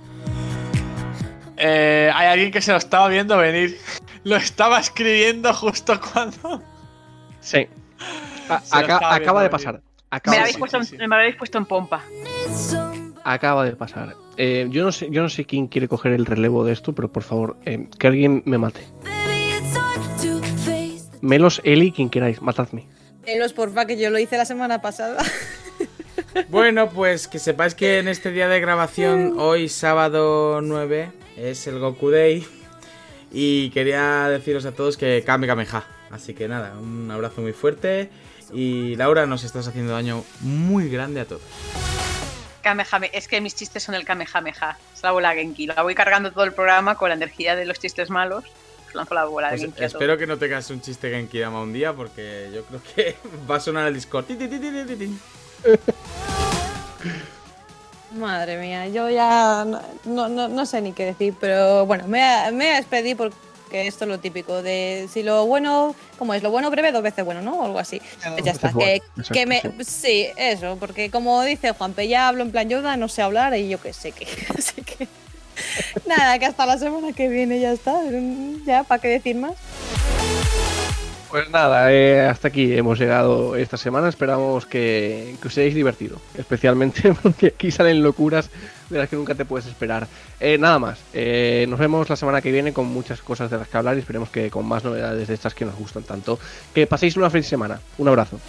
Eh, hay alguien que se lo estaba viendo venir. Lo estaba escribiendo justo cuando. Sí. Acaba de venir. pasar. Me Acaba, lo de, habéis puesto, sí. me habéis puesto en pompa. acaba de pasar. Eh, yo, no sé, yo no sé quién quiere coger el relevo de esto, pero por favor, eh, que alguien me mate. Melos, Eli, quien queráis, matadme. Melos, porfa, que yo lo hice la semana pasada. Bueno, pues que sepáis que en este día de grabación, hoy sábado 9, es el Goku Day. Y quería deciros a todos que Kame Kameha. Así que nada, un abrazo muy fuerte. Y Laura, nos estás haciendo daño muy grande a todos. Kamehame- es que mis chistes son el Kamehameha. Es la bola Genki. La voy cargando todo el programa con la energía de los chistes malos. Os lanzo la bola Pues Genki espero que no tengas un chiste Genkidama un día, porque yo creo que va a sonar el Discord. Madre mía, yo ya no, no, no- sé ni qué decir, pero bueno, me, me despedir porque esto es lo típico de si lo bueno, ¿cómo es? Lo bueno breve, dos veces bueno, ¿no? O algo así. Pues ya está. Que, que me, sí. sí, eso, porque como dice Juanpe, ya hablo en plan Yoda, no sé hablar y yo qué sé qué. Así que nada, que hasta la semana que viene ya está. Ya, ¿para qué decir más? Pues nada, eh, hasta aquí hemos llegado esta semana. Esperamos que, que os hayáis divertido, especialmente porque aquí salen locuras de las que nunca te puedes esperar. Eh, nada más, eh, nos vemos la semana que viene con muchas cosas de las que hablar y esperemos que con más novedades de estas que nos gustan tanto. Que paséis una feliz semana. Un abrazo.